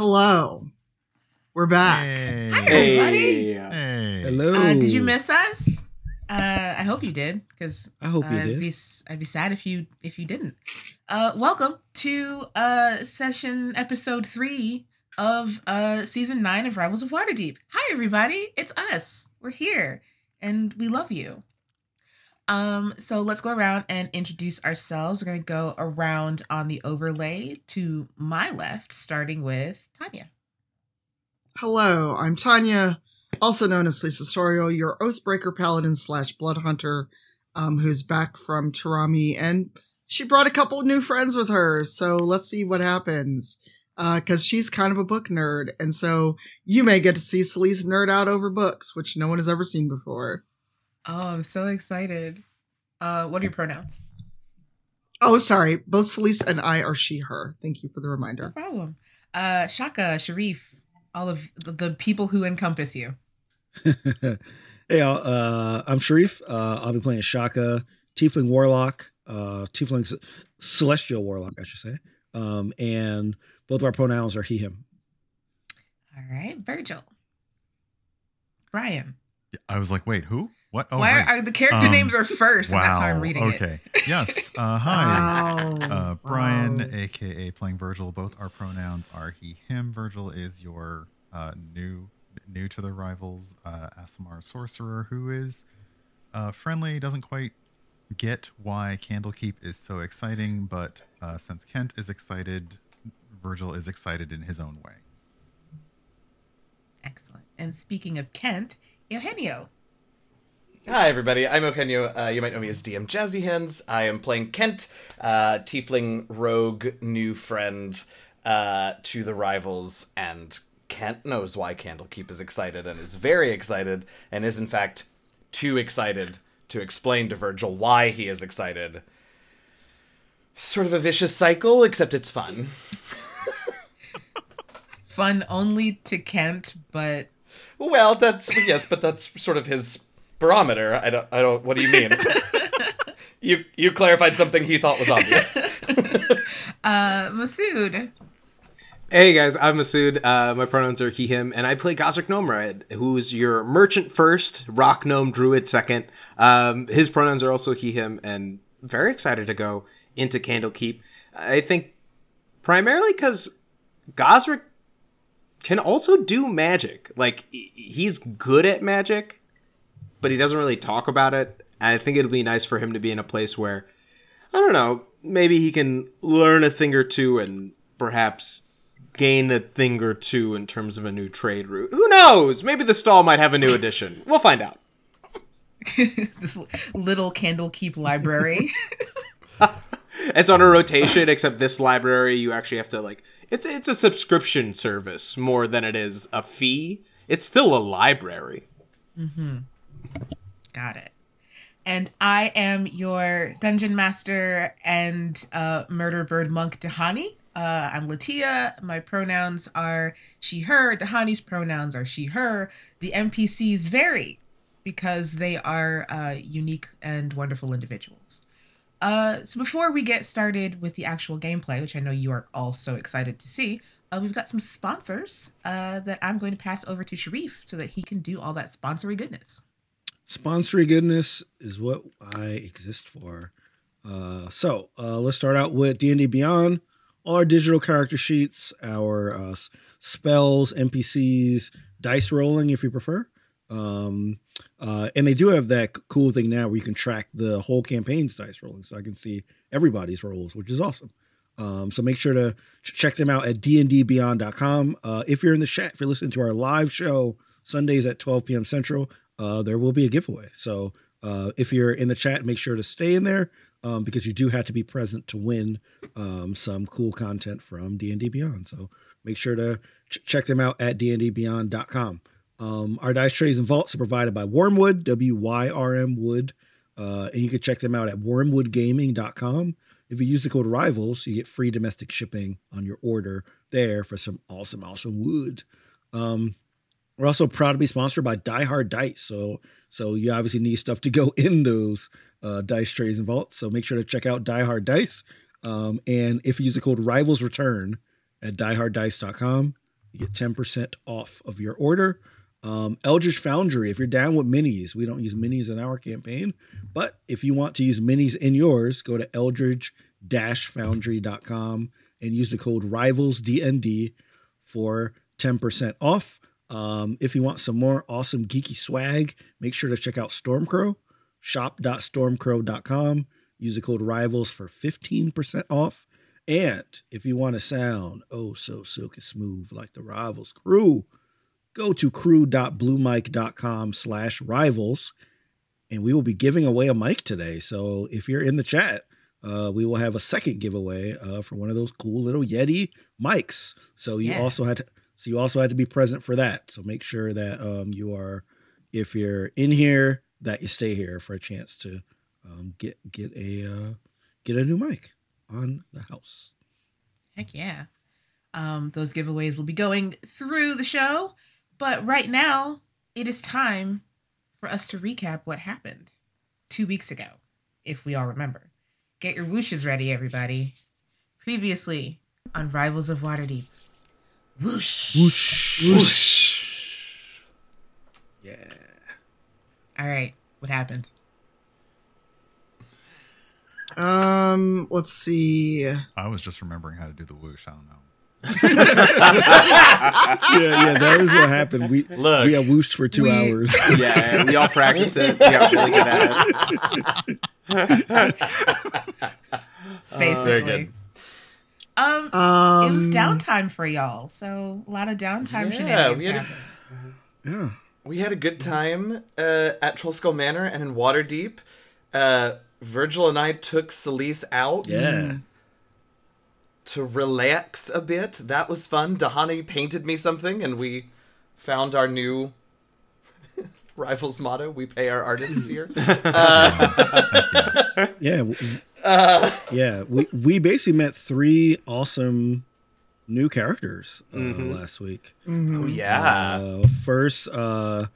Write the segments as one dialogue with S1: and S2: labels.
S1: Hello. We're back.
S2: Hey.
S3: Hi, everybody.
S2: Hey.
S4: Hello.
S3: Uh, did you miss us? Uh, I hope you did, because
S4: I hope you
S3: I'd
S4: did.
S3: be s- I'd be sad if you if you didn't. Uh, welcome to uh session episode three of uh season nine of Rivals of Waterdeep. Hi, everybody. It's us. We're here, and we love you. Um, so let's go around and introduce ourselves. We're gonna go around on the overlay to my left, starting with Tanya.
S1: Hello, I'm Tanya, also known as Lisa Sorio, your Oathbreaker Paladin slash Blood Hunter, um, who's back from Tarami, and she brought a couple new friends with her. So let's see what happens. Uh, cause she's kind of a book nerd, and so you may get to see Celise nerd out over books, which no one has ever seen before.
S3: Oh, I'm so excited. Uh, what are your pronouns?
S1: Oh, sorry, both Celise and I are she, her. Thank you for the reminder.
S3: No problem. Uh, Shaka, Sharif, all of the, the people who encompass you.
S4: hey, y'all. Uh, I'm Sharif. Uh, I'll be playing Shaka, Tiefling Warlock, uh, Tiefling C- Celestial Warlock, I should say. Um, and both of our pronouns are he, him.
S3: All right, Virgil. Brian.
S2: I was like, wait, who? What? Oh,
S3: Why
S2: right.
S3: are the character
S2: Um,
S3: names are first, and that's how I'm reading it.
S2: okay. Yes. Uh, hi.
S1: Wow.
S2: Uh, Brian,
S1: Wow.
S2: aka playing Virgil. Both our pronouns are he, him. Virgil is your uh, new, new to the rivals, uh, Aasimar sorcerer, who is uh, friendly. Doesn't quite get why Candlekeep is so exciting, but uh, since Kent is excited, Virgil is excited in his own way.
S3: Excellent. And speaking of Kent, Eugenio.
S5: Hi, everybody. I'm Eugenio. Uh, you might know me as DM Jazzy Hands. I am playing Kent, uh, Tiefling Rogue, new friend uh, to the rivals, and Kent knows why Candlekeep is excited and is very excited, and is in fact too excited to explain to Virgil why he is excited. Sort of a vicious cycle, except it's fun.
S3: Fun only to Kent, but
S5: Well, that's yes, but that's sort of his barometer. I don't. I don't. What do you mean? you you clarified something he thought was obvious.
S3: uh, Masood.
S6: Hey guys, I'm Masood. Uh, my pronouns are he, him, and I play Gosrick Gnomeride, who's your merchant first, rock gnome druid second. Um, his pronouns are also he, him, and very excited to go into Candlekeep. I think primarily because Gosrick can also do magic. Like he's good at magic, but he doesn't really talk about it. And I think it'd be nice for him to be in a place where I don't know, maybe he can learn a thing or two and perhaps gain a thing or two in terms of a new trade route. Who knows? Maybe the stall might have a new edition. We'll find out.
S3: this little Candlekeep library.
S6: It's on a rotation, except this library you actually have to like. It's it's a subscription service more than it is a fee. It's still a library. Mm-hmm.
S3: Got it. And I am your dungeon master and uh, murder bird monk Dahani. Uh, I'm Latia. My pronouns are she, her. Dahani's pronouns are she, her. The NPCs vary because they are uh, unique and wonderful individuals. Uh, so before we get started with the actual gameplay, which I know you are all so excited to see, uh, we've got some sponsors uh, that I'm going to pass over to Sharif so that he can do all that sponsory goodness.
S4: Sponsory goodness is what I exist for. Uh, so uh, let's start out with D&D Beyond. All our digital character sheets, our uh, spells, NPCs, dice rolling if you prefer. Um, uh, and they do have that cool thing now where you can track the whole campaign's dice rolling, so I can see everybody's rolls, which is awesome. Um, so make sure to ch- check them out at dndbeyond.com. Uh, if you're in the chat, if you're listening to our live show Sundays at 12 p.m. Central, uh, there will be a giveaway. So uh, if you're in the chat, make sure to stay in there um, because you do have to be present to win um, some cool content from D&D Beyond. So make sure to ch- check them out at dndbeyond.com. Um, our dice trays and vaults are provided by Wyrmwood, W-Y-R-M Wood. Uh, and you can check them out at wyrmwoodgaming.com. If you use the code RIVALS, you get free domestic shipping on your order there for some awesome, awesome wood. Um, we're also proud to be sponsored by Die Hard Dice. So, so you obviously need stuff to go in those uh, dice trays and vaults. So make sure to check out Die Hard Dice. Um, and if you use the code Rivals Return at dieharddice.com, You get 10% off of your order. Um, Eldritch Foundry, if you're down with minis, we don't use minis in our campaign, but if you want to use minis in yours, go to eldritch-foundry.com and use the code RIVALSDND for 10% off. Um, if you want some more awesome geeky swag, make sure to check out Stormcrow, shop.stormcrow.com. Use the code RIVALS for 15% off. And if you want to sound oh so silky smooth like the Rivals crew, go to crew.bluemic.com slash rivals and we will be giving away a mic today. So if you're in the chat, uh, we will have a second giveaway uh, for one of those cool little Yeti mics. So you
S3: Yeah.
S4: also had to, so you also had to be present for that. So make sure that um, you are, if you're in here, that you stay here for a chance to um, get get a uh, get a new mic on the house.
S3: Heck yeah. Um, those giveaways will be going through the show. But right now, it is time for us to recap what happened two weeks ago, if we all remember. Get your whooshes ready, everybody. Previously on Rivals of Waterdeep. Whoosh.
S4: Whoosh. Whoosh. Yeah.
S3: All right, what happened?
S1: Um, let's see.
S2: I was just remembering how to do the whoosh. I don't know.
S4: Yeah, yeah, that is what happened. We
S5: Look.
S4: we have whooshed for two
S3: We-
S4: hours.
S6: yeah, we all practiced it. We got really good at it.
S3: Basically.
S5: very good.
S3: Um,
S1: Um,
S3: it was downtime for y'all, so a lot of downtime
S5: Yeah,
S3: shenanigans
S5: we had a-
S3: happened.
S4: Yeah.
S5: We had a good time uh, at Trollskull Manor and in Waterdeep. Uh, Virgil and I took Celise out
S4: Yeah.
S5: to relax a bit. That was fun. Dahani painted me something, and we found our new rivals motto. We pay our artists here.
S4: Yeah. W- yeah. We we basically met three awesome new characters uh, last week.
S5: oh yeah.
S4: Uh, first, uh,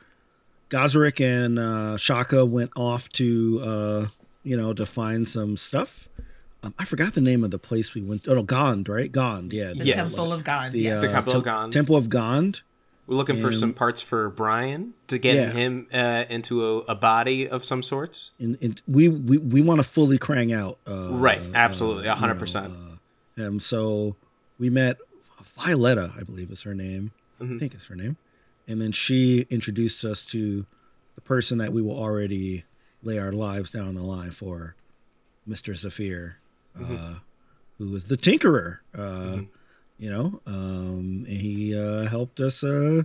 S4: Gosrick and uh, Shaka went off to, uh, you know, to find some stuff. Um, I forgot the name of the place we went. Oh, no, Gond, right? Gond, yeah.
S3: The
S6: Yeah.
S3: Temple of Gond.
S4: The,
S3: yeah.
S4: uh,
S6: The Temple of Gond.
S4: Temple of Gond.
S6: We're looking for some parts for Brian to get
S4: Yeah.
S6: him uh, into a, a body of some sorts.
S4: And, and we we, we want to fully crank out. Uh,
S6: Right, absolutely,
S4: uh, you
S6: 100%.
S4: know, uh, him. So we met Violetta, I believe is her name. I think it's her name. And then she introduced us to the person that we will already lay our lives down on the line for, Mr. Zafir, uh, who was the Tinkerer. Uh, You know, um, and he uh, helped us uh,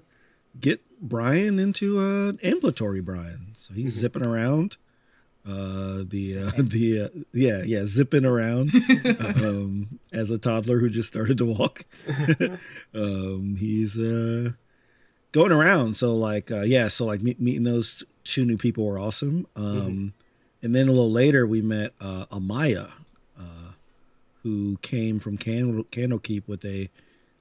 S4: get Brian into uh, ambulatory Brian. So he's zipping around. Uh, the uh, the uh, yeah yeah zipping around um, as a toddler who just started to walk. um, he's uh, going around. So like uh, yeah, so like me- meeting those two new people were awesome. Um, And then a little later we met uh, Amaya, uh, who came from Candle Candlekeep with a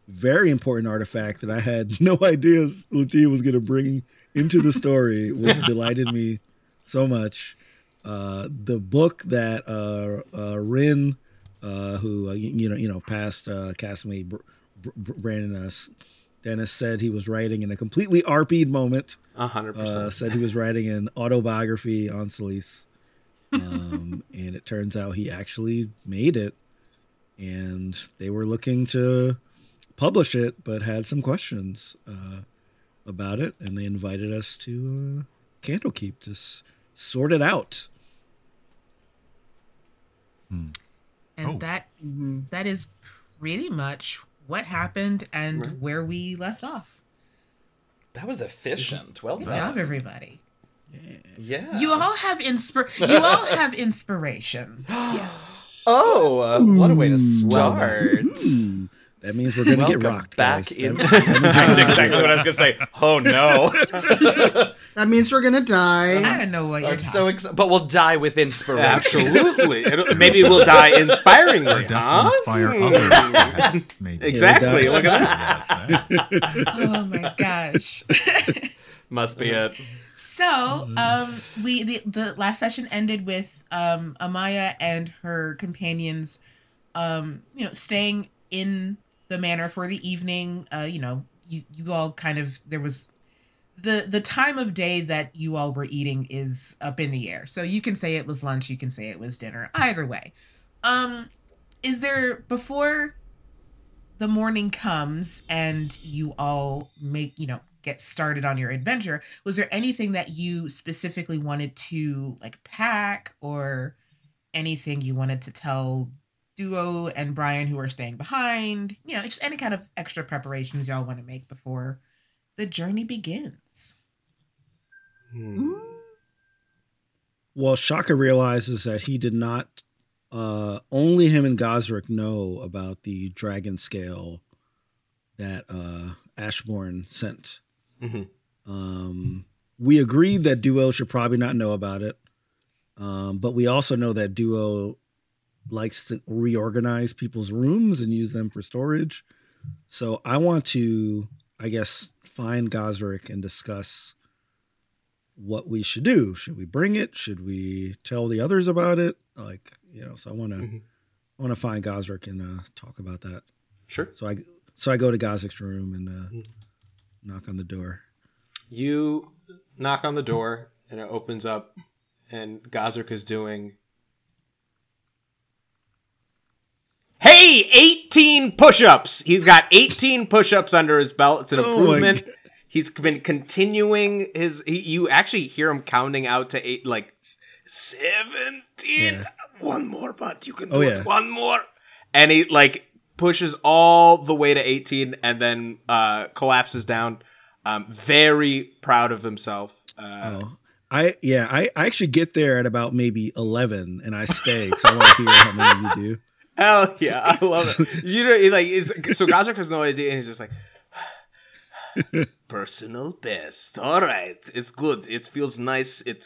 S4: very important artifact that I had no idea Latia was going to bring into the story, which delighted me so much. Uh, the book that uh, uh, Rin, uh, who uh, you, know, you know, past uh, castmate Br- Br- Brandon Dennis said he was writing in a completely RP'd moment.
S6: Hundred
S4: Uh,
S6: percent.
S4: said he was writing an autobiography on Celise, um, and it turns out he actually made it, and they were looking to publish it, but had some questions uh, about it, and they invited us to uh, Candlekeep to s- sort it out.
S3: And
S2: Oh.
S3: that that is pretty much what happened and where we left off.
S5: That was efficient. Well
S3: Good
S5: done.
S3: job, everybody.
S5: Yeah.
S3: You all have inspir. You all have inspiration.
S5: Oh, uh, what a way to start.
S4: Hmm. That means we're gonna get rocked,
S5: back
S4: guys.
S5: in.
S4: That- that
S5: That's exactly what I was gonna say. Oh no!
S1: That means we're gonna die.
S3: I don't know what you're
S5: I'm
S3: talking.
S5: so excited, but we'll die with inspiration.
S6: Absolutely. It'll- maybe we'll die
S2: Or
S6: inspiringly,
S2: death
S6: huh?
S2: will inspire others. Maybe.
S6: Exactly.
S4: Yeah,
S6: Look at that.
S2: Yes, that-
S3: oh my gosh.
S5: Must be it.
S3: So, um, we the, the last session ended with um, Amaya and her companions, um, you know, staying in the manor for the evening. Uh, you know, you you all kind of there was the the time of day that you all were eating is up in the air. So you can say it was lunch, you can say it was dinner. Either way. Um is there before the morning comes and you all make, you know, get started on your adventure, was there anything that you specifically wanted to like pack or anything you wanted to tell Duo and Brian who are staying behind? You know, just any kind of extra preparations y'all want to make before the journey begins.
S6: Hmm.
S4: Well, Shaka realizes that he did not. Uh, only him and Gosrick know about the dragon scale that uh, Ashbourne sent.
S6: Mhm.
S4: Um, we agreed that Duo should probably not know about it, um, but we also know that Duo likes to reorganize people's rooms and use them for storage. So I want to, I guess, find Gosrick and discuss what we should do. Should we bring it? Should we tell the others about it? Like, you know, so I want to
S6: Mhm.
S4: I want to find Gosrick and uh, talk about that.
S6: Sure.
S4: So I so I go to Gosrick's room and uh,
S6: Mhm.
S4: knock on the door.
S6: You knock on the door and it opens up, and Gosrick is doing. Hey, 18 push-ups. He's got 18 push-ups under his belt. It's an
S4: Oh
S6: improvement. He's been continuing his. He, you actually hear him counting out to eight, like seventeen.
S4: Yeah.
S6: One more, but You can do
S4: Oh,
S6: it.
S4: yeah.
S6: One more. And he like pushes all the way to 18, and then uh, collapses down. Um, very proud of himself. Uh,
S4: Oh, I yeah, I, I actually get there at about maybe eleven, and I stay because I want to hear how many you do.
S6: Hell yeah, I love it. You know, like it's, so Gosrick has no idea, and he's just like, personal best. All right, it's good. It feels nice. It's,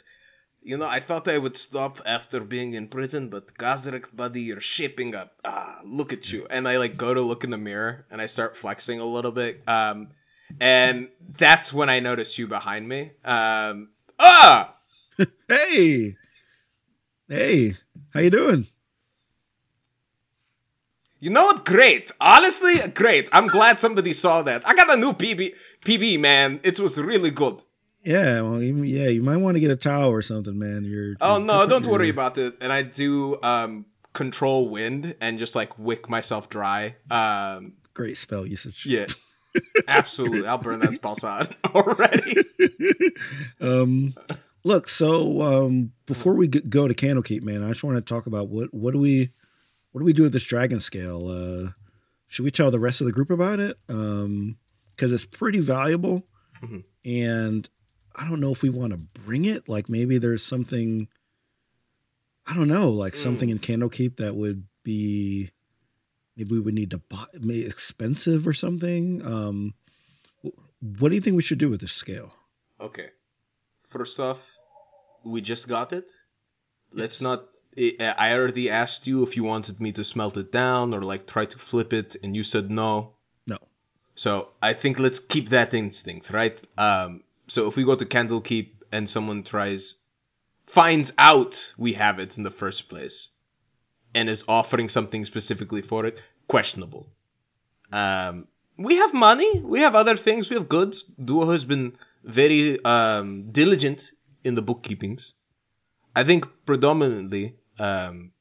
S6: you know, I thought I would stop after being in prison, but Gosrick, buddy, you're shaping up. Ah, look at you. And I like go to look in the mirror, and I start flexing a little bit. Um, and that's when I notice you behind me. Um, ah.
S4: Hey, hey, how you doing?
S6: You know what? Great. Honestly, great. I'm glad somebody saw that. I got a new PB, PB, man. It was really good.
S4: Yeah, well, yeah, you might want to get a towel or something, man. You're.
S6: Oh
S4: you're
S6: no, don't worry about it. And I do um control wind and just like wick myself dry. Um
S4: Great spell usage.
S6: yeah. Absolutely. I'll burn that spell out already.
S4: um, look, so um, before we go to Candlekeep, man, I just want to talk about what what do we what do we do with this dragon scale? Uh, should we tell the rest of the group about it? Um, because it's pretty valuable,
S6: Mhm.
S4: and I don't know if we want to bring it. Like maybe there's something. I don't know, like something in Candlekeep that would be maybe we would need to buy maybe expensive or something. Um, what do you think we should do with this scale?
S6: Okay. First off, we just got it. Let's
S4: Yes.
S6: not. I already asked you if you wanted me to smelt it down or like try to flip it, and you said no.
S4: No.
S6: So I think let's keep that instinct, right? Um, so if we go to Candlekeep and someone tries, finds out we have it in the first place, and is offering something specifically for it, questionable. Um, we have money, we have other things, we have goods. Duo has been very um, diligent in the bookkeepings. I think predominantly, um,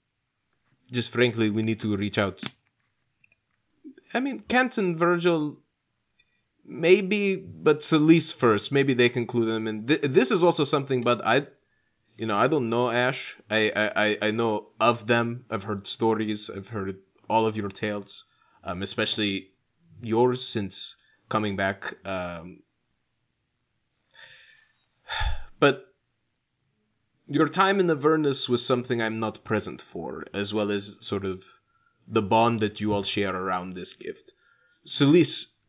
S6: just frankly, we need to reach out. I mean, Kent and Virgil, maybe, but Celise first. Maybe they can clue them in. Th- this is also something, but I, you know, I don't know Ash. I, I- I know of them. I've heard stories. I've heard all of your tales, um, especially yours since coming back. Um, but your time in Avernus was something I'm not present for, as well as sort of the bond that you all share around this gift. Celise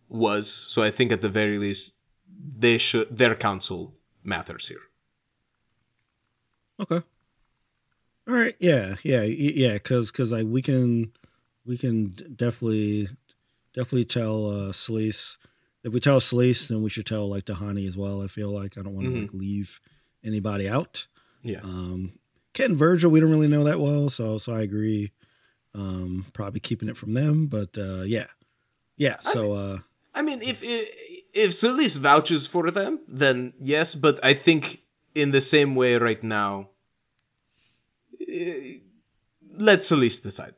S6: was, so I think at the very least, they should their counsel matters here.
S4: Okay. All right. Yeah. Yeah. Yeah. Because because like we can we can definitely definitely tell uh Celise. If we tell Celise, then we should tell like Dahani as well. I feel like I don't want to
S6: Mhm.
S4: like leave anybody out.
S6: Yeah.
S4: Um, Ken and Virgil, we don't really know that well, so so I agree. Um, probably keeping it from them, but uh, yeah, yeah. So uh,
S6: I mean, if i if Celise vouches for them, then yes. But I think in the same way right now, eh, let Celise decide.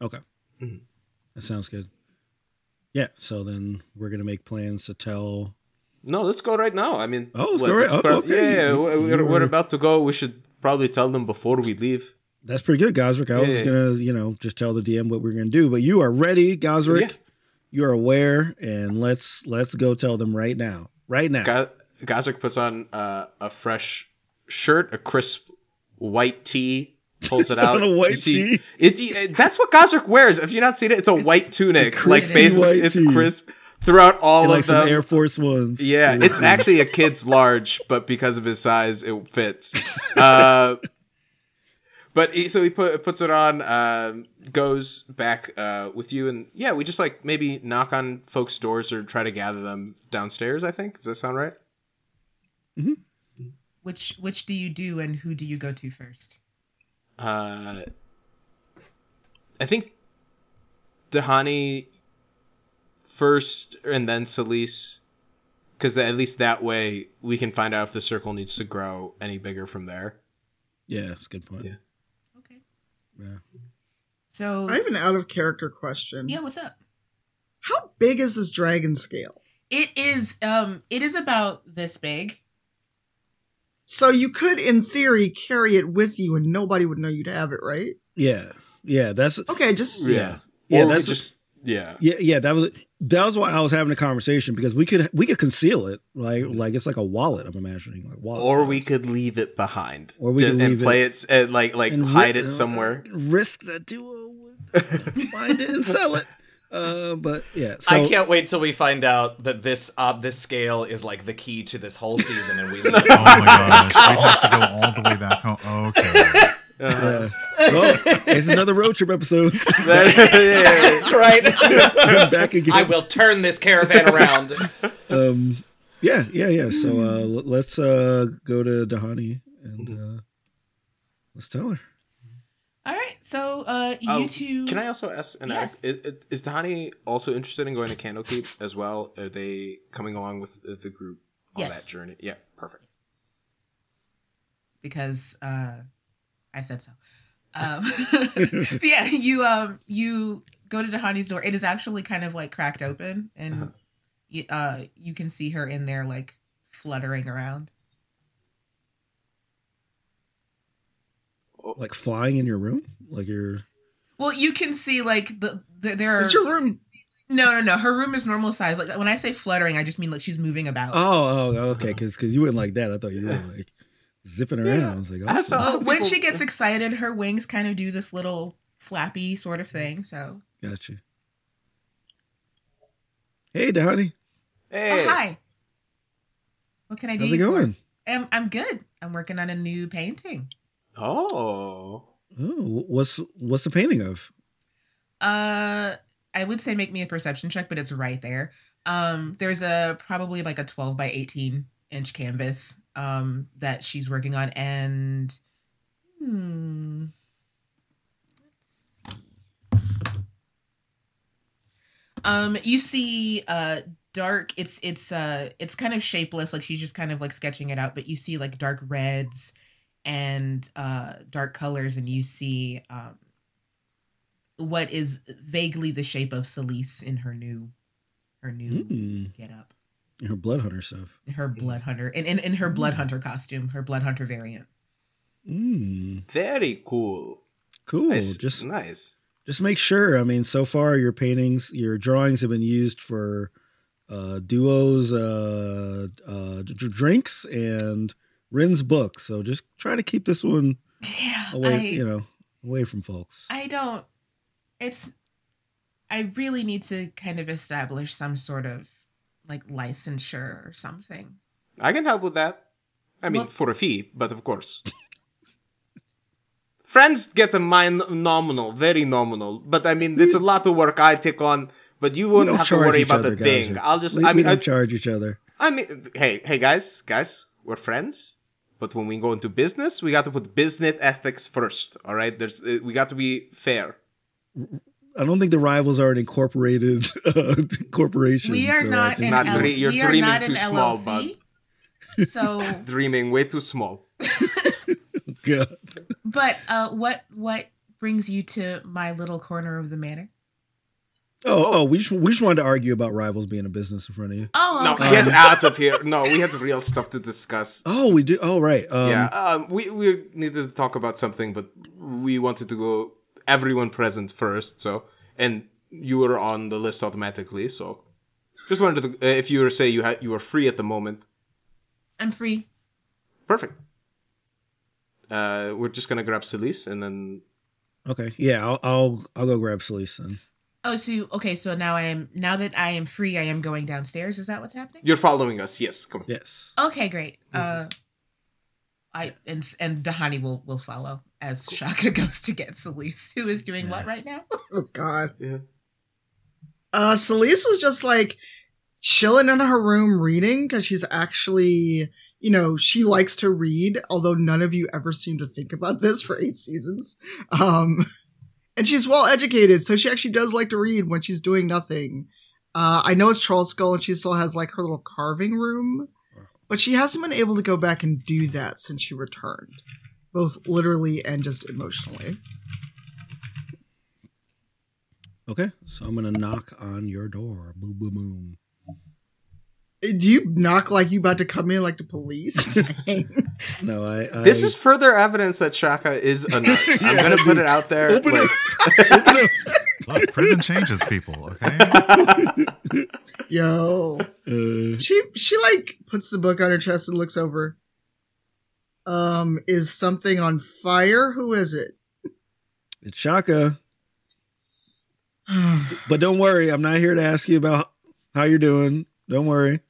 S4: Okay.
S6: Mhm.
S4: That sounds good. Yeah. So then we're gonna make plans to tell.
S6: No, let's go right now. I mean,
S4: Oh, let's
S6: what-
S4: go right- oh, okay.
S6: Yeah, yeah,
S4: You-
S6: we're, we're, about to go. We should probably tell them before we leave.
S4: That's pretty good, Gosrick. I was
S6: Yeah.
S4: gonna, you know, just tell the DM what we're gonna do, but you are ready, Gosrick.
S6: Yeah.
S4: You are aware, and let's let's go tell them right now. Right now.
S6: Ga- Gosrick puts on uh, a fresh shirt, a crisp white tee, pulls it out.
S4: On a white tee?
S6: It, it- that's what Gosrick wears. If you've not seen it, it's a white tunic,
S4: crispy
S6: like basically it's
S4: tee.
S6: crisp throughout all
S4: And
S6: of
S4: like some
S6: them.
S4: Air Force Ones.
S6: Yeah, it's actually a kid's large, but because of his size, it fits. Uh, but he, so he put, puts it on, um, goes back uh, with you, and yeah, we just like maybe knock on folks' doors or try to gather them downstairs. I think does that sound right?
S3: Which which do you do and who do you go to first?
S6: Uh, I think Dahani first, and then Celise, because at least that way we can find out if the circle needs to grow any bigger from there.
S4: Yeah, that's a good point.
S6: Yeah.
S3: Okay.
S4: Yeah.
S3: So
S1: I have an out of character question.
S3: yeah, what's up?
S1: How big is this dragon scale?
S3: It is um it is about this big.
S1: So you could, in theory, carry it with you and nobody would know you'd have it, right?
S4: Yeah. Yeah. That's
S1: Okay, just
S4: yeah. Yeah.
S6: Or we
S4: that's
S6: just yeah.
S4: yeah. Yeah. That was that was why I was having a conversation because we could we could conceal it like like it's like a wallet. I'm imagining like wallet.
S6: Or we could leave it behind.
S4: Or we
S6: Just-
S4: could
S6: and
S4: leave
S6: play it, uh, like like
S4: and
S6: hide
S4: ri-
S6: it somewhere.
S4: Risk that duo would find it and sell it. Uh, but yeah. So
S5: I can't wait till we find out that this uh, this scale is like the key to this whole season, and we leave.
S2: Oh my gosh, we'd have to go all the way back home. Okay.
S6: Uh,
S4: Uh, well, it's another road trip episode.
S6: yeah.
S5: That's right.
S4: Back again.
S5: I will turn this caravan around.
S4: Um, yeah, yeah, yeah. So uh, l- let's uh, go to Dahani and uh, let's tell her.
S3: All right. So uh you
S6: Oh,
S3: two
S6: Can I also ask? And
S3: Yes.
S6: ask is, is- is Dahani also interested in going to Candlekeep as well? Are they coming along with the the group on
S3: Yes.
S6: that journey? Yeah, perfect.
S3: because uh I said so. Um but yeah, you um you go to Dahani's door. It is actually kind of like cracked open and you uh you can see her in there like fluttering around.
S4: Like flying in your room, like you're.
S3: Well, you can see like the, the there are
S1: Is your room
S3: no no no her room is normal size. Like when I say fluttering, I just mean like she's moving about.
S4: Oh, oh, okay. Because you went like that. I thought you were like zipping around. I was like, awesome.
S6: thought-
S3: Oh, when
S6: people-
S3: she gets excited, her wings kind of do this little flappy sort of thing. So,
S4: gotcha. Hey, Dahani,
S6: Hey,
S3: oh hi. What can I do?
S4: how's it going?
S3: I'm I'm good. I'm working on a new painting.
S6: Oh,
S4: Oh, what's what's the painting of?
S3: Uh, I would say make me a perception check, but it's right there. Um, there's a probably like a 12 by 18 inch canvas um that she's working on, and hmm. Um, you see, uh, dark. It's it's uh it's kind of shapeless, like she's just kind of like sketching it out. But you see like dark reds and uh dark colors, and you see um what is vaguely the shape of Celise in her new her new
S4: Mm,
S3: get up.
S4: Her blood hunter stuff.
S3: Her blood hunter in, in, in her blood hunter costume, her blood hunter variant.
S4: Mm,
S6: very cool.
S4: cool.
S6: Nice.
S4: Just
S6: nice.
S4: just make sure. I mean, so far your paintings, your drawings have been used for uh, duos, uh, uh, d- drinks, and Rin's book. So just try to keep this one
S3: Yeah,
S4: away.
S3: I,
S4: you know, away from folks.
S3: I don't. It's. I really need to kind of establish some sort of like licensure or something.
S6: I can help with that. I mean,
S3: Well-
S6: for a fee, but of course. Friends get a mine nominal, very nominal. But I mean, there's a lot of work I take on. But you
S4: we
S6: wouldn't have to
S4: charge
S6: worry
S4: each
S6: about
S4: other,
S6: a thing.
S4: guys.
S6: I'll just.
S4: we,
S6: I
S4: we
S6: mean,
S4: don't
S6: I,
S4: charge each other.
S6: I mean, hey, hey, guys, guys, we're friends. But when we go into business, we got to put business ethics first. All right, there's uh, we got to be fair.
S4: I don't think the rivals are an incorporated uh, corporation.
S3: We are
S4: so
S3: not an
S6: Not
S3: L-
S6: dream- you're
S3: we are
S6: dreaming
S3: not an
S6: too small,
S3: LLC. so,
S6: Dreaming way too small.
S4: God.
S3: but uh, what what brings you to my little corner of the manor?
S4: Oh, oh, we just we just wanted to argue about rivals being a business in front of you.
S3: Oh,
S6: No,
S3: okay.
S6: get out of here. No, we have real stuff to discuss.
S4: Oh, we do. Oh, right. Um,
S6: yeah, um, we we needed to talk about something, but we wanted to go everyone present first. So, and you were on the list automatically. So, just wanted to uh, if you were say you had you were free at the moment,
S3: I'm free.
S6: perfect. Uh, we're just gonna grab Celise and then
S4: Okay. Yeah, I'll I'll, I'll go grab Celise then.
S3: Oh, so you- okay. So now I am now that I am free, I am going downstairs. Is that what's happening?
S6: you're following us. Yes, come on.
S4: Yes.
S3: Okay, great. Uh, I and and Dahani will will follow as Shaka goes to get Celise, who is doing what right now?
S1: Oh God.
S6: Yeah.
S1: Uh, Celise was just like chilling in her room reading because she's actually, you know, she likes to read, although none of you ever seem to think about this for eight seasons. Um, and she's well educated, so she actually does like to read when she's doing nothing. Uh, I know it's Trollskull and she still has like her little carving room, but she hasn't been able to go back and do that since she returned, both literally and just emotionally.
S4: Okay. So I'm gonna knock on your door. Boom, boom, boom.
S1: Do you knock like you about to come in like the police?
S4: No, I. I
S6: This is further evidence that Shaka is a nut. I'm gonna put it out there.
S4: Open
S6: like-
S4: Open up.
S2: Look, prison changes people. Okay.
S1: Yo.
S4: Uh,
S1: She she like puts the book on her chest and looks over. Um, is something on fire? Who is it?
S4: it's Shaka. But don't worry, I'm not here to ask you about how you're doing. Don't worry.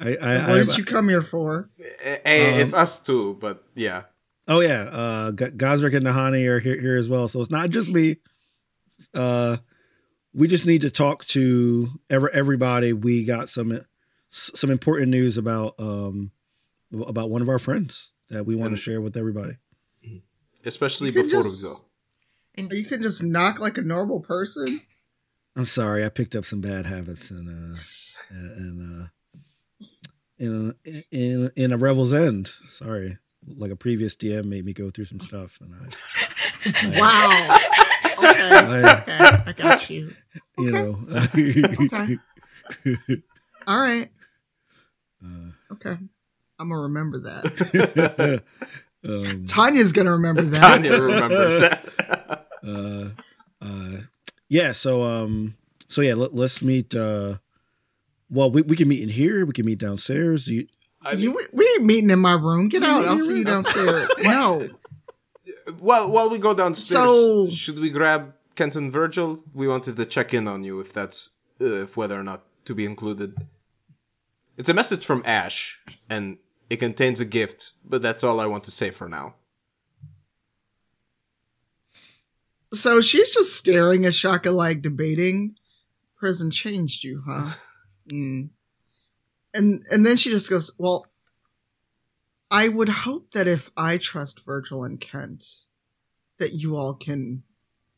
S4: I, I,
S1: what
S4: I
S1: did you come here for?
S6: Hey,
S4: Um,
S6: it's us too, but yeah.
S4: oh yeah, uh, G- Gosrick and Dahani are here, here as well, so it's not just me. Uh, we just need to talk to every, everybody. We got some some important news about um about one of our friends that we want to share with everybody.
S6: Especially before
S1: just-
S6: we go.
S3: And
S1: You can just knock like a normal person.
S4: I'm sorry, I picked up some bad habits and uh and uh in in in a Revel's End. Sorry, like a previous DM made me go through some stuff, and I,
S1: Wow. Okay.
S4: I
S1: Okay. I got you.
S4: you know,
S1: Okay. All right.
S4: uh,
S1: Okay. I'm gonna remember that.
S4: um,
S1: Tanya's gonna remember that.
S6: Tanya remembers that.
S4: uh, uh, yeah. So um, so yeah, let, let's meet. Uh, well, we we can meet in here. We can meet downstairs. Do you?
S6: I mean,
S1: You, we ain't meeting in my room. Get out. I'll see you downstairs. No.
S6: while while we go downstairs,
S1: So
S6: should we grab Kenton Virgil? We wanted to check in on you if that's uh, if whether or not to be included. It's a message from Ash, and it contains a gift, but that's all I want to say for now.
S1: So she's just staring at Shaka like debating. Prison changed you, huh? Mm. And and then she just goes, Well, I would hope that if I trust Virgil and Kent, that you all can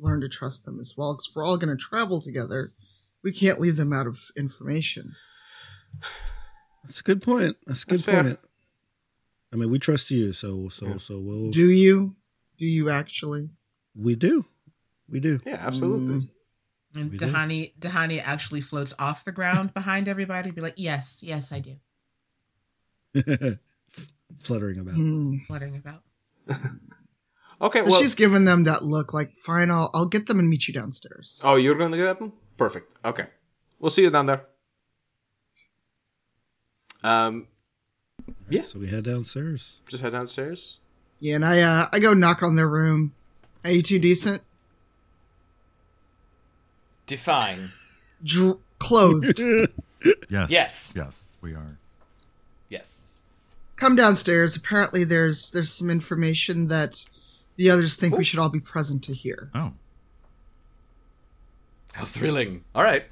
S1: learn to trust them as well. Because we're all gonna travel together. We can't leave them out of information.
S4: That's a good point. That's a good
S6: That's fair.
S4: point. I mean, we trust you, so so
S6: Yeah.
S4: so we'll
S1: Do you? Do you actually?
S4: we do, we do.
S6: Yeah, absolutely.
S1: Mm.
S3: and
S4: We do.
S3: Dahani Dahani actually floats off the ground behind everybody. Be like, yes, yes, I do.
S4: Fluttering about.
S1: Mm.
S3: Fluttering about.
S6: Okay,
S1: So
S6: well,
S1: she's giving them that look like, fine, I'll, I'll get them and meet you downstairs.
S6: oh, you're gonna get them? Perfect. Okay, we'll see you down there. Um, Yeah.
S4: So we head downstairs.
S6: just head downstairs.
S1: Yeah, and I uh, I go knock on their room. Are you two decent?
S5: Define.
S1: Dr- clothed.
S2: Yes.
S5: Yes.
S2: Yes, we are.
S5: Yes.
S1: Come downstairs. Apparently, there's there's some information that the others think we should all be present to hear.
S2: Oh,
S5: How thrilling. All right.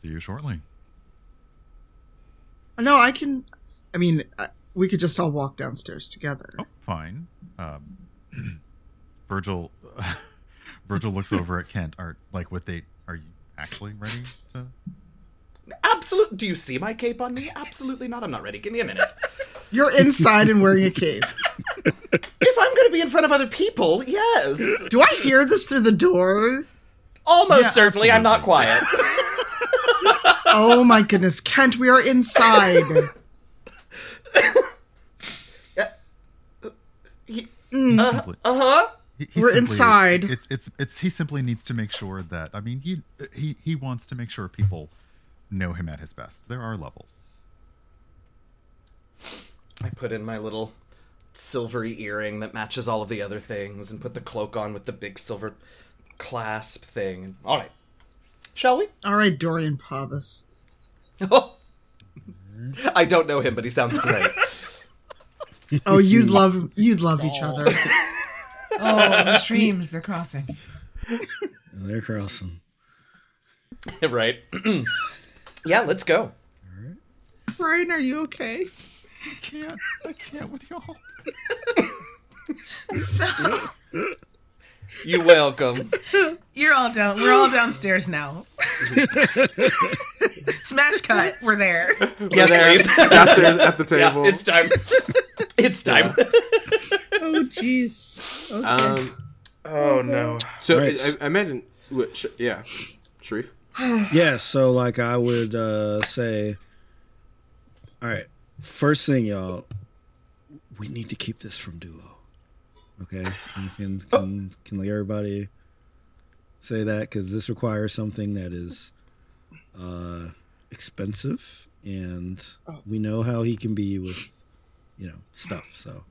S2: see you shortly.
S1: No, I can. I mean, uh, we could just all walk downstairs together.
S2: Oh, fine. Um, Virgil, Virgil looks over at Kent. Are like what they are you actually ready to?
S5: Absolute. Do you see my cape on me? Absolutely not. I'm not ready. Give me a minute.
S1: You're inside and wearing a cape.
S5: if I'm going to be in front of other people, yes.
S1: Do I hear this through the door?
S5: Almost
S2: Yeah,
S5: certainly. I'm not quiet.
S1: Oh my goodness, Kent, we are inside.
S2: He
S1: Mm.
S2: simply-
S5: Uh huh.
S2: he- he
S1: We're
S2: simply-
S1: inside.
S2: It's it's it's he simply needs to make sure that I mean he he he wants to make sure people know him at his best. There are levels.
S5: I put in my little silvery earring that matches all of the other things and put the cloak on with the big silver clasp thing. All right. Shall we?
S1: All right, Dorian Pavus.
S5: I don't know him, but he sounds great.
S1: Oh, you'd love you'd love each other.
S3: Oh, the streams, they're crossing.
S4: They're crossing.
S5: right? yeah, let's go.
S1: Brian, are you okay?
S2: I can't I can't with y'all.
S5: You're welcome.
S3: You're all down. We're all downstairs now. Smash cut. We're there.
S5: yes,
S6: there.
S5: please.
S6: Downstairs at the
S5: yeah,
S6: table.
S5: it's time. It's time.
S1: Oh, jeez. Okay.
S6: um,
S5: oh no.
S6: so
S4: Right.
S6: I, I imagine. what, sh- Yeah, Sharif.
S4: Yeah, so like I would uh, say, all right, first thing, y'all, we need to keep this from duo. Okay, can can can, can like everybody say that because this requires something that is uh, expensive, and we know how he can be with you know stuff. So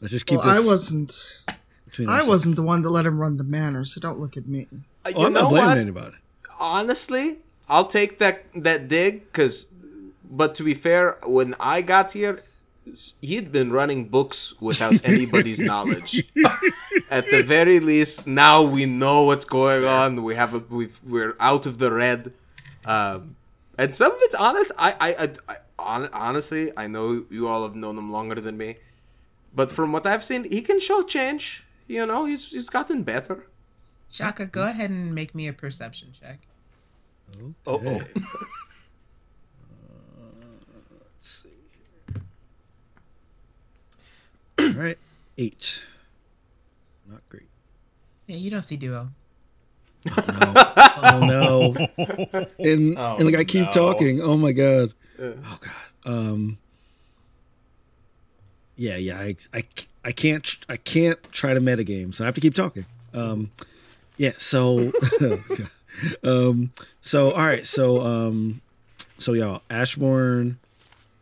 S4: let's just keep.
S1: well, I wasn't.
S4: between
S1: I wasn't the one to let him run the manor, so don't look at me.
S6: Uh,
S4: Oh, I'm not blaming
S6: what?
S4: anybody.
S6: Honestly, I'll take that that dig because. But to be fair, when I got here, he'd been running books without anybody's knowledge. At the very least, now we know what's going on. We have a we've, we're out of the red, um, and some of it's honest. I I, I, I hon- honestly I know you all have known him longer than me, but from what I've seen, he can show change. You know, he's he's gotten better.
S3: Shaka, go ahead and make me a perception check.
S5: Oh, oh. Uh, let's see.
S4: All right, eight. Not great.
S3: Yeah, you don't see duo.
S4: Oh no! And
S5: Oh,
S4: and like I keep
S5: no.
S4: talking. Oh my god! Oh god! Um. Yeah, yeah. I, I, I can't I can't try to metagame, so I have to keep talking. Um. Yeah. So. um. So all right. So um. So y'all, Ashbourne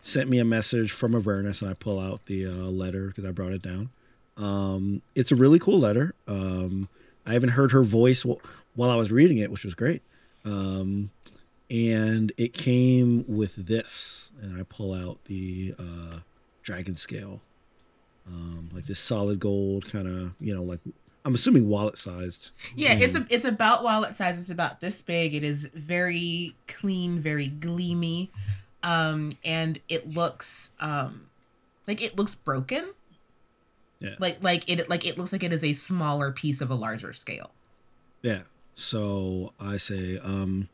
S4: sent me a message from Avernus, and I pull out the uh, letter because I brought it down. Um, it's a really cool letter. Um, I haven't heard her voice wh- while I was reading it, which was great. Um, and it came with this, and I pull out the uh, dragon scale, um, like this solid gold kind of, you know, like I'm assuming wallet sized.
S3: Yeah, it's a, it's about wallet size. It's about this big. It is very clean, very gleamy, um, and it looks um, like it looks broken.
S4: Yeah.
S3: Like like it like it looks like it is a smaller piece of a larger scale.
S4: Yeah. So I say, um,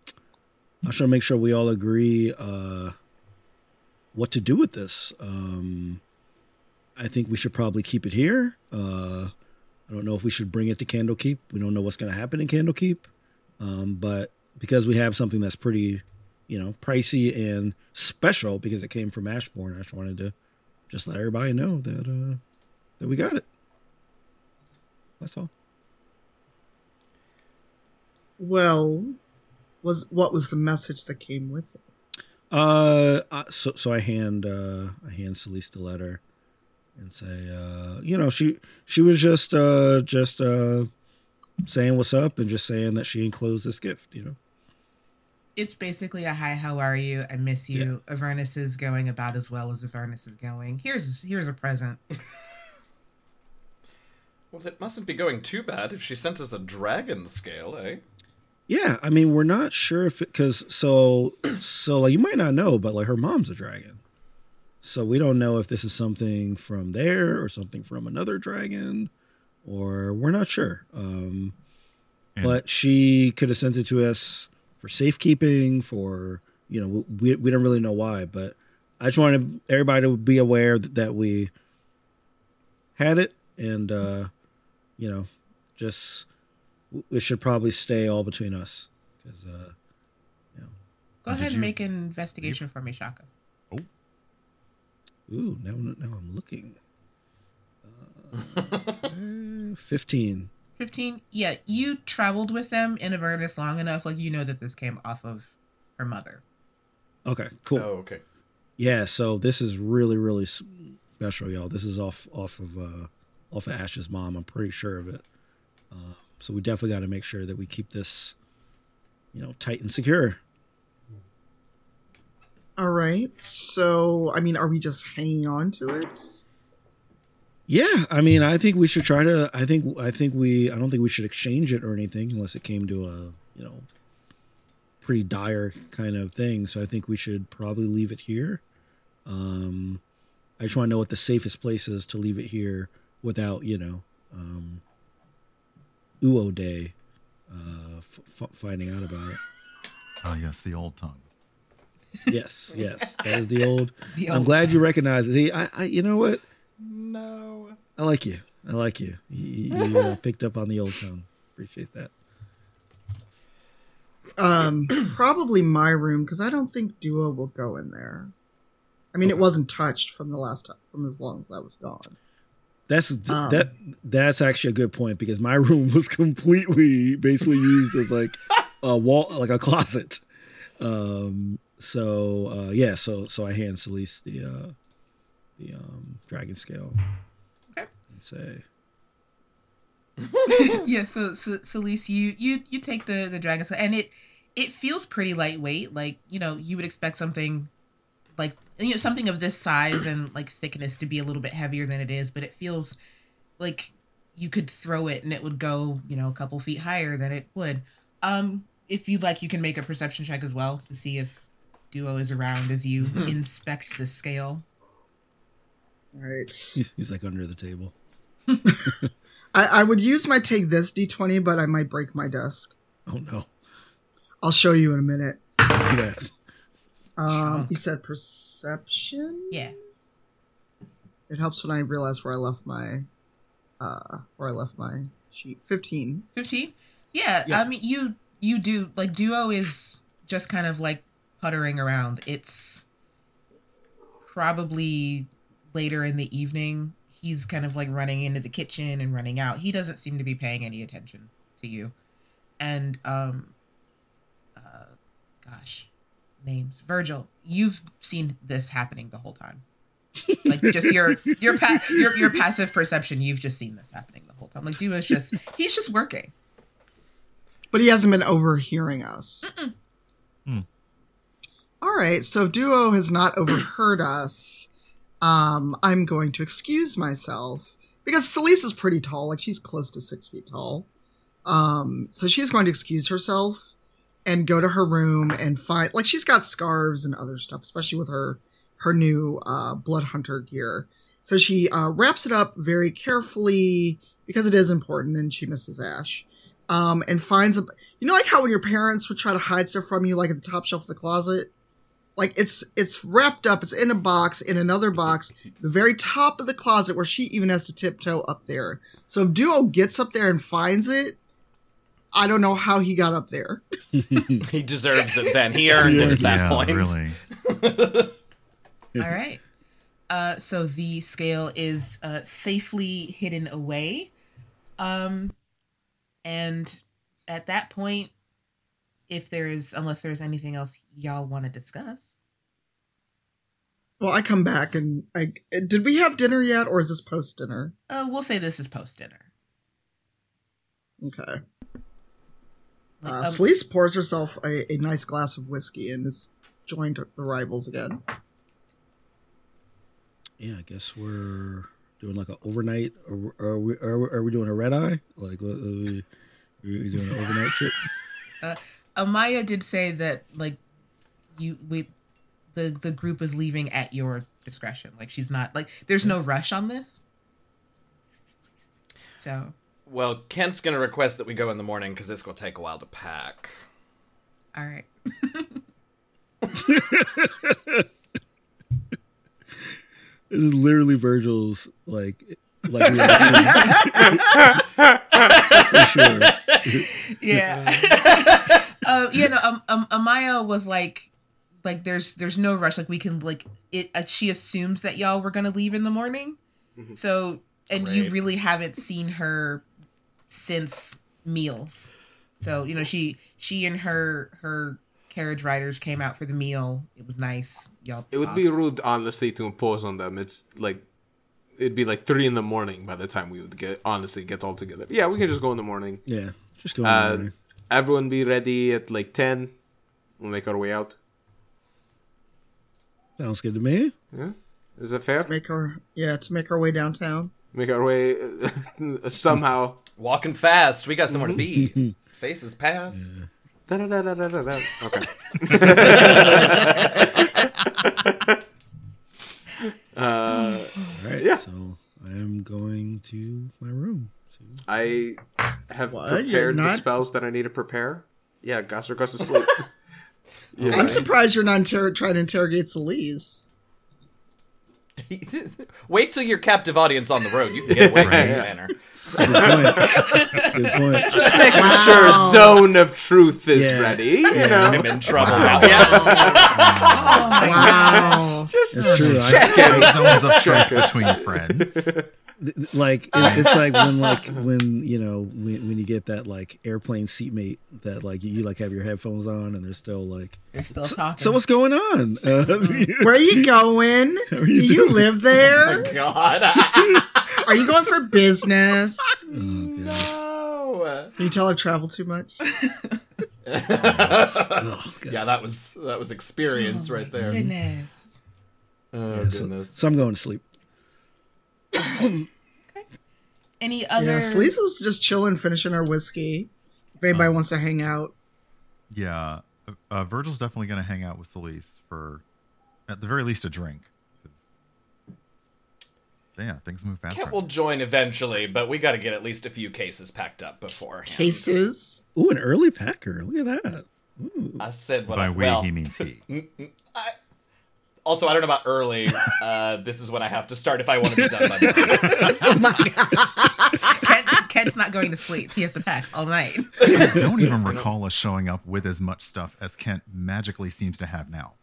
S4: I'm trying to make sure we all agree uh, what to do with this. Um, I think we should probably keep it here. Uh, I don't know if we should bring it to Candlekeep. We don't know what's going to happen in Candlekeep. Um, but because we have something that's pretty, you know, pricey and special because it came from Ashbourne, I just wanted to just let everybody know that uh, that we got it. That's all.
S1: Well, was what was the message that came with it?
S4: Uh, uh, so so I hand uh I hand Celise the letter and say uh you know she she was just uh just uh saying what's up and just saying that she enclosed this gift you know
S3: It's basically a hi, how are you? I miss you. Avernus is going about as well as Avernus is going. Here's here's a present.
S5: Well, it mustn't be going too bad if she sent us a dragon scale, eh?
S4: Yeah I mean we're not sure if because so so like you might not know but like her mom's a dragon so we don't know if this is something from there or something from another dragon or we're not sure um
S2: And-
S4: but she could have sent it to us for safekeeping. For you know, we we don't really know why, but I just wanted everybody to be aware that, that we had it, and uh, you know, just it should probably stay all between us because uh,
S3: Go
S2: Did
S3: ahead
S2: you-
S3: and make an investigation for me, Shaka. Oh.
S4: Ooh, now now I'm looking. Uh, Fifteen.
S3: 15 yeah you traveled with them in avernus long enough like you know that this came off of her mother
S4: Okay, cool.
S5: Oh, okay.
S4: Yeah, so this is really really special, y'all. This is off off of uh off of Ash's mom. I'm pretty sure of it. Uh, so we definitely got to make sure that we keep this, you know, tight and secure.
S1: All right. So, I mean, are we just hanging on to it?
S4: Yeah, I mean, I think we should try to. I think I think we. I don't think we should exchange it or anything unless it came to a you know pretty dire kind of thing. So I think we should probably leave it here. Um, I just want to know what the safest place is to leave it here without you know um, Uo Day uh, f- f- finding out about it.
S2: Oh yes, the old tongue.
S4: Yes, yes, that is the old.
S3: The
S4: I'm
S3: old
S4: glad you recognize it. See, I, I, you know what?
S5: No.
S4: I like you. I like you. You, you uh, picked up on the old tongue. Appreciate that.
S1: Um, probably my room because I don't think Duo will go in there. I mean, it wasn't touched from the last time, from as long as I was gone.
S4: That's
S1: Um.
S4: that. That's actually a good point because my room was completely, basically used as like a wall, like a closet. Um. So uh, yeah. So so I hand Celeste the uh, the um, dragon scale
S3: Okay.
S4: and say,
S3: yeah so so Celeste, you you you take the the dragon scale and it it feels pretty lightweight like you know you would expect something like you know something of this size and like thickness to be a little bit heavier than it is but it feels like you could throw it and it would go you know a couple feet higher than it would um if you'd like you can make a perception check as well to see if duo is around as you inspect the scale
S1: All right.
S4: he's, he's like under the table.
S1: I, I would use my take this d20, but I might break my desk.
S4: Oh no.
S1: I'll show you in a minute.
S4: Yeah.
S1: Um, you said perception.
S3: yeah
S1: It helps when I realize where I left my, uh, where I left my sheet. Fifteen.
S3: 15 yeah,
S1: Yeah.
S3: i mean you you do like duo is just kind of like puttering around it's probably later in the evening he's kind of like running into the kitchen and running out he doesn't seem to be paying any attention to you and um uh gosh names virgil you've seen this happening the whole time like just your your pa- your your passive perception you've just seen this happening the whole time like duo's just he's just working
S1: But he hasn't been overhearing us.
S2: Hmm.
S1: All right, so Duo has not overheard us. Um, I'm going to excuse myself because Celeste is pretty tall, like she's close to six feet tall. Um, so she's going to excuse herself and go to her room and find like she's got scarves and other stuff, especially with her her new uh, blood hunter gear. So she uh, wraps it up very carefully because it is important, and she misses Ash um, and finds a, you know, like how when your parents would try to hide stuff from you, like at the top shelf of the closet, like it's it's wrapped up, it's in a box, in another box, the very top of the closet where she even has to tiptoe up there. So if Duo gets up there and finds it, I don't know how he got up there.
S5: He deserves it then. He earned it at that
S2: yeah,
S5: point.
S2: really.
S3: All right. Uh, so the scale is uh, safely hidden away. Um, and at that point, if there's, unless there's anything else y'all want to discuss,
S1: Well, I come back and I did we have dinner yet, or is this post dinner?
S3: uh, we'll say this is post dinner.
S1: Okay.
S3: Like,
S1: Uh,
S3: um,
S1: Celeste pours herself a, a nice glass of whiskey and is joined the rivals again.
S4: Yeah, I guess we're doing like an overnight. Or are we? Are we, are we doing a red eye? Like, what, are we, are we doing an overnight trip?
S3: Uh, Amaya did say that like you we the the group is leaving at your discretion. Like she's not like there's no rush on this. So
S5: Well, Kent's gonna request that we go in the morning because this will take a while to pack.
S3: All right.
S4: This is literally Virgil's like like sure.
S3: Yeah. um, yeah. No. Um, um, Amaya was like, like, there's, there's no rush. Like, we can, like, it. Uh, she assumes that y'all were gonna leave in the morning. So, and you really haven't seen her since meals. So, you know, she, she and her, her carriage riders came out for the meal. It was nice. Y'all.
S6: It would be rude, honestly, to impose on them. It's like it'd be like three in the morning by the time we would get honestly get all together. Yeah, we can just go in the morning.
S4: Yeah, just go. in
S6: Uh,
S4: there.
S6: everyone be ready at like ten. We'll make our way out.
S4: Sounds good to me.
S6: Yeah, is that fair?
S1: To Make our yeah to make our way downtown.
S6: Make our way somehow.
S5: Walking fast. We got somewhere to be. Faces pass.
S6: Okay. uh,
S4: All right,
S6: Yeah.
S4: so I am going to my room.
S6: I have
S1: What? You're
S6: prepared the spells that I need to prepare. Yeah, Gosser goes to sleep. Yeah.
S1: I'm surprised you're not inter- trying to interrogate Celise.
S5: Wait till your captive audience on the road. You can get away with
S2: Right.
S5: any manner.
S4: Good point. good point.
S6: Making
S1: Wow.
S6: sure zone of truth is
S4: Yeah.
S6: ready. You
S4: Yeah.
S6: know.
S5: I'm in trouble now. Yeah.
S3: Oh my
S1: Wow.
S4: That's true. I,
S2: Zones of truth between friends.
S4: th- th- like it's like when like when you know when, when you get that like airplane seatmate that like you, you like have your headphones on and they're still like
S3: They're still talking.
S4: so what's going on uh,
S1: Where are you going?
S4: are
S1: Do
S4: you
S1: you live there?
S5: Oh God.
S1: Are you going for business?
S4: Oh, God.
S5: no.
S1: Can you tell I've traveled too much?
S4: Oh,
S5: Yeah, that was that was experience right there.
S3: Goodness.
S5: Oh
S4: Yeah, so,
S5: goodness.
S4: so I'm going to sleep okay.
S3: Any other?
S1: Yeah, Celise is just chilling, finishing her whiskey. If anybody wants to hang out.
S2: Yeah, uh, Virgil's definitely going to hang out with Celise for, at the very least, a drink. Yeah, things move fast.
S5: Kent
S2: right
S5: will
S2: now.
S5: join eventually, but we got to get at least a few cases packed up before.
S1: Cases.
S4: Ooh, an early packer look at that
S5: I said what
S2: By
S5: I
S2: we,
S5: well.
S2: he means he.
S5: Also, I don't know about early. Uh, this is when I have to start if I want to be done by morning.
S3: Kent, Kent's not going to sleep. He has to pack all night.
S2: I don't even recall us showing up with as much stuff as Kent magically seems to have now.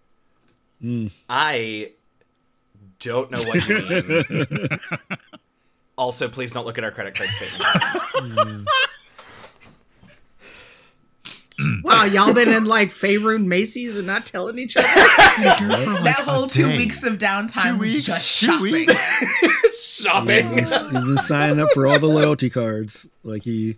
S2: Hmm.
S5: I don't know what you mean. also, please don't look at our credit card statements. Hmm.
S1: Wow, y'all been in like Faerun Macy's and not telling each other?
S3: that whole two
S2: day.
S3: weeks of downtime
S2: Two
S3: was
S2: weeks,
S3: just
S2: two
S3: shopping.
S2: weeks.
S5: Shopping.
S4: he's, he's signing up for all the loyalty cards like he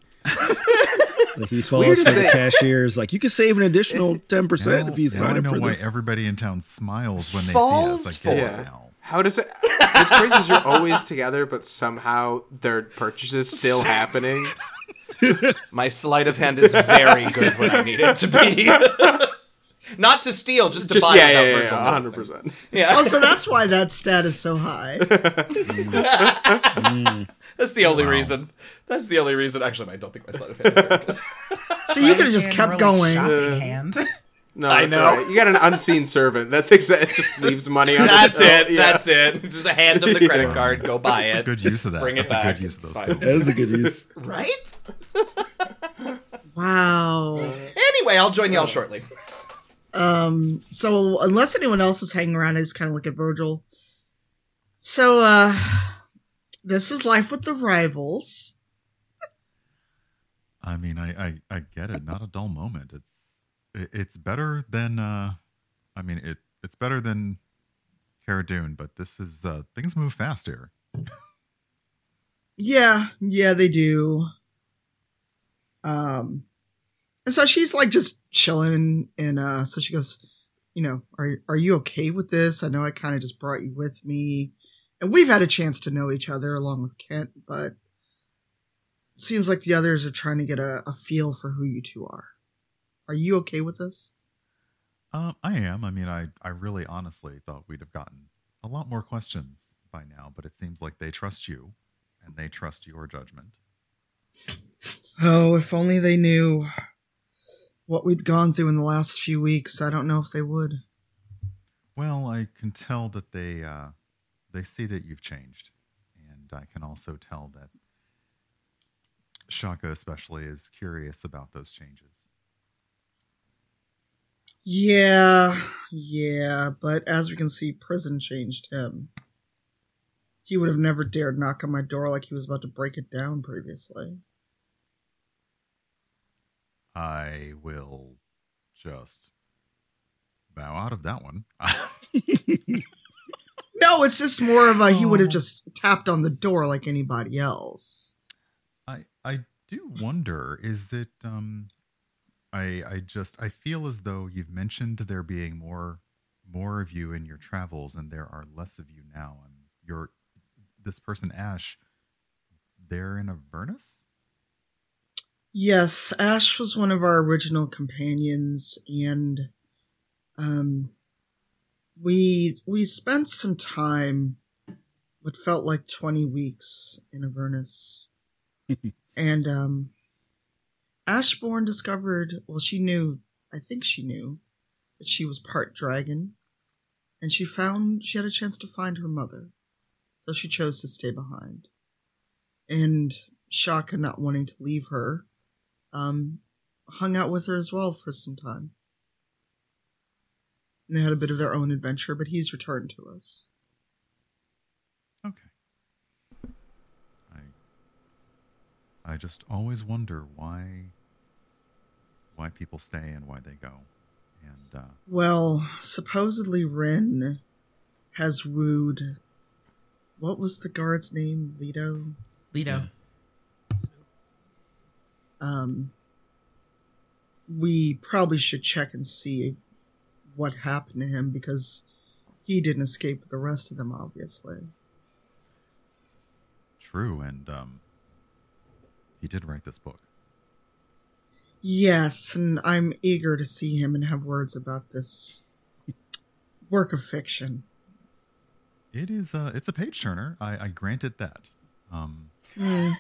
S4: like he falls
S6: Weird
S4: for the
S6: thing.
S4: cashiers like you can save an additional 10% if you
S2: Now
S4: sign
S2: I know why everybody in town smiles when they
S5: Falls
S2: see us. I
S5: for-
S6: Yeah.
S2: now.
S6: How does it? What's crazy you're always together, but somehow their purchases still happening.
S5: My sleight of hand is very good when I need it to be. Not to steal, just to buy
S6: yeah,
S5: without
S6: yeah, yeah,
S5: Virgil
S6: yeah, hundred
S5: noticing.
S6: percent.
S5: Yeah,
S1: oh, so that's why that stat is so high.
S5: that's the only
S2: Wow.
S5: reason. That's the only reason. Actually, I don't think my sleight of hand is very good.
S1: So you could have just kept
S3: really
S1: going.
S3: Shopping
S6: Uh,
S3: hand.
S6: No,
S5: I know.
S6: all right. You got an unseen servant. That's exactly. It just leaves money on.
S5: That's
S6: the
S5: it.
S6: Yeah.
S5: That's it. Just hand them the credit
S6: Yeah.
S5: card. Go buy it.
S2: Good use of that.
S5: Bring it
S2: That's a
S5: back.
S2: good use of those skills.
S4: that is a good use
S5: Right?
S1: Wow.
S5: Anyway, I'll join y'all shortly.
S1: Um, so unless anyone else is hanging around, I just kind of look at Virgil. So, uh, this is life with the rivals.
S2: I mean, I, I, I get it. Not a dull moment. It's it, it's better than uh, I mean it it's better than Cara Dune, but this is uh things move fast here.
S1: Yeah, yeah, they do. Um, and so she's like just chilling, and uh, so she goes, you know, are are you okay with this? I know I kind of just brought you with me, and we've had a chance to know each other along with Kent, but seems like the others are trying to get a, a feel for who you two are. Are you okay with this?
S2: Um, I am. I mean, I I really honestly thought we'd have gotten a lot more questions by now, but it seems like they trust you, and they trust your judgment.
S1: Oh, if only they knew what we'd gone through in the last few weeks. I don't know if they would.
S2: Well, I can tell that they uh, they see that you've changed, and I can also tell that Shaka especially is curious about those changes.
S1: Yeah, yeah, but as we can see, prison changed him. He would have never dared knock on my door like he was about to break it down previously.
S2: I will just bow out of that one.
S1: No, it's just more of a he would have
S3: Oh.
S1: just tapped on the door like anybody else.
S2: I I do wonder is it um I I just I feel as though you've mentioned there being more more of you in your travels and there are less of you now and you're this person Ash they're in Avernus?
S1: Yes, Ash was one of our original companions, and um, we we spent some time, what felt like twenty weeks in Avernus, and um, Ashbourne discovered. Well, she knew. I think she knew that she was part dragon, and she found she had a chance to find her mother, so she chose to stay behind. And Shaka, not wanting to leave her, um, hung out with her as well for some time. And they had a bit of their own adventure, but he's returned to us.
S2: Okay. I I just always wonder why why people stay and why they go. And uh
S1: Well, supposedly Ren has wooed. What was the guard's name? Leto?
S3: Lido.
S1: Um, we probably should check and see what happened to him because he didn't escape with the rest of them, obviously.
S2: true and um he did write this book.
S1: Yes, and I'm eager to see him and have words about this work of fiction.
S2: It is uh it's a page turner. I, I it that. Um
S1: Hmm.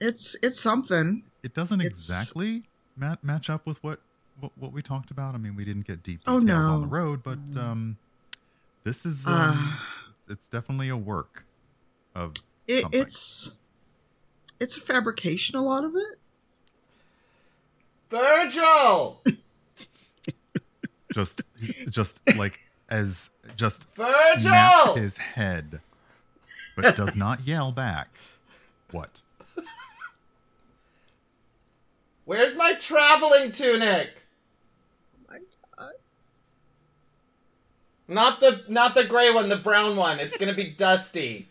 S1: It's it's something.
S2: it doesn't
S1: It's-
S2: exactly mat- match up with what, what what we talked about. I mean, we didn't get deep
S1: Oh,
S2: details on the road, but um this is um,
S1: Ah.
S2: it's definitely a work of
S1: It, it's it's a fabrication. A lot of it.
S5: Virgil!
S2: just just like as just
S5: Virgil!
S2: snaps his head, but does not yell back. What?
S5: Where's my traveling tunic?
S1: Oh my God.
S5: Not the not the gray one, the brown one. It's gonna be dusty.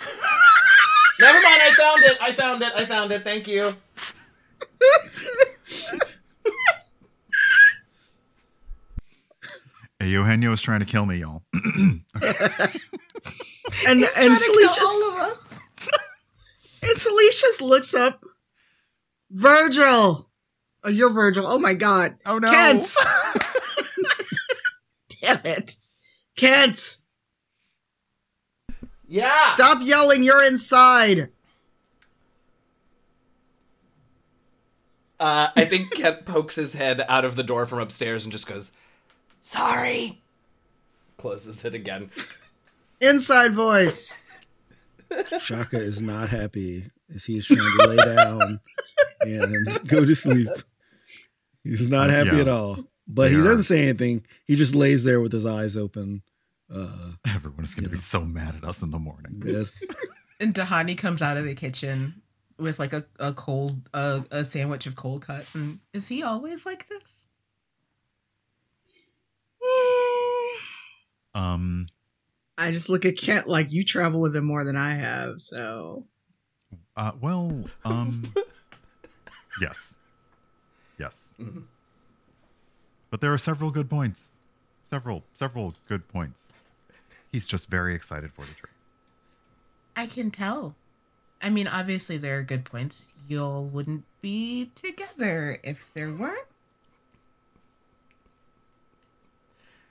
S5: Never mind, I found it. I found it. I found it. Thank you.
S2: Hey, Eugenio is trying to kill me, y'all.
S1: And and
S3: Trying to kill
S1: Salacious
S3: all of us.
S1: and Salacious looks up. Virgil. Oh, you're Virgil. Oh my God.
S2: Oh no!
S1: Kent. Damn it, Kent.
S5: Yeah.
S1: Stop yelling. You're inside.
S5: Uh, I think Kent pokes his head out of the door from upstairs and just goes, "Sorry." Closes it again.
S1: Inside voice.
S4: Shaka is not happy as he's trying to lay down and go to sleep. He's not happy
S2: Yeah.
S4: at all. But he
S2: They are.
S4: doesn't say anything. He just lays there with his eyes open. Uh,
S2: Everyone is going to be so mad at us in the morning.
S4: good.
S3: And Dahani comes out of the kitchen with like a, a cold uh, a sandwich of cold cuts and is he always like this?
S2: Um,
S1: I just look at Kent like you travel with him more than I have, so
S2: uh, well, um, yes, yes,
S5: Mhm.
S2: but there are several good points. Several, several good points. He's just very excited for the trip.
S3: I can tell. I mean, obviously there are good points. Y'all wouldn't be together if there weren't.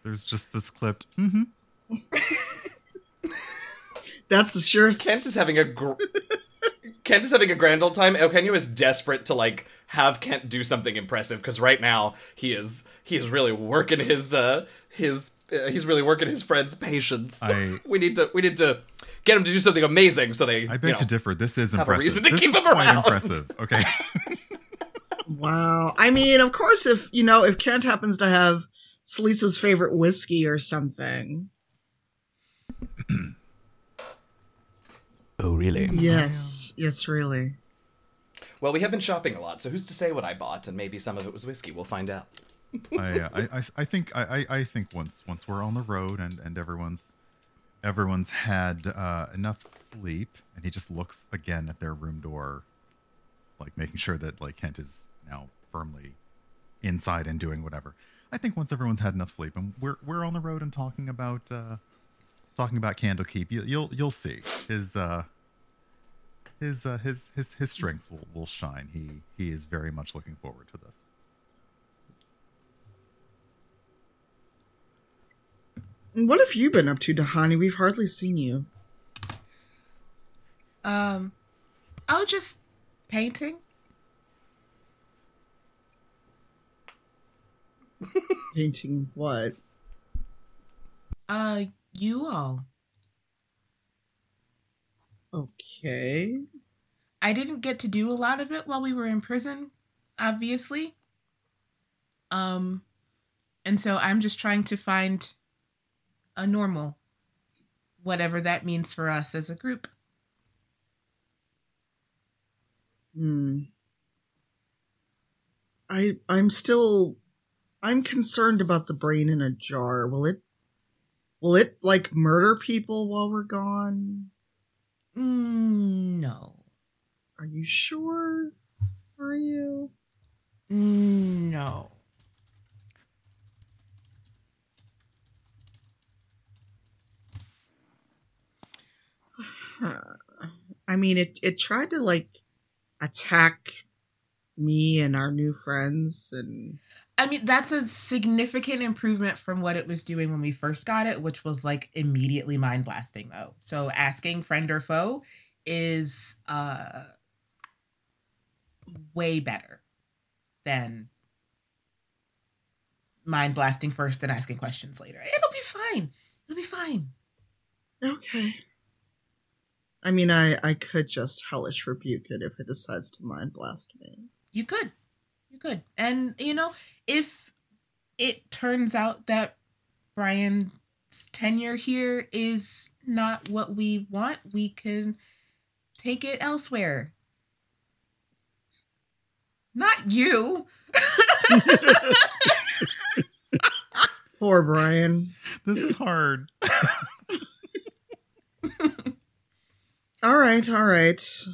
S2: There's just this clipped. Mm-hmm.
S1: that's the surest.
S5: Kent is having a gr- Kent is having a grand old time. Eugenio is desperate to like have Kent do something impressive because right now he is he is really working his uh his uh, he's really working his friend's patience.
S2: I-
S5: we need to we need to get him to do something amazing so they
S2: I
S5: you
S2: beg
S5: know,
S2: to differ. This is
S5: have a
S2: impressive.
S5: reason to
S2: this
S5: keep
S2: is
S5: him
S2: quite
S5: around.
S2: impressive. Okay.
S1: Wow. I mean, of course, if you know, if Kent happens to have Selisa's favorite whiskey or something.
S5: Oh really?
S1: Yes. Yes, really.
S5: Well, we have been shopping a lot, so who's to say what I bought? And maybe some of it was whiskey. We'll find out.
S2: I, uh, I, I, I think I, I- think once once we're on the road and, and everyone's everyone's had uh, enough sleep, and he just looks again at their room door, like making sure that like Kent is now firmly inside and doing whatever. I think once everyone's had enough sleep and we're we're on the road and talking about uh, talking about Candlekeep, you, you'll you'll see his uh, his uh, his his his strengths will, will shine. He he is very much looking forward to this.
S1: What have you been up to, Dahani? We've hardly seen you.
S3: Um, oh, just painting.
S1: Painting what?
S3: Uh, you all.
S1: Okay.
S3: I didn't get to do a lot of it while we were in prison, obviously. Um, and so I'm just trying to find a normal, whatever that means for us as a group.
S1: Hmm. I I'm still I'm concerned about the brain in a jar. Will it will it like murder people while we're gone?
S3: Mm, no.
S1: Are you sure? Are you?
S3: Mm, No.
S1: I mean it it tried to like attack me and our new friends and
S3: I mean, that's a significant improvement from what it was doing when we first got it, which was like immediately mind blasting though. So asking friend or foe is uh way better than mind blasting first and asking questions later. It'll be fine. It'll be fine.
S1: Okay. I mean I I could just hellish rebuke it if it decides to mind blast me.
S3: You could. You could. And you know, if it turns out that Brian's tenure here is not what we want, we can take it elsewhere. Not you.
S1: Poor Brian.
S2: This is hard.
S1: All right, all right.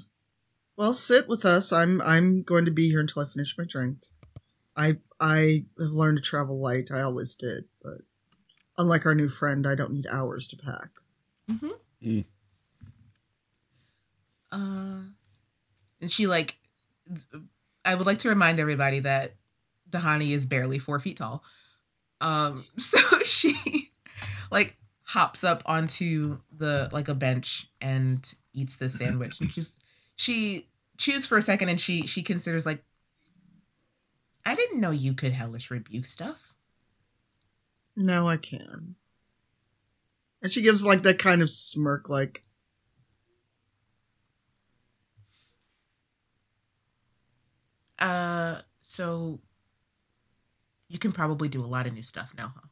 S1: Well, sit with us. I'm I'm going to be here until I finish my drink. I I have learned to travel light. I always did, but unlike our new friend, I don't need hours to pack.
S3: Mm-hmm. Uh, and she like, I would like to remind everybody that Dahani is barely four feet tall. Um, so she like hops up onto the like a bench and eats the sandwich. And she's she chews for a second and she she considers like, I didn't know you could hellish rebuke stuff.
S1: No, I can. And she gives like that kind of smirk, like,
S3: Uh, so you can probably do a lot of new stuff now, huh?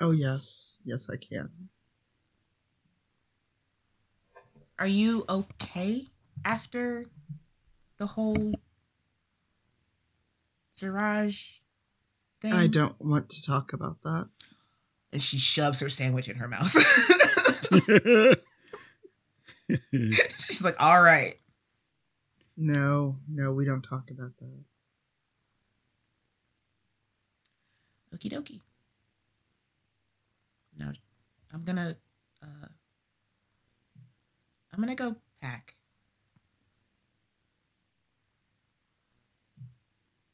S1: "Oh yes, yes, I can."
S3: Are you okay after the whole Siraj thing?
S1: I don't want to talk about that.
S3: And she shoves her sandwich in her mouth. She's like, all right.
S1: No, no, we don't talk about that.
S3: Okie dokie. Now, I'm gonna, uh, I'm gonna go pack.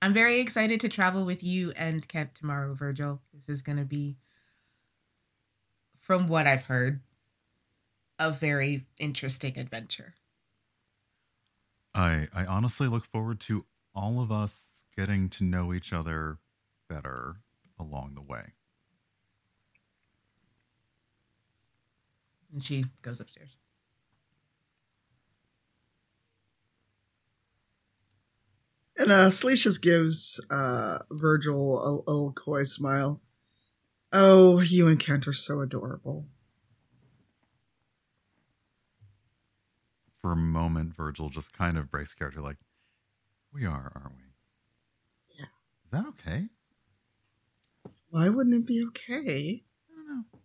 S3: I'm very excited to travel with you and Kent tomorrow, Virgil. This is gonna be, from what I've heard, a very interesting adventure.
S2: I I honestly look forward to all of us getting to know each other better along the way.
S3: And she goes upstairs.
S1: And uh, Salicious gives uh, Virgil a, a little coy smile. Oh, you and Kent are so adorable.
S2: For a moment, Virgil just kind of breaks character, like, "We are, aren't we?"
S1: Yeah.
S2: Is that okay?
S1: Why wouldn't it be okay?
S2: I don't know.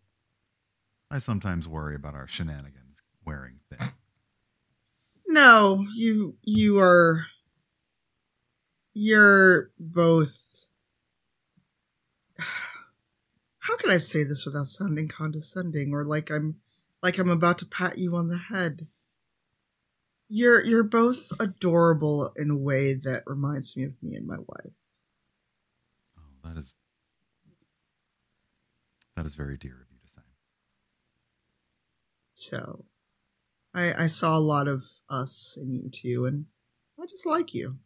S2: I sometimes worry about our shenanigans wearing thin.
S1: No, you you are you're both How can I say this without sounding condescending or like I'm like I'm about to pat you on the head? You're you're both adorable in a way that reminds me of me and my wife.
S2: Oh, that is that is very dear of you to say.
S1: So I I saw a lot of us in you too and I just like you.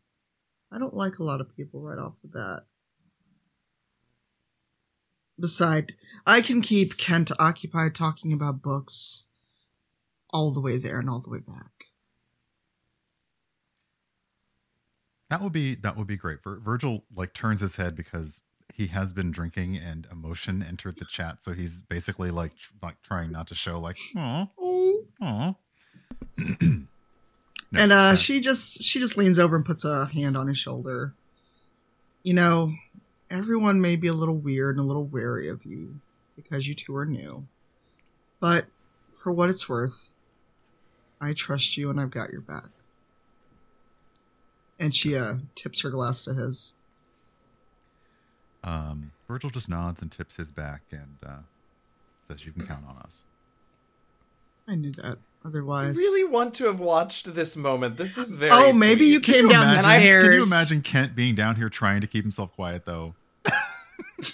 S1: I don't like a lot of people right off the bat. Beside, I can keep Kent occupied talking about books all the way there and all the way back.
S2: That would be that would be great. Vir- Virgil like turns his head because he has been drinking and emotion entered the chat, so he's basically like like trying not to show like, oh, oh.
S1: and uh she just she just leans over and puts a hand on his shoulder. You know, everyone may be a little weird and a little wary of you because you two are new. But for what it's worth, I trust you and I've got your back. And she uh tips her glass to his.
S2: Um, Virgil just nods and tips his back and uh, says, "You can count on us."
S1: I knew that.
S5: I really want to have watched this moment. This is very.
S1: Oh, maybe
S5: sweet.
S1: you came
S2: Can you
S1: down the stairs.
S2: Can you imagine Kent being down here trying to keep himself quiet though?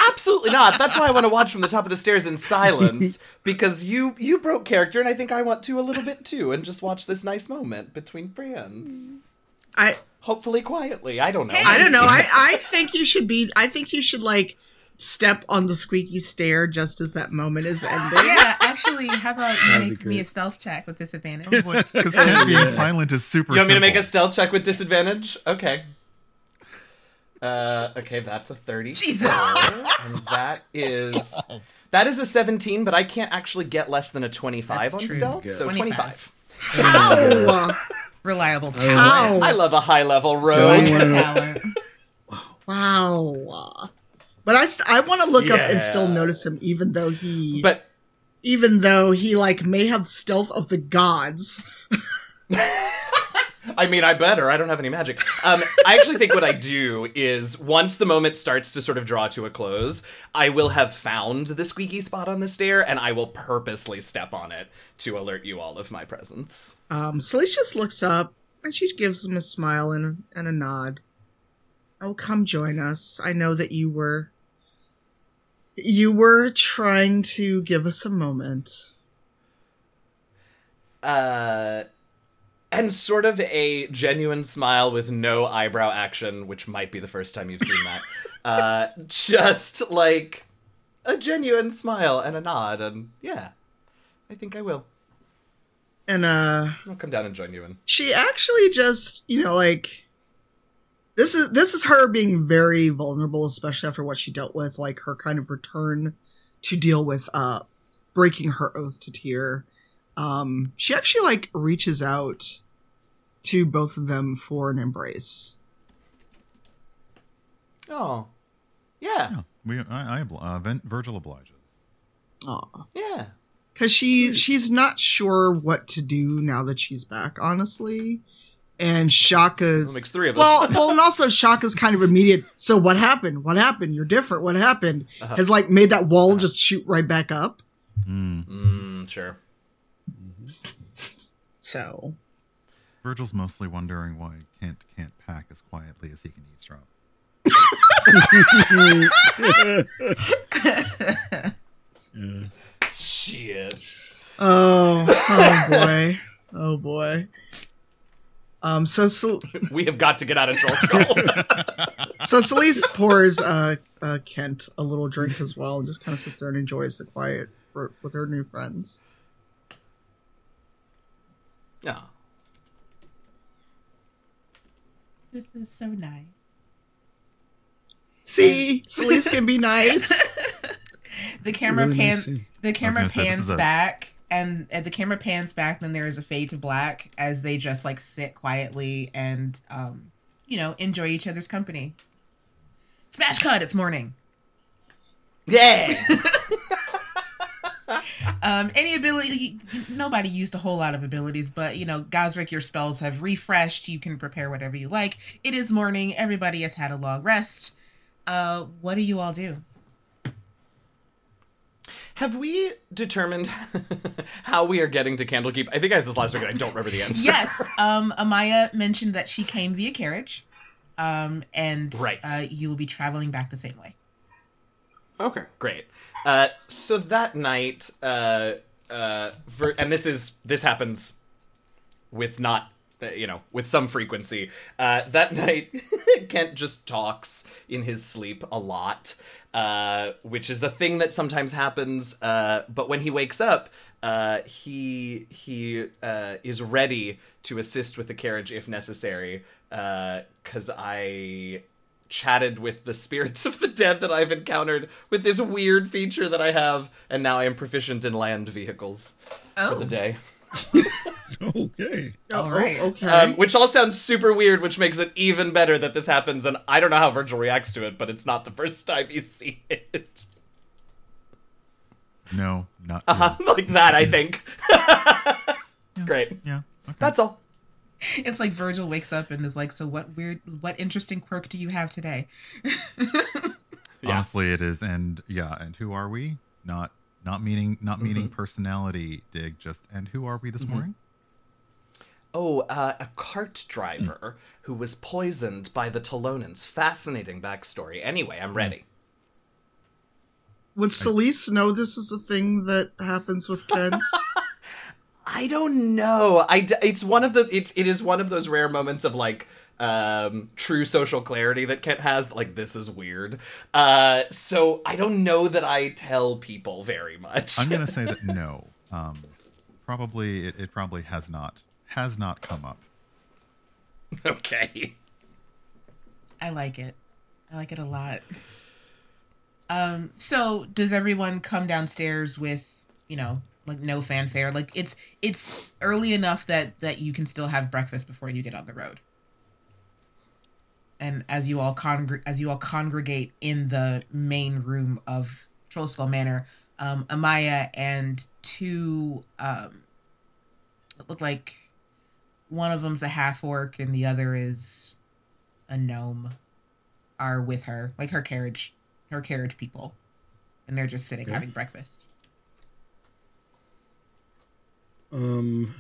S5: Absolutely not. That's why I want to watch from the top of the stairs in silence because you you broke character, and I think I want to a little bit too, and just watch this nice moment between friends.
S1: I
S5: Hopefully, quietly. I don't know.
S1: I don't know. I I think you should be. I think you should like step on the squeaky stair just as that moment is ending.
S3: Yeah, actually, how about you
S4: That'd
S3: make me a
S4: great.
S3: stealth check with disadvantage?
S2: Because Kent being silent is super.
S5: You want me to make a
S2: simple.
S5: stealth check with disadvantage? Okay. Uh, okay, that's a thirty.
S3: Jesus.
S5: and that is that is a seventeen, but I can't actually get less than a twenty-five
S3: That's
S5: on
S3: true.
S5: stealth.
S4: Good.
S5: So
S3: 25.
S5: twenty-five.
S1: Ow!
S3: Reliable
S4: Oh.
S3: talent.
S5: I love a high-level
S4: Don't
S5: rogue.
S4: wanna-
S1: Wow. But I, I want to look up and still notice him, even though he,
S5: But
S1: even though he like may have stealth of the gods.
S5: I mean, I better. I don't have any magic. Um, I actually think what I do is once the moment starts to sort of draw to a close, I will have found the squeaky spot on the stair, and I will purposely step on it to alert you all of my presence.
S1: Um, Salicious looks up and she gives him a smile and, and a nod. Oh, come join us. I know that you were, you were trying to give us a moment.
S5: Uh, and sort of a genuine smile with no eyebrow action, which might be the first time you've seen that. uh, just like a genuine smile and a nod, and yeah, I think I will.
S1: And uh,
S5: I'll come down and join you in.
S1: she actually just you know like this is this is her being very vulnerable especially after what she dealt with like her kind of return to deal with uh breaking her oath to Tyr. um she actually like reaches out to both of them for an embrace
S5: Oh, yeah,
S2: Yeah, we. I. I uh, Virgil obliges.
S1: Oh,
S5: yeah.
S1: because she she's not sure what to do now that she's back honestly and shaka's
S5: That makes three of us.
S1: well, well, and also Shaka's kind of immediate. So what happened? What happened? You're different. What happened?
S5: Uh-huh.
S1: Has like made that wall just shoot right back up.
S2: Mm.
S5: Mm, sure.
S1: So
S2: Virgil's mostly wondering why Kent can't pack as quietly as he can eavesdrop.
S5: Shit.
S1: oh oh boy oh boy. Um, so Cel-
S5: We have got to get out of Troll Skull.
S1: so Celeste pours uh, uh, Kent a little drink as well, and just kind of sits there and enjoys the quiet for, with her new friends.
S5: yeah.
S3: This is so nice.
S1: See, Celeste can be nice.
S3: The camera
S4: Really
S3: pans.
S4: scene.
S3: the camera
S2: gonna say, this
S3: pans
S2: a-
S3: back, and the camera pans back. Then there is a fade to black as they just like sit quietly and, um, you know, enjoy each other's company. Smash cut. It's morning.
S5: Yeah.
S3: Um, any ability, nobody used a whole lot of abilities, but you know, Gosrick, your spells have refreshed. You can prepare whatever you like. It is morning. Everybody has had a long rest. Uh, what do you all do?
S5: Have we determined how we are getting to Candlekeep? I think I asked this last week and I don't remember the answer.
S3: Yes, um, Amaya mentioned that she came via carriage, um, and
S5: Right.
S3: uh, you will be traveling back the same way.
S6: Okay.
S5: Great. Uh, so that night, uh, uh, ver- and this is this happens with not uh, you know with some frequency. Uh, that night, Kent just talks in his sleep a lot, uh, which is a thing that sometimes happens. Uh, but when he wakes up, uh, he he uh, is ready to assist with the carriage if necessary. Because I chatted with the spirits of the dead that I've encountered with this weird feature that I have, and now I am proficient in land vehicles for the day.
S4: Okay.
S3: All right.
S1: Oh, okay.
S5: Um, which all sounds super weird, which makes it even better that this happens, and I don't know how Virgil reacts to it, but it's not the first time he's seen it.
S2: No, not
S5: Uh-huh, like that, I think. Great.
S2: yeah. Okay.
S5: That's all.
S3: It's like Virgil wakes up and is like, "So what weird, what interesting quirk do you have today?"
S5: Yeah.
S2: Honestly, it is, and yeah, and who are we? Not not meaning not mm-hmm. meaning personality. Dig just and who are we this mm-hmm. morning?
S5: Oh, uh, a cart driver who was poisoned by the Talonans. Fascinating backstory. Anyway, I'm mm. ready.
S1: Would Celeste know this is a thing that happens with Kent?
S5: I don't know. I d- it's one of the it's it is one of those rare moments of like um true social clarity that Kent has like this is weird. Uh so I don't know that I tell people very much.
S2: I'm gonna say that no. Um, probably it, it probably has not has not come up.
S5: okay.
S3: I like it. I like it a lot. Um, so does everyone come downstairs with, you know, like no fanfare? Like it's it's early enough that that you can still have breakfast before you get on the road. And as you all congr- as you all congregate in the main room of Trollskull Manor, um, Amaya and two um, look like one of them's a half orc and the other is a gnome are with her, like her carriage, her carriage people, and they're just sitting having breakfast.
S4: Um,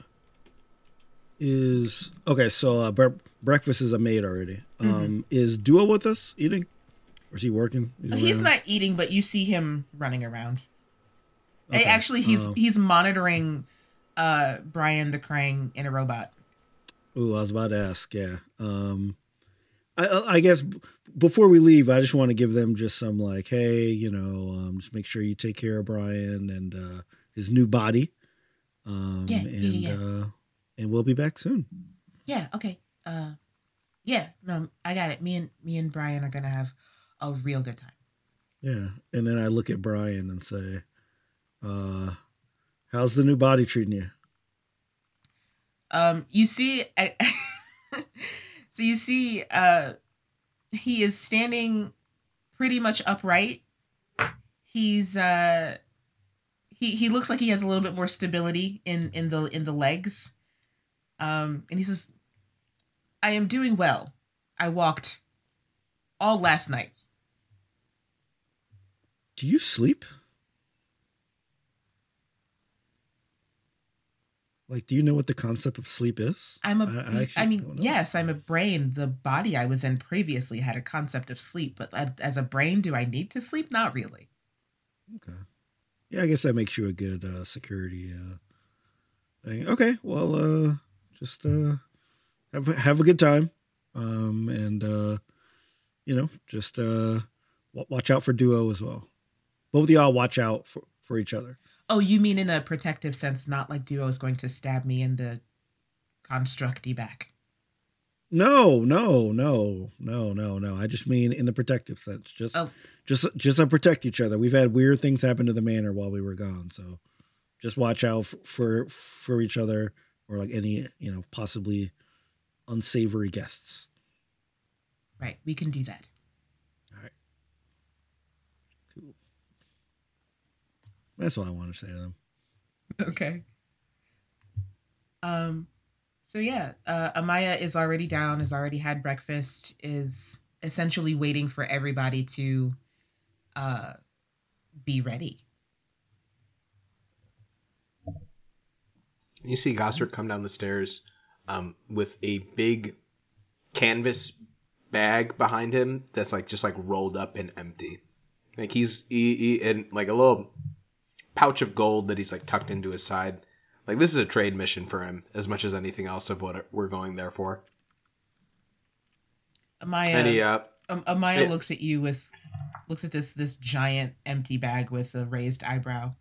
S4: is okay. So uh, bre- breakfast is a maid already. Um, is Duo with us eating, or is he working?
S3: He's
S4: around?
S3: not eating, but you see him running around. Hey, actually, he's
S4: Oh.
S3: he's monitoring uh Brian the Krang in a robot.
S4: Ooh, I was about to ask. Yeah. Um, I I I guess before we leave, I just want to give them just some like, hey, you know, um, just make sure you take care of Brian and uh, his new body. Um,
S3: Yeah,
S4: and
S3: yeah, yeah.
S4: uh, and we'll be back soon.
S3: Yeah. Okay. Uh, yeah. No, I got it. Me and me and Brian are gonna have a real good time.
S4: Yeah. And then I look at Brian and say, uh, "How's the new body treating you?"
S3: Um, you see, I, so you see, uh, he is standing pretty much upright. He's uh, he he looks like he has a little bit more stability in in the in the legs. Um, and he says, "I am doing well. I walked all last night.
S4: Do you sleep? Like, do you know what the concept of sleep is?
S3: I'm a.
S4: I- I
S3: mean, yes, I'm a brain. The body I was in previously had a concept of sleep, but as, as a brain, do I need to sleep? Not really.
S4: Okay. Yeah, I guess that makes you a good uh, security uh, thing. Okay, well, uh, just uh, have have a good time, um, and uh, you know, just uh, watch out for duo as well. Both of y'all watch out for for each other.
S3: Oh, you mean in a protective sense, not like Duo is going to stab me in the constructy back.
S4: No, no, no, no, no, no. I just mean in the protective sense. Just,
S3: Oh.
S4: just, just to protect each other. We've had weird things happen to the manor while we were gone, so just watch out for for each other or like any you know possibly unsavory guests.
S3: Right, we can do that. All right, cool.
S4: That's all I want to say to them.
S3: Okay. Um so yeah, uh Amaya is already down, has already had breakfast, is essentially waiting for everybody to uh be ready.
S6: You see Gosrick come down the stairs um, with a big canvas bag behind him that's like just like rolled up and empty. Like he's he, he and like a little pouch of gold that he's like tucked into his side. Like this is a trade mission for him as much as anything else of what we're going there for.
S3: Amaya
S6: he uh,
S3: um, Amaya
S6: it-
S3: looks at you with looks at this this giant empty bag with a raised eyebrow.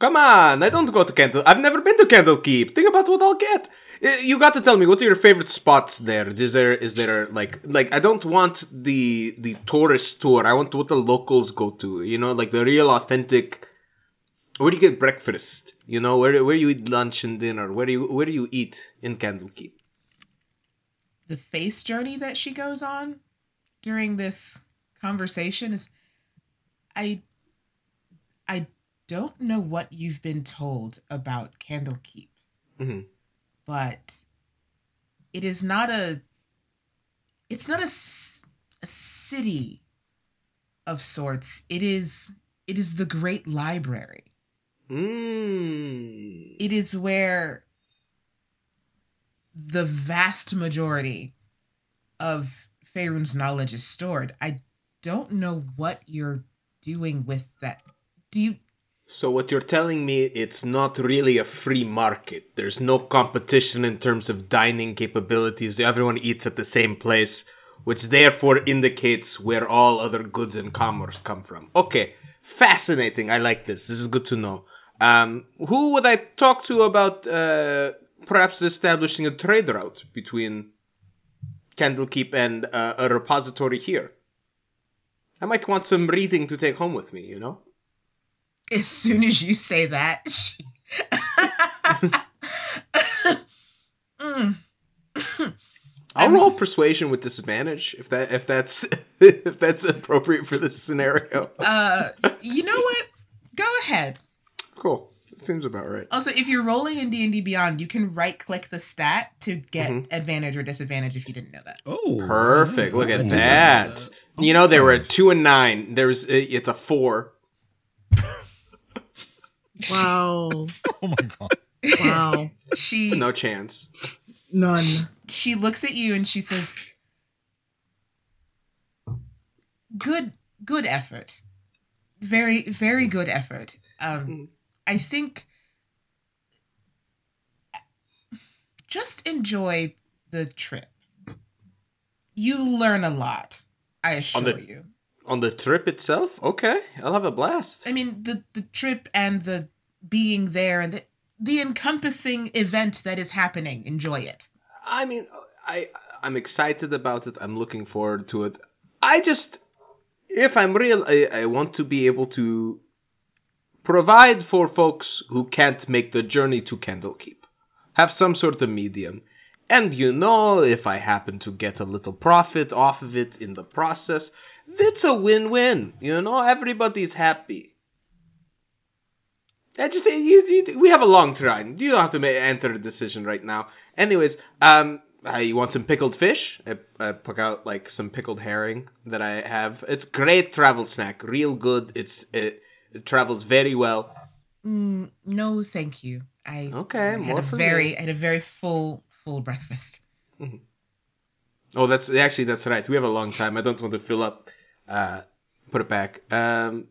S6: Come on, I don't go to Candle. I've never been to Candlekeep. Think about what I'll get. Uh, You got to tell me what are your favorite spots there. Is there is there like like I don't want the the tourist tour. I want what the locals go to. You know, like the real authentic. Where do you get breakfast? You know, where where you eat lunch and dinner. Where do you where do you eat in Candlekeep?
S3: the face journey that she goes on during this conversation is I I don't know what you've been told about Candlekeep,
S6: Mhm.
S3: but it is not a it's not a, a city of sorts. It is it is the great library.
S6: Mmm.
S3: It is where the vast majority of Faerun's knowledge is stored. I don't know what you're doing with that. Do you
S6: So what you're telling me, it's not really a free market. There's no competition in terms of dining capabilities. Everyone eats at the same place, which therefore indicates where all other goods and commerce come from. Okay, fascinating. I like this. This is good to know. Um, who would I talk to about uh, perhaps establishing a trade route between Candlekeep and uh, a repository here? I might want some reading to take home with me, you know?
S3: As soon as you say that, she... Mm.
S6: I'll
S3: I'm-
S6: roll persuasion with disadvantage if that if that's if that's appropriate for this scenario.
S3: Uh, you know what? Go ahead.
S6: Cool. Seems about right.
S3: Also, if you're rolling in D and D Beyond, you can right click the stat to get
S6: Mhm.
S3: advantage or disadvantage if you didn't know that.
S4: Oh,
S6: Perfect. Look at
S4: did not know
S6: that.
S4: that.
S6: You know they were a two and nine. There's uh, it's a four.
S1: Wow.
S2: Oh my god.
S1: Wow.
S3: She
S6: No chance.
S1: None.
S3: she looks at you and she says good good effort very very good effort um i think just enjoy the trip you learn a lot i assure
S6: the-
S3: you
S6: On the trip itself, okay, I'll have a blast.
S3: i mean the the trip and the being there and the, the encompassing event that is happening enjoy it
S6: I mean, I I'm excited about it. I'm looking forward to it. I just, if I'm real, I, I want to be able to provide for folks who can't make the journey to Candlekeep. Have some sort of medium. And you know, if I happen to get a little profit off of it in the process, it's a win-win. You know, everybody's happy. I just you, you, we have a long time. You don't have to ma- enter a decision right now. Anyways, um, uh, you want some pickled fish? I, I pick out like some pickled herring that I have. It's great travel snack, real good. It's it, it travels very well.
S3: Mm, no, thank you. I
S6: Okay,
S3: had
S6: more
S3: a very
S6: you.
S3: I had a very full full breakfast.
S6: Oh, that's actually that's right. We have a long time. I don't want to fill up. Uh, put it back. Um,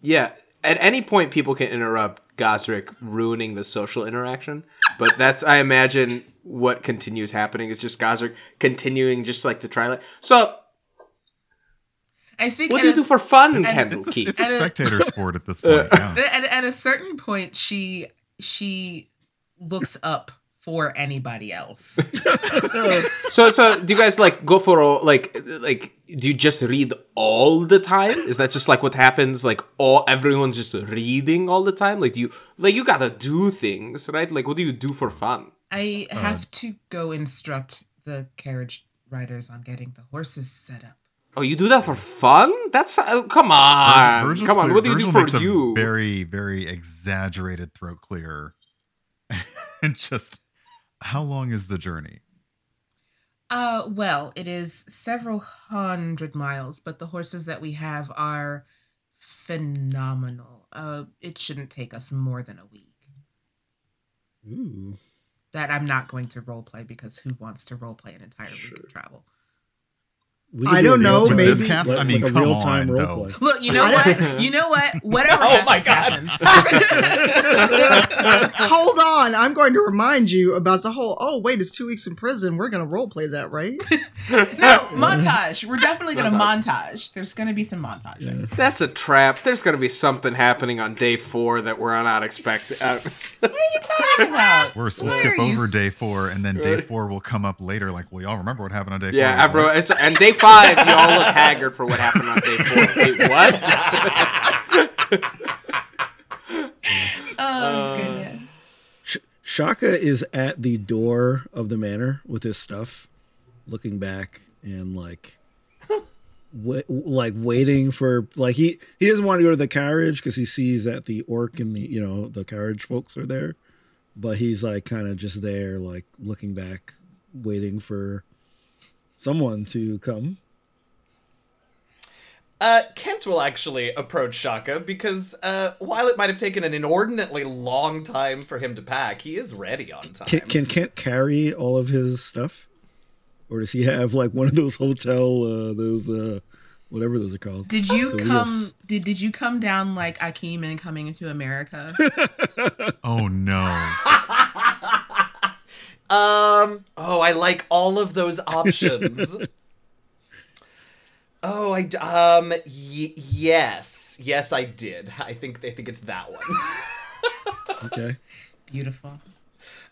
S6: yeah. At any point, people can interrupt. Gosrick ruining the social interaction. But that's I imagine what continues happening is just Gosrick continuing just like to try like so
S3: I think
S6: what do you
S3: a
S6: do for fun,
S3: and-
S6: Kendall
S2: It's a,
S6: Keith?
S2: it's a
S3: And it-
S2: spectator sport at this point. Yeah.
S3: at, at a certain point she she looks up for anybody else.
S6: So so do you guys like go for a, like like do you just read all the time? Is that just like what happens? Like all everyone's just reading all the time? Like do you like you gotta do things, right? Like what do you do for fun?
S3: I have to go instruct the carriage riders on getting the horses set up.
S6: Oh, you do that for fun? That's uh, come on,
S2: Virgil
S6: come on.
S2: clear-
S6: What do you
S2: Virgil
S6: do
S2: makes
S6: for
S2: a
S6: you?
S2: Very, very exaggerated throat clear. and just how long is the journey?
S3: Uh, well, it is several hundred miles, but the horses that we have are phenomenal. Uh, it shouldn't take us more than a week.
S4: Ooh.
S3: That I'm not going to roleplay because who wants to roleplay an entire week of travel?
S4: We
S1: I
S4: do
S1: don't know,
S4: real-time-
S1: maybe-
S2: cast, I mean,
S4: like a
S2: come
S4: real-time
S2: on,
S4: role
S2: though.
S4: play.
S3: Look, you know what? You know what? Whatever
S5: Oh my God.
S1: Hold on, I'm going to remind you about the whole. Oh wait, it's two weeks in prison. We're gonna role play that, right?
S3: no, montage. We're definitely going to montage. There's going to be some montage.
S6: That's a trap. There's gonna be something happening on day four that we're not expecting. Uh,
S3: What are you talking about?
S2: We're, we'll
S3: Why
S2: skip
S3: are you
S2: over
S3: s-
S2: day four, and then day four will come up later. Like, well, y'all remember what happened on day four?
S6: yeah,
S2: Like,
S6: bro. It's, and day five, you all look haggard for what happened on day four. Wait, what?
S3: Oh, uh, goodness.
S4: Sh- Shaka is at the door of the manor with his stuff, looking back and like, wa- like waiting for like he he doesn't want to go to the carriage because he sees that the orc and the you know the carriage folks are there, but he's like kind of just there like looking back, waiting for someone to come.
S5: Uh, Kent will actually approach Shaka because uh, while it might have taken an inordinately long time for him to pack, he is ready on time.
S4: Can, can Kent carry all of his stuff, or does he have like one of those hotel uh, those uh, whatever those are called?
S3: Did you
S4: The
S3: come?
S4: wheels.
S3: Did Did you come down like Akeem and coming into America?
S2: Oh no!
S5: Um. Oh, I like all of those options. oh, I um. Y- yes, yes, I did. I think I think it's that one.
S4: Okay.
S3: Beautiful.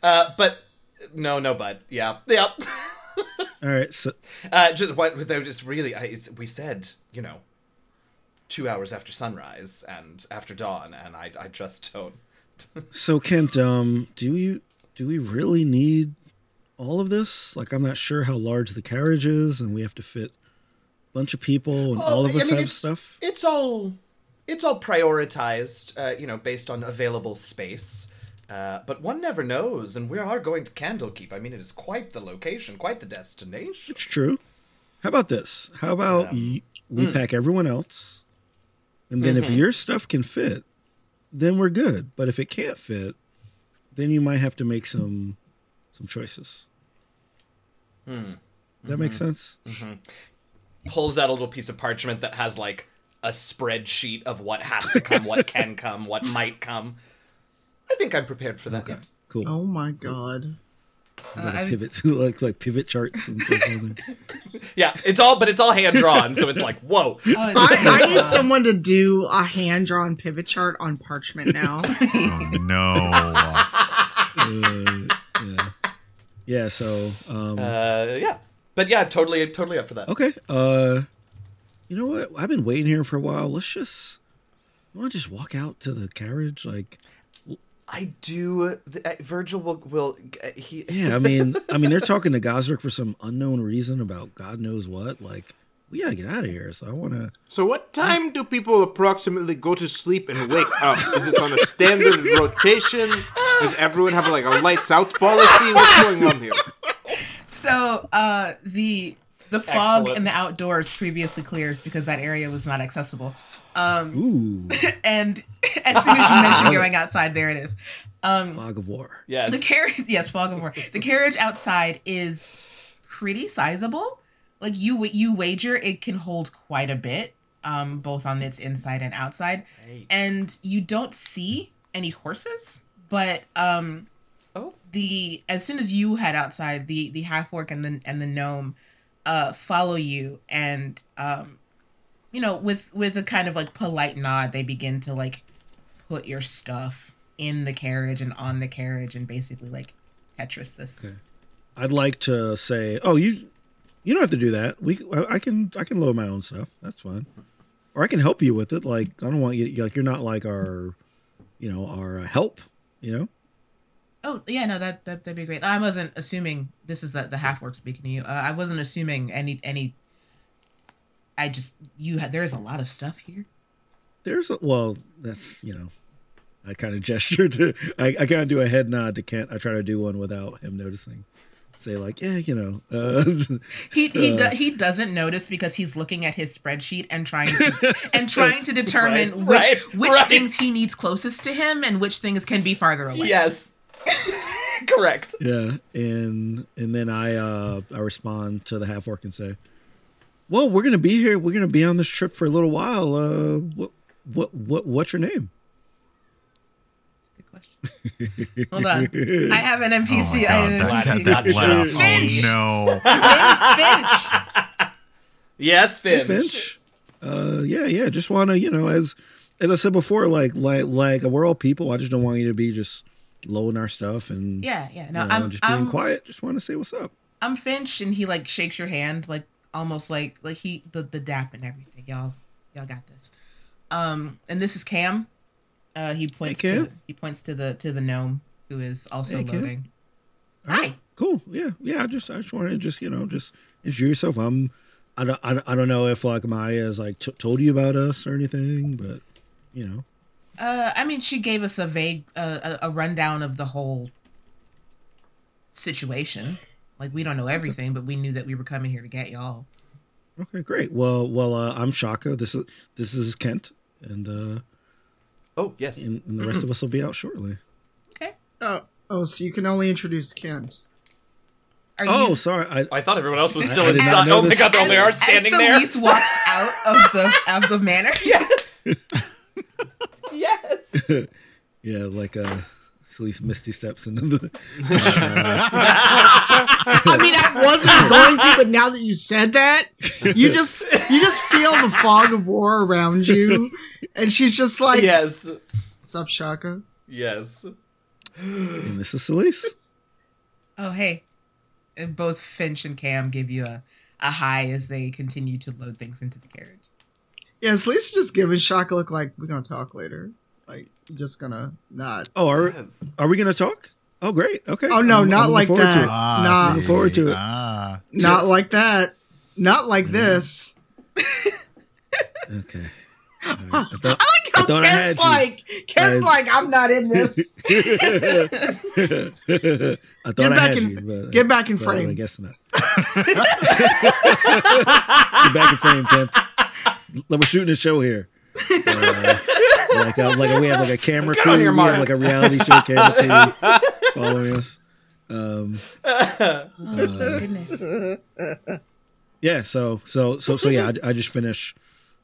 S5: Uh, but no, no, bud. Yeah, yep.
S4: All right. So
S5: Uh, just what? Though, just really, I, it's, we said, you know, two hours after sunrise and after dawn, and I, I just don't.
S4: so Kent, um, do you do we really need all of this? Like, I'm not sure how large the carriage is, and we have to fit a bunch of people, and all of
S5: I
S4: us
S5: mean,
S4: have
S5: it's-
S4: stuff.
S5: It's all, it's all prioritized, uh, you know, based on available space. Uh, but one never knows, and we are going to Candlekeep. I mean, it is quite the location, quite the destination.
S4: It's true. How about this? How about y- we pack everyone else, and then if your stuff can fit, then we're good. But if it can't fit, then you might have to make some some choices. Does that makes mm-hmm. sense? Mm-hmm.
S5: Pulls out a little piece of parchment that has like a spreadsheet of what has to come, what can come, what might come. I think I'm prepared for that. yeah.
S4: Cool.
S1: Oh my god.
S4: like pivot, like like pivot charts and stuff. like.
S5: Yeah, it's all, but it's all hand drawn, so it's like, whoa.
S3: Oh,
S1: I, I need uh, someone to do a hand drawn pivot chart on parchment now.
S2: Oh no!
S4: Yeah, yeah. So, um,
S5: Uh, yeah, but yeah, totally, totally up for that.
S4: okay. Uh, you know what? I've been waiting here for a while. Let's just, want to just walk out to the carriage? Like,
S5: I do. th- uh, Virgil will will uh, he.
S4: yeah. I mean, I mean, they're talking to Gosrick for some unknown reason about God knows what. Like, we gotta get out of here. So I want to.
S6: So what time do people approximately go to sleep and wake up? Is it on a standard rotation? Does everyone have like a lights out policy? What's going on here?
S3: So uh the the fog
S5: Excellent.
S3: in the outdoors previously clears because that area was not accessible. Um
S4: Ooh,
S3: and as soon as you mention going outside, there it is. Um
S4: fog of war.
S5: Yes.
S3: the carriage yes, fog of war. The carriage outside is pretty sizable. Like you you wager it can hold quite a bit, um, both on its inside and outside.
S5: Right.
S3: And you don't see any horses, but um,
S5: Oh.
S3: the as soon as you head outside, the the half orc and the and the gnome uh follow you and um you know with with a kind of like polite nod they begin to like put your stuff in the carriage and on the carriage and basically like Tetris this.
S4: Okay. I'd like to say, oh, you you don't have to do that. We I, I can I can load my own stuff. That's fine. Or I can help you with it. Like I don't want you like you're not like our, you know, our uh, help. You know.
S3: Oh yeah, no, that that that'd be great. I wasn't assuming this is the the half orc speaking to you. Uh, I wasn't assuming any any. I just you had there's a lot of stuff here.
S4: There's a well, that's you know, I kind of gesture to I, I kind of do a head nod to Kent. I try to do one without him noticing. Say like, yeah, you know, uh,
S3: He he
S4: Uh.
S3: do, he doesn't notice because he's looking at his spreadsheet and trying to and trying to determine
S5: Right,
S3: which
S5: right,
S3: which
S5: right.
S3: things he needs closest to him and which things can be farther away.
S5: Yes. Correct.
S4: yeah, and and then I uh I respond to the half orc and say, well, we're gonna be here. We're gonna be on this trip for a little while. Uh, what what what what's your name?
S3: Good question. Hold on, I have an
S2: Oh
S3: NPC.
S2: my
S3: I have an
S2: God,
S5: Glad
S2: that,
S3: NPC.
S5: he's
S2: that
S5: not
S2: laugh.
S5: just
S3: Finch.
S2: Oh
S3: His name's Finch.
S5: Yes,
S4: Hey,
S5: Finch.
S4: Finch. Uh, yeah, yeah. Just want to, you know, as as I said before, like like like we're all people. I just don't want you to be just loading our stuff and
S3: Yeah, yeah.
S4: you
S3: No,
S4: know,
S3: I'm
S4: just being
S3: I'm
S4: quiet. Just want to say what's up.
S3: I'm Finch, and he like shakes your hand, like almost like like he the the dap and everything. Y'all, y'all got this. Um, and this is Cam. Uh, he points
S4: Cam.
S3: to he points to the to the gnome who is also
S4: Hey,
S3: loading.
S4: Right,
S3: Hi.
S4: cool. Yeah, yeah. I just I just want to just you know just introduce yourself. I'm. I don't, I don't, I don't know if like Maya has like t- told you about us or anything, but you know,
S3: Uh, I mean, she gave us a vague uh, a, a rundown of the whole situation. Like we don't know everything, but we knew that we were coming here to get y'all.
S4: okay, great. Well, well, uh, I'm Shaka. This is this is Kent, and uh,
S5: Oh, yes.
S4: and, and the rest of us will be out shortly.
S3: Okay.
S1: Oh, oh, so you can only introduce Kent.
S3: Are
S4: Oh,
S3: you?
S4: sorry. I,
S5: I thought everyone else was
S4: I-
S5: still
S4: I did
S5: inside. Oh my god, there only are standing
S3: as
S5: there.
S3: Celeste walks out of the of the manor.
S5: Yes. yes.
S4: Yeah, like uh, uh Celeste Misty steps into the
S1: I mean, I wasn't going to, but now that you said that, you just you just feel the fog of war around you, and she's just like,
S5: yes.
S1: "What's up, Shaka?"
S5: Yes.
S4: and this is Celeste.
S3: Oh, hey. And both Finch and Cam give you a, a hi as they continue to load things into the carriage.
S1: Yeah, so Lisa's just giving Shaka look like we're gonna talk later. Like, just gonna nod.
S4: Oh, are
S5: Yes.
S4: are we gonna talk? Oh great. Okay.
S1: Oh, no,
S4: I'm-
S1: not
S4: I'm
S1: like that.
S4: it.
S2: Ah,
S1: Nah.
S2: see.
S4: Forward to it.
S2: Ah.
S1: Not like that. Not like this.
S4: Okay. All right. I
S1: I like how
S4: I thought I
S1: Kent's
S4: you.
S1: like, Kent's
S4: I-
S1: like, I'm not in this.
S4: I thought
S1: Get
S4: I
S1: back
S4: had
S1: in-
S4: you, but
S1: get back in frame.
S4: I guess not. get back in frame, Kent. Like, We're shooting a show here. Uh, like, uh, like we have like a camera
S5: Get
S4: crew.
S5: on
S4: We have like a reality show camera team following us. Um,
S3: Oh,
S4: Uh,
S3: goodness.
S4: yeah. So so so so yeah. I, I just finish.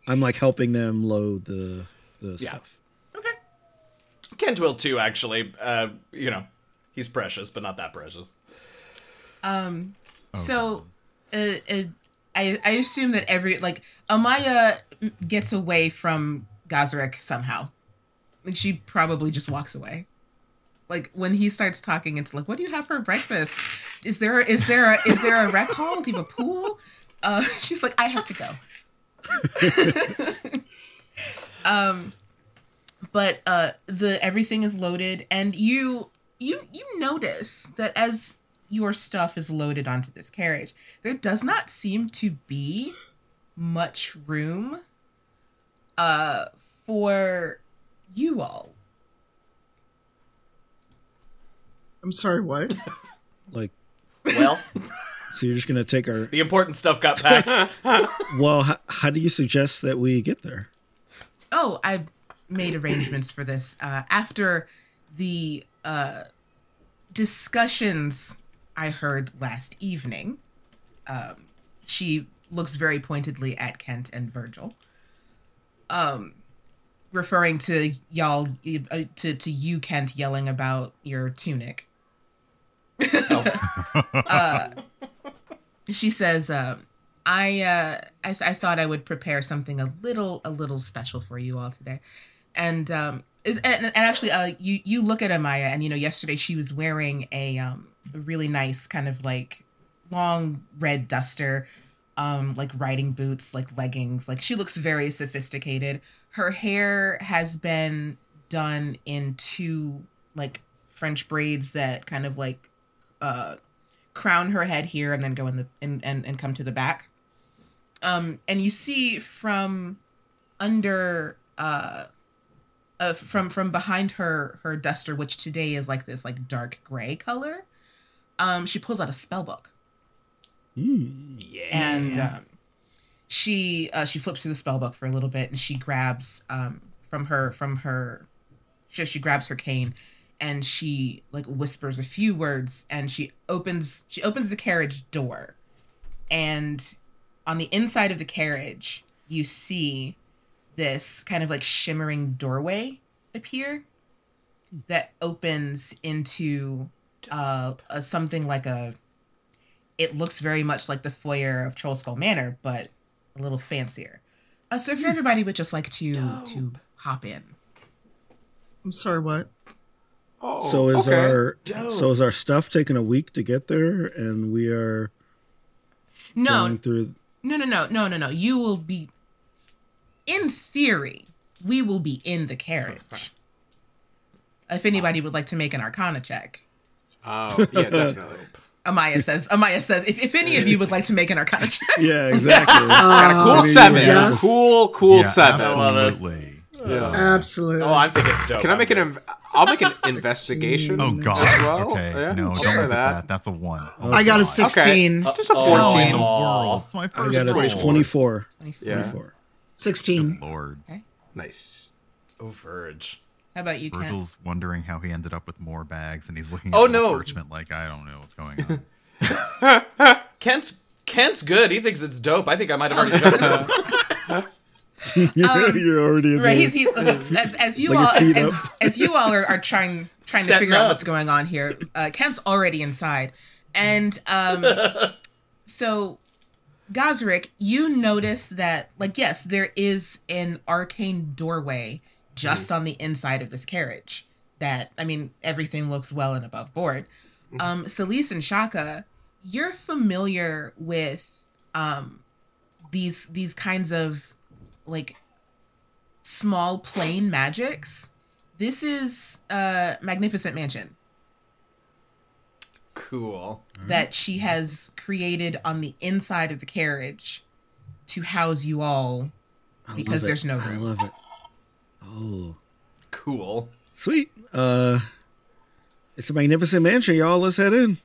S4: I'm like helping them load the the
S5: Yeah.
S4: stuff. Okay.
S5: Kent will too, actually. Uh, you know, he's precious, but not that precious.
S3: Um,
S2: Oh,
S3: so, uh, uh, I, I assume that every, like, Amaya gets away from Gosrick somehow. Like, she probably just walks away. Like, when he starts talking, it's like, what do you have for breakfast? Is there, is there, a, is there a rec hall? Do you have a pool? Uh, she's like, I have to go. um, but uh, the everything is loaded, and you you you notice that as your stuff is loaded onto this carriage, there does not seem to be much room uh for you all.
S1: I'm sorry, what?
S4: Like,
S5: Well,
S4: so you're just gonna take our.
S5: the important stuff got packed.
S4: Well, how, how do you suggest that we get there?
S3: Oh, I made arrangements for this uh, after the uh, discussions I heard last evening. Um, she looks very pointedly at Kent and Virgil. Um, referring to y'all uh, to to you Kent yelling about your tunic. uh, she says, um, "I uh, I, th- I thought I would prepare something a little a little special for you all today, and um, is- and, and actually, uh, you you look at Amaya, and you know, yesterday she was wearing a um a really nice kind of like long red duster, um, like riding boots, like leggings. Like she looks very sophisticated. Her hair has been done in two like French braids that kind of like uh crown her head here and then go in the and and, and come to the back. Um, and you see from under uh uh, from from behind her her duster, which today is like this like dark gray color. Um, she pulls out a spell book
S5: Yeah.
S3: and um, she uh, she flips through the spell book for a little bit and she grabs um, from her from her she, she grabs her cane and she like whispers a few words and she opens she opens the carriage door and on the inside of the carriage you see this kind of like shimmering doorway appear that opens into uh, a, something like a it looks very much like the foyer of Trollskull Manor, but a little fancier. Uh, so if you're everybody would just like to to hop in.
S1: I'm sorry, what?
S6: Oh,
S4: so is
S6: okay.
S4: our
S5: Dope.
S4: so is our stuff taking a week to get there, and we are
S3: No,
S4: going through.
S3: no, no, no, no, no, no. You will be, in theory, we will be in the carriage. If anybody would like to make an Arcana check,
S6: Oh, yeah, definitely.
S3: Amaya says. Amaya says, if, if any of you would like to make an Arcana check,
S4: Yeah, exactly.
S1: Uh,
S6: cool seven.
S4: we
S1: have-
S6: Cool, cool
S2: yeah,
S6: seven.
S5: love it.
S2: absolutely.
S6: Yeah.
S1: absolutely.
S5: Oh, I think it's dope.
S6: Can I make an?
S5: I'm
S6: Inv- I'll make an investigation.
S2: Oh god.
S6: well.
S2: Okay.
S6: Yeah,
S2: no,
S6: sure.
S2: don't look at
S6: that.
S2: that. That's a one. Oh,
S1: I got a 16.
S5: Okay.
S6: Just a
S5: Oh,
S2: in the
S6: 14.
S2: World? It's my
S4: I got a
S2: roll.
S4: 24.
S6: Yeah.
S4: 24.
S1: 16.
S2: Lord.
S6: Nice.
S5: Oh, Verge.
S3: How about you, Kent?
S2: Virgil's wondering how he ended up with more bags, and he's looking
S5: Oh,
S2: at the
S5: no.
S2: parchment like I don't know what's going on.
S5: Kent's Kent's good. He thinks it's dope. I think I might have already jumped him.
S4: You're already in
S3: Um, Right,
S4: there.
S3: he's, he's, as, as you
S4: Like
S3: all as, as, as you all are, are trying trying to
S5: Setting
S3: figure out what's going on here, uh, Kent's already inside, and um, so Gosrick, you notice that like yes, there is an arcane doorway just on the inside of this carriage. That I mean, everything looks well and above board. Um, Celise and Shaka, you're familiar with um these these kinds of like small plane magics. This is a Magnificent Mansion
S5: cool.
S3: that she has created on the inside of the carriage to house you all because
S4: love it.
S3: there's no
S4: I
S3: room.
S4: love it. Oh,
S5: Cool.
S4: sweet. Uh, it's a magnificent mansion, y'all. Let's head in.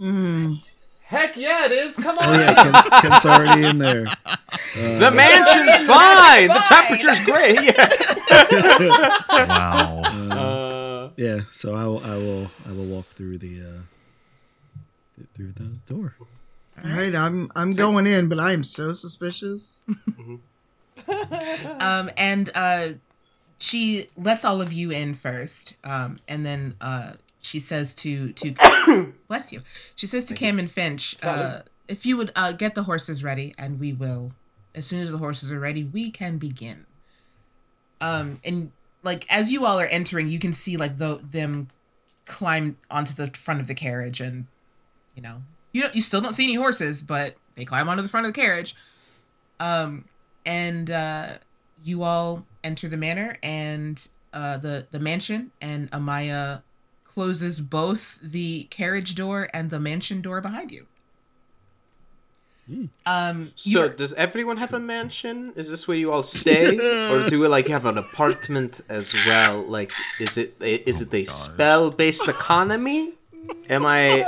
S1: Mm.
S5: Heck yeah, it is. Come on.
S4: Oh yeah, Kent's, Kent's already in there.
S6: The mansion's fine. The
S3: fine.
S6: temperature's great. Yeah.
S2: wow.
S4: Um,
S6: Uh,
S4: yeah, so I will, I will, I will walk through the, uh, through the door.
S1: All right, I'm I'm going in, but I am so suspicious.
S3: Um, and uh, she lets all of you in first, um, and then uh, she says to to bless you. She says to Cam and Finch, uh, if you would uh, get the horses ready, and we will. As soon as the horses are ready, we can begin. Um, and like as you all are entering, you can see like the them climb onto the front of the carriage, and you know you don't, you still don't see any horses, but they climb onto the front of the carriage. Um, and uh, you all enter the manor and uh, the the mansion, and Amaya closes both the carriage door and the mansion door behind you. Um, you
S6: so
S3: are-
S6: does everyone have a mansion? Is this where you all stay, or do we like have an apartment as well? Like, is it is
S2: Oh
S6: it
S2: my
S6: a spell based economy? Am I?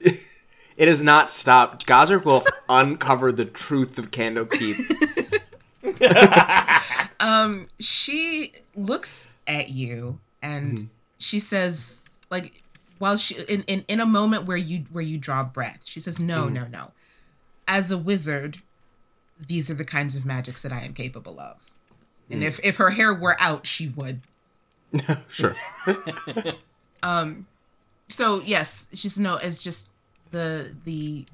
S6: it has not stopped. Gosrick will uncover the truth of Candlekeep.
S3: um, she looks at you and she says, like, while she in, in in a moment where you where you draw breath, she says, "No, no, no. As a wizard, these are the kinds of magics that I am capable of." And if if her hair were out, she would.
S6: sure.
S3: Um, so yes, she's no, it's just the the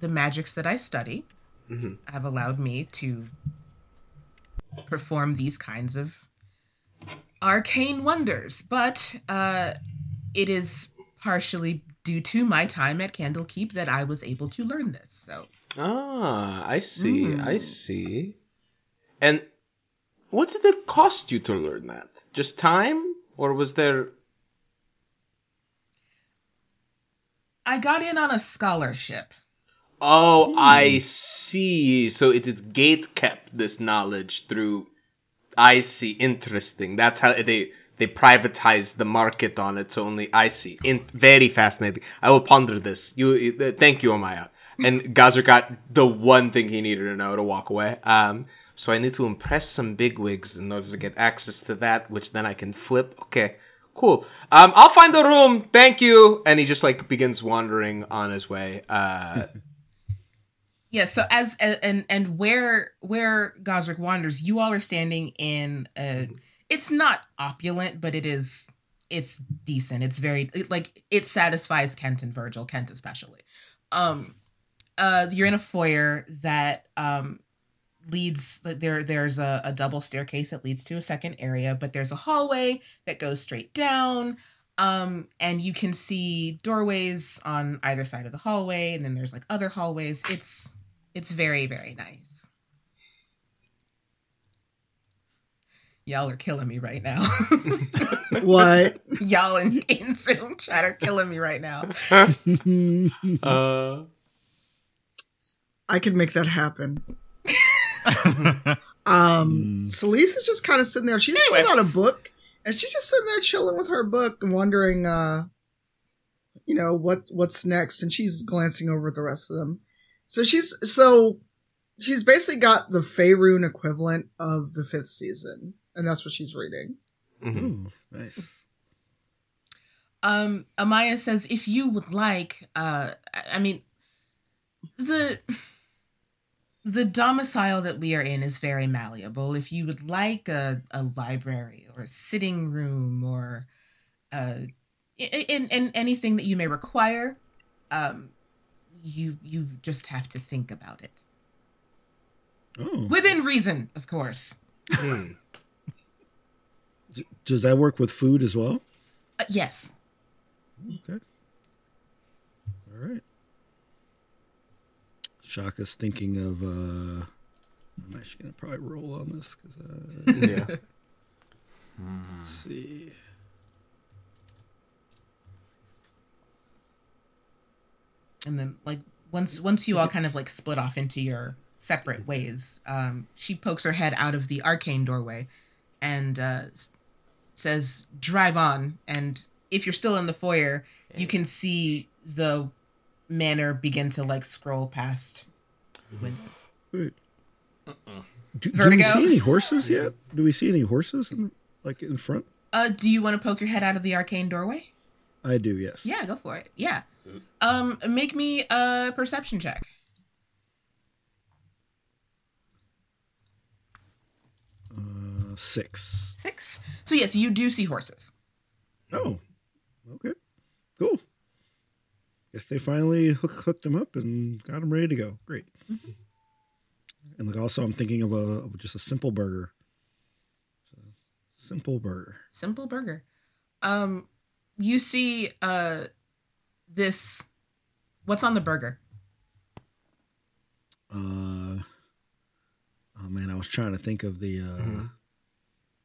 S3: the magics that I study
S6: Mhm.
S3: have allowed me to perform these kinds of arcane wonders. But uh, it is partially due to my time at Candlekeep that I was able to learn this. So
S6: Ah, I see.
S1: Mm.
S6: I see. And what did it cost you to learn that? Just time, or was there?
S3: I got in on a scholarship.
S6: Oh, I see. So it is gate kept this knowledge through. I see. Interesting. That's how they they privatize the market on it. So only I see. In, very fascinating. I will ponder this. You. Uh, thank you, Amaya. And Gazer got the one thing he needed to know to walk away. Um. So I need to impress some bigwigs in order to get access to that, which then I can flip. Okay. Cool. Um, I'll find the room. Thank you. And he just like begins wandering on his way. Uh,
S3: Yeah, so as and and where where Gosrick wanders, you all are standing in a it's not opulent, but it is it's decent. It's very it, like it satisfies Kent and Virgil, Kent especially. Um uh you're in a foyer that um leads there there's a, a double staircase that leads to a second area, but there's a hallway that goes straight down. Um, and you can see doorways on either side of the hallway, and then there's like other hallways. It's it's very, very nice. Y'all are killing me right now.
S1: What?
S3: Y'all in, in Zoom chat are killing me right now.
S6: uh,
S1: I could make that happen. Um, Celeste is just kind of sitting there. She's
S5: Anyway.
S1: pulled out a book, and she's just sitting there chilling with her book and wondering, uh, you know, what what's next. And she's glancing over at the rest of them. So she's so she's basically got the Faerun equivalent of the fifth season, and that's what she's reading.
S6: mhm.
S4: Ooh, nice.
S3: Um, Amaya says, if you would like, uh, I- I mean, the the domicile that we are in is very malleable. If you would like a, a library or a sitting room or uh, in, in anything that you may require, um, you you just have to think about it
S4: Oh,
S3: within reason, of course.
S6: Hmm.
S4: does that work with food as well?
S3: Uh, yes.
S4: Okay. All right. Shaka's thinking of. uh I'm actually gonna probably roll on this because uh,
S6: Yeah.
S4: let's see.
S3: and then like once once you all kind of like split off into your separate ways um she pokes her head out of the arcane doorway and uh says drive on and if you're still in the foyer you can see the manor begin to like scroll past window
S4: Wait. Do, do we see any horses yet? Do we see any horses in, like in front?
S3: uh do you want to poke your head out of the arcane doorway
S4: I do. Yes.
S3: yeah go for it yeah um make me a perception check
S4: Uh, six.
S3: six so yes you do see horses
S4: Oh. Okay. Cool. Guess they finally hook, hooked them up and got them ready to go. Great. And like also, I'm thinking of a of just a simple burger. So, simple burger.
S3: simple burger um you see uh this what's on the burger
S4: Uh, oh man, I was trying to think of the uh,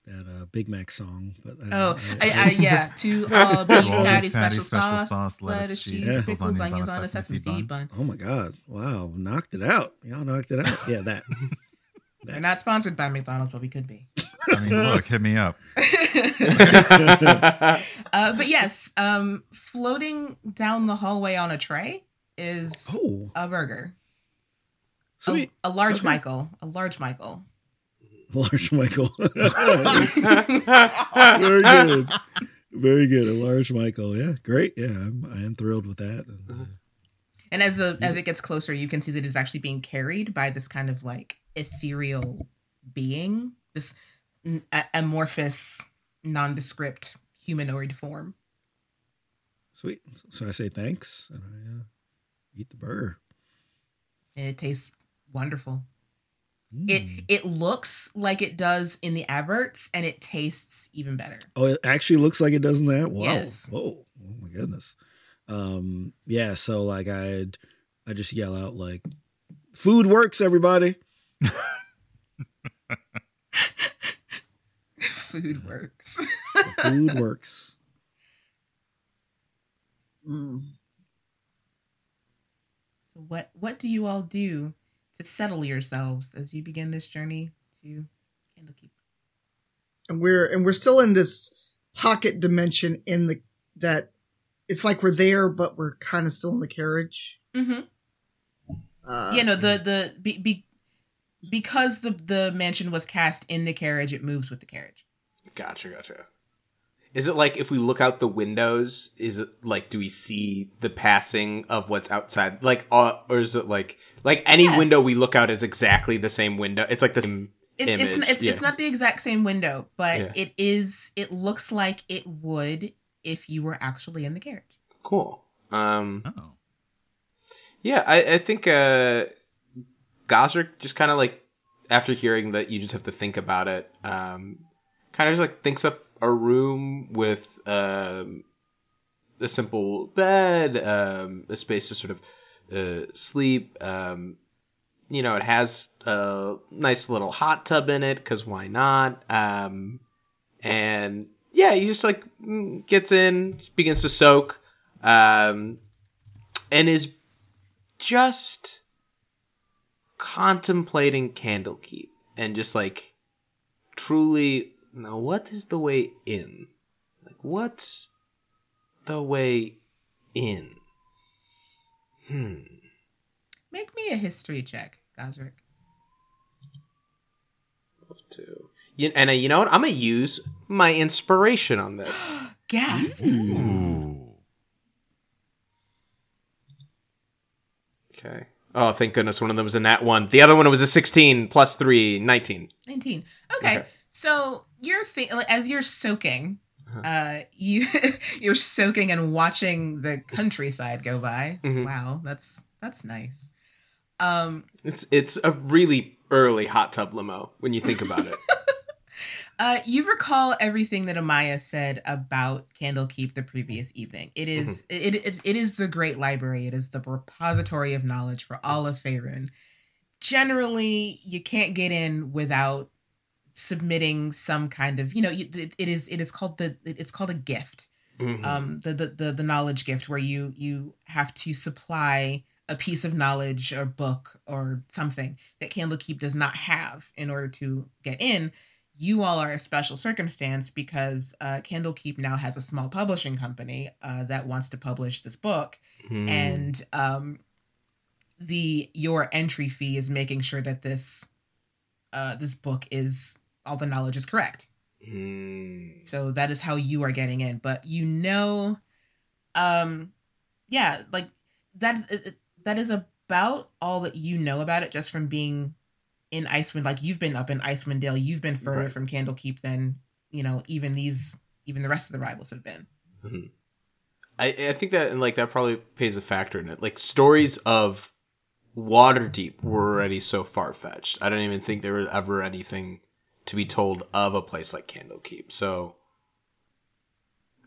S4: that uh, Big Mac song, but I,
S3: oh I, I, yeah two all beef patty
S2: patty,
S3: special,
S2: special
S3: sauce,
S2: sauce,
S3: lettuce,
S2: lettuce,
S3: cheese
S4: cheese,
S3: pickles,
S2: pickles,
S3: onions on a sesame seed bun.
S4: oh my god, wow, knocked it out! Y'all knocked it out. Yeah, that.
S3: they're not sponsored by mcdonald's but we could be.
S2: I mean, look, hit me up.
S3: uh but yes um floating down the hallway on a tray is
S4: oh,
S3: a burger. A,
S4: sweet,
S3: a large
S4: Okay.
S3: michael a large michael
S4: large Michael. Very good. Very good. A large Michael. Yeah, great. Yeah, I'm, I am thrilled with that. And, uh,
S3: And as the as it gets closer, you can see that it's actually being carried by this kind of like ethereal being. This this n- a- amorphous, nondescript humanoid form.
S4: Sweet. So I say thanks and I uh, eat the burger.
S3: And it tastes wonderful.
S4: Mm.
S3: It it looks like it does in the adverts, and it tastes even better.
S4: Oh, it actually looks like it does in that. Wow.
S3: Yes.
S4: Whoa. Oh my goodness. Um. Yeah. So like I'd I just yell out like, "Food works, everybody!"
S3: Food works.
S4: Food works.
S1: Mm.
S3: So what what do you all do to settle yourselves as you begin this journey to Candlekeep?
S1: And we're and we're still in this pocket dimension in the that it's like we're there, but we're kind of still in the carriage.
S3: Mm-hmm.
S1: Uh,
S3: yeah, no, the the be, be, because the the mansion was cast in the carriage, it moves with the carriage.
S6: Gotcha, gotcha. Is it like if we look out the windows? Is it like do we see the passing of what's outside? Like, uh, or is it like like any
S3: Yes.
S6: window we look out is exactly the same window? It's like the same
S3: It's
S6: image.
S3: it's it's,
S6: yeah.
S3: it's not the exact same window, but
S6: Yeah.
S3: it is. It looks like it would if you were actually in the carriage.
S6: cool. Um,
S2: Oh.
S6: yeah, I I think uh, Gosrick just kind of like after hearing that you just have to think about it, um, kind of just like thinks up a room with um, a simple bed, um, a space to sort of uh, sleep. Um, you know, it has a nice little hot tub in it because why not? Um, and yeah, he just like mm, gets in, begins to soak, um, and is just contemplating Candlekeep and just like truly now what is the way in? Like what's the way in? Hmm.
S3: Make me a history check, Gosrick.
S6: Two. You, and uh, you know what? I'm gonna use my inspiration on this.
S3: Gasp!
S2: Ooh.
S6: Okay. Oh, thank goodness one of them was in that one. The other one was a 16 plus 3, 19.
S3: 19. Okay.
S6: Okay.
S3: So you're th- as you're soaking. Uh, you you're soaking and watching the countryside go by.
S6: Mhm.
S3: Wow, that's that's nice. Um,
S6: It's it's a really early hot tub limo when you think about it.
S3: uh, you recall everything that Amaya said about Candlekeep the previous evening. It is- it, it it is the great library. It is the repository of knowledge for all of Faerun. Generally, you can't get in without submitting some kind of you know it, it is it is called the it's called a gift
S6: Mhm.
S3: um the, the the the knowledge gift where you you have to supply a piece of knowledge or book or something that Candlekeep does not have in order to get in you all are a special circumstance because uh, Candlekeep now has a small publishing company uh, that wants to publish this book
S6: Hmm.
S3: and um the your entry fee is making sure that this uh this book is all the knowledge is correct
S6: Hmm.
S3: so that is how you are getting in but you know um yeah like that is that is about all that you know about it just from being in Icewind like you've been up in Icewind Dale you've been further
S6: Right.
S3: from Candlekeep than you know even these even the rest of the rivals have been
S6: I, I think that and like that probably plays a factor in it. Like stories of Waterdeep were already so far fetched. I don't even think there was ever anything to be told of a place like Candlekeep. So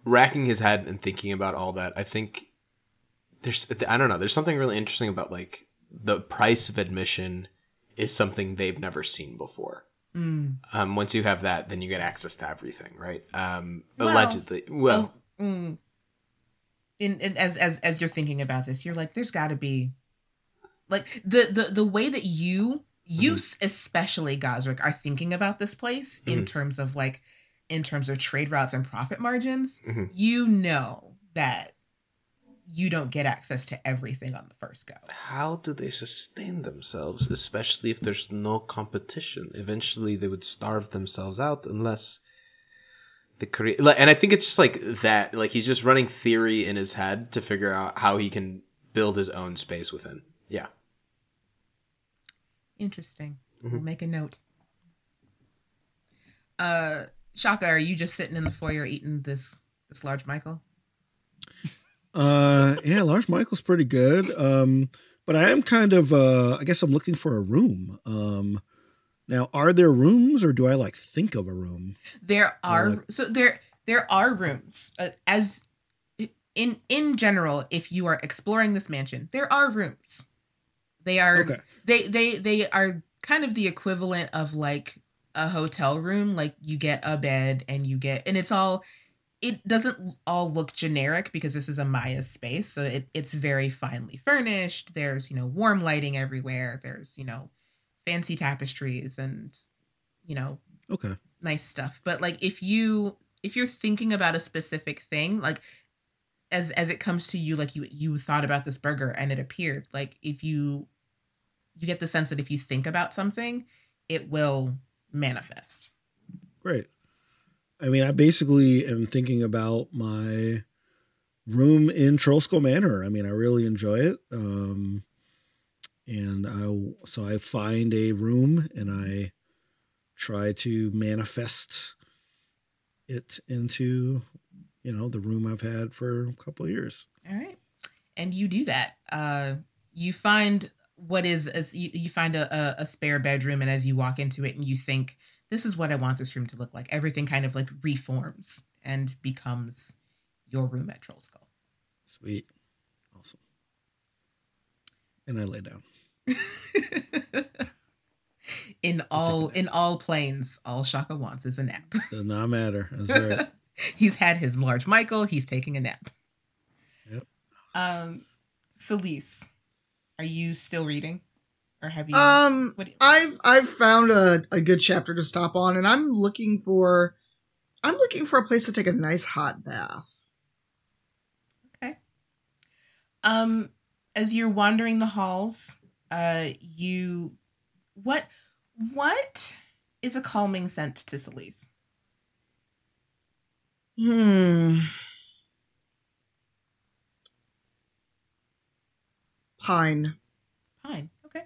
S6: racking his head and thinking about all that, I think there's I don't know, there's something really interesting about like the price of admission is something they've never seen before.
S3: mm.
S6: Um, once you have that, then you get access to everything, right? Um,
S3: Well,
S6: allegedly, well,
S3: Oh, mm. in, in as as as you're thinking about this, you're like, there's got to be, like the the the way that you you s especially Gosrick are thinking about this place in
S6: Mhm.
S3: terms of like in terms of trade routes and profit margins.
S6: Mhm.
S3: You know that you don't get access to everything on the first go.
S6: how do they sustain themselves, especially if there's no competition? Eventually, they would starve themselves out unless the create. And I think it's just like that. Like he's just running theory in his head to figure out how he can build his own space within. Yeah.
S3: Interesting.
S6: Mhm.
S3: We'll make a note. Uh, Shaka, are you just sitting in the foyer eating this this large Michael?
S4: Uh, yeah, Large Michael's pretty good. Um, but I am kind of, uh, I guess I'm looking for a room. Um, now, are there rooms, or do I like think of a room?
S3: There are
S4: like-
S3: so there there are rooms uh, as in in general. If you are exploring this mansion, there are rooms. They are
S4: Okay.
S3: they they they are kind of the equivalent of like a hotel room. Like you get a bed and you get and it's all. It doesn't all look generic because this is a Maya space, so it, it's very finely furnished. There's you know warm lighting everywhere. There's you know fancy tapestries and you know
S4: Okay.
S3: nice stuff but like if you if you're thinking about a specific thing like as as it comes to you like you you thought about this burger and it appeared like if you you get the sense that if you think about something it will manifest
S4: Great. I mean, I basically am thinking about my room in Trollskull Manor. I mean, I really enjoy it. Um, and I so I find a room and I try to manifest it into, you know, the room I've had for a couple of years.
S3: all right and you do that uh you find what is as you, you find a, a, a spare bedroom and as you walk into it and you think this is what i want this room to look like everything kind of like reforms and becomes your room at Trollskull
S4: Sweet. Awesome. And I lay down.
S3: in all in all planes, all Shaka wants is a nap.
S4: Does not matter. That's right.
S3: he's had his large Michael. He's taking a nap.
S4: Yep.
S3: Um, Felice, are you still reading, or have you?
S1: Um,
S3: what do you-
S1: I've I've found a, a good chapter to stop on, and I'm looking for I'm looking for a place to take a nice hot bath.
S3: okay. Um, as you're wandering the halls, uh, you what what is a calming scent to Celise?
S1: Hmm. Pine.
S3: Pine. Okay.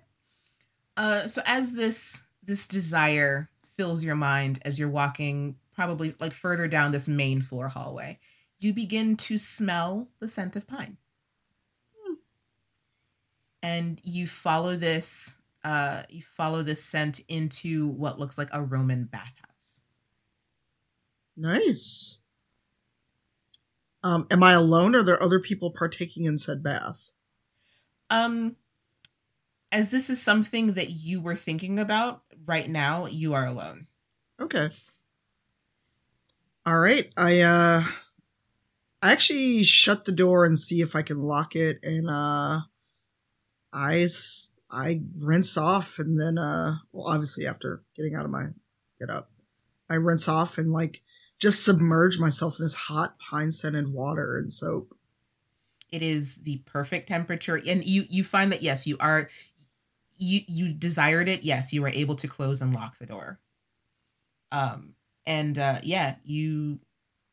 S3: Uh, so as this this desire fills your mind as you're walking, probably like further down this main floor hallway, you begin to smell the scent of pine, and you follow this. Uh, you follow this scent into what looks like a Roman bathhouse.
S1: Nice. Um, am I alone or are there other people partaking in said bath?
S3: Um, as this is something that you were thinking about right now, you are alone.
S1: Okay. All right. I uh I actually shut the door and see if I can lock it and uh I I rinse off and then uh well obviously after getting out of my get up I rinse off and like just submerge myself in this hot pine scented water and soap.
S3: It is the perfect temperature. And you you find that yes you are you you desired it. Yes you were able to close and lock the door. Um and uh yeah you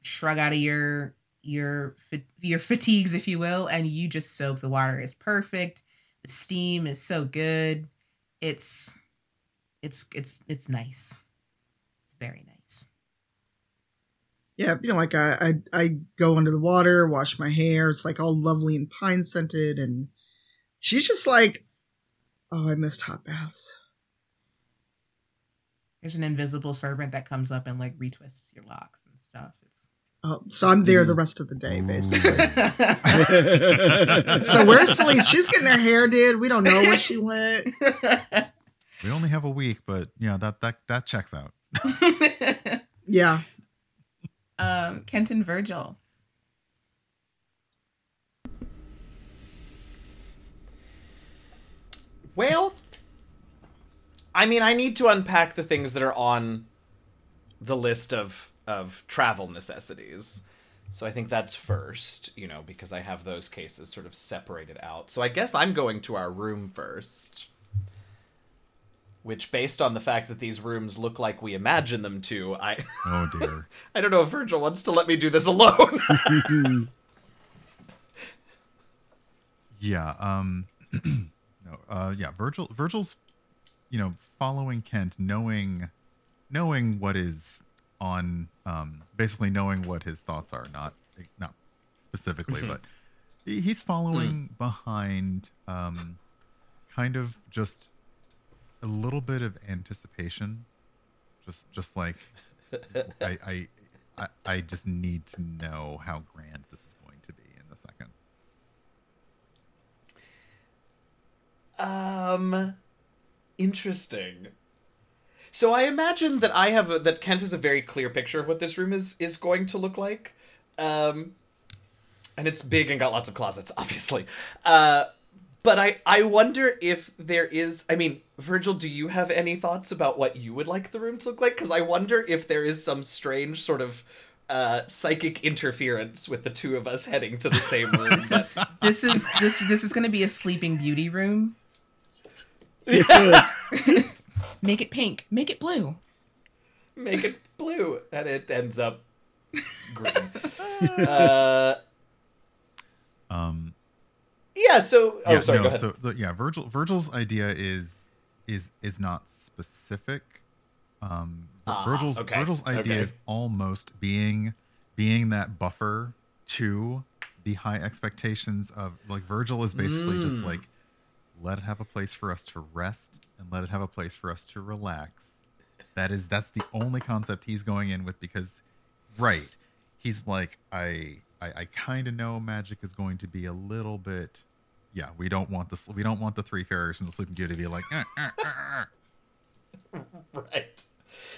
S3: shrug out of your your your fatigues if you will and you just soak. The water is perfect. The steam is so good. It's it's it's it's nice. It's very nice
S1: Yeah, you know, like I, I I go under the water, wash my hair. It's like all lovely and pine scented, and she's just like, "Oh, I missed hot baths."
S3: there's an invisible servant that comes up and like retwists your locks and stuff it's
S1: Oh, so I'm there the mm. rest of the day, basically. so where's Celeste? She's getting her hair did. We don't know where she went.
S2: We only have a week, but yeah, that that that checks out.
S1: Yeah,
S3: um, Kenton Virgil.
S5: Well, I mean, I need to unpack the things that are on the list of of travel necessities. So I think that's first, you know, because I have those cases sort of separated out. So I guess I'm going to our room first. Which based on the fact that these rooms look like we imagine them to, I
S2: Oh dear.
S5: I don't know if Virgil wants to let me do this alone.
S2: Yeah. Um. no. Uh. Yeah. Virgil. Virgil's. You know, following Kent, knowing, knowing what is on um, basically knowing what his thoughts are, not not specifically, but he's following behind, um, kind of just a little bit of anticipation, just just like I, I I I just need to know how grand this is going to be in the second.
S5: Um, interesting. So I imagine that I have a, that Kent has a very clear picture of what this room is is going to look like. Um, and it's big and got lots of closets, obviously. Uh, but I I wonder if there is. I mean, Virgil, do you have any thoughts about what you would like the room to look like? Because I wonder if there is some strange sort of uh, psychic interference with the two of us heading to the same room.
S3: This is this is this this is going to be a Sleeping Beauty room. Make it pink. Make it blue.
S5: make it blue, and it ends up green. uh,
S2: Um,
S5: yeah. So, oh,
S2: yeah,
S5: sorry.
S2: no,
S5: go ahead.
S2: So the, yeah, Virgil Virgil's idea is is is not specific. Um,
S5: Ah,
S2: Virgil's
S5: okay,
S2: Virgil's idea
S5: okay.
S2: is almost being being that buffer to the high expectations of like Virgil is basically just
S5: Mm.
S2: like let it have a place for us to rest and let it have a place for us to relax. That is that's the only concept he's going in with because right he's like i i, I kind of know magic is going to be a little bit yeah we don't want this we don't want the three fairies from the sleeping beauty to be like "Eh, eh, eh, eh."
S5: right.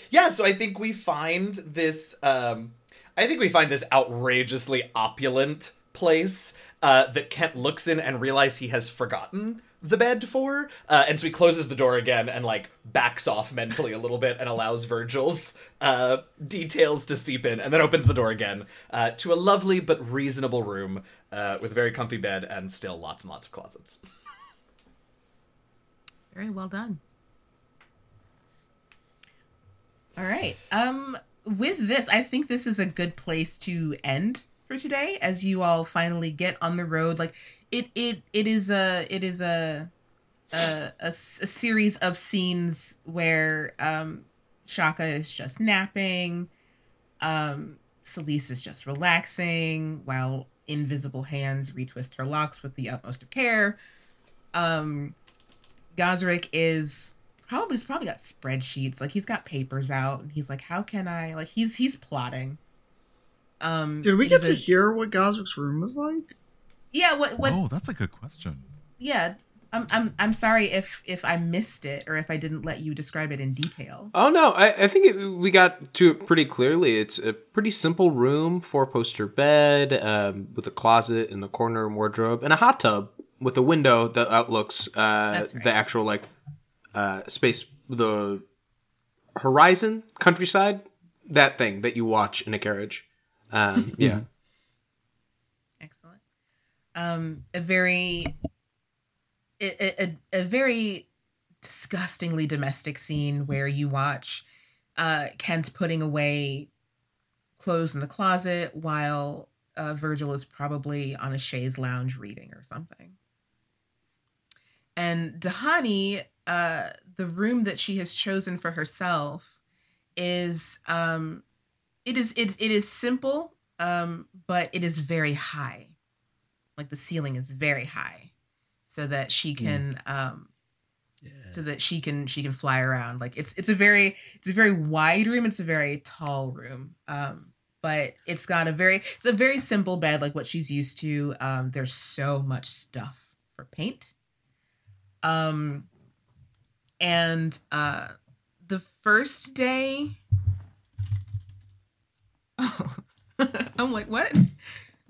S5: Yeah. So I think we find this. Um, I think we find this outrageously opulent place uh, that Kent looks in and realizes he has forgotten the bed for, uh, and so he closes the door again and like backs off mentally a little bit and allows Virgil's uh, details to seep in, and then opens the door again uh, to a lovely but reasonable room uh, with a very comfy bed and still lots and lots of closets.
S3: Very well done. All right. Um with this, I think this is a good place to end for today as you all finally get on the road. Like it it it is a It is a. A. A series of scenes where um Shaka is just napping, um Celise is just relaxing while invisible hands retwist her locks with the utmost of care. Um Gosrick is probably he's probably got spreadsheets like he's got papers out and he's like how can i like he's he's plotting um
S1: Did we get to
S3: a-
S1: hear what Gosrick's room was like?
S3: yeah what what
S2: oh that's a good question
S3: yeah I'm, I'm i'm sorry if if i missed it or if i didn't let you describe it in detail
S6: Oh no, I, I think it, we got to it pretty clearly. It's a pretty simple room, four poster bed, um, with a closet in the corner and wardrobe, and a hot tub with a window that outlooks uh,
S3: right.
S6: the actual like uh, space, the horizon, countryside, that thing that you watch in a carriage. Um, yeah.
S3: excellent um a very a, a, a very disgustingly domestic scene where you watch uh kent putting away clothes in the closet while uh, virgil is probably on a chaise lounge reading or something. And dahani uh the room that she has chosen for herself is um it is it, it is simple um but it is very high. Like the ceiling is very high so that she can um so that she can she can fly around. Like it's it's a very it's a very wide room it's a very tall room. Um but it's got a very it's a very simple bed like what she's used to. Um there's so much stuff for paint. Um and uh the first day oh i'm like what?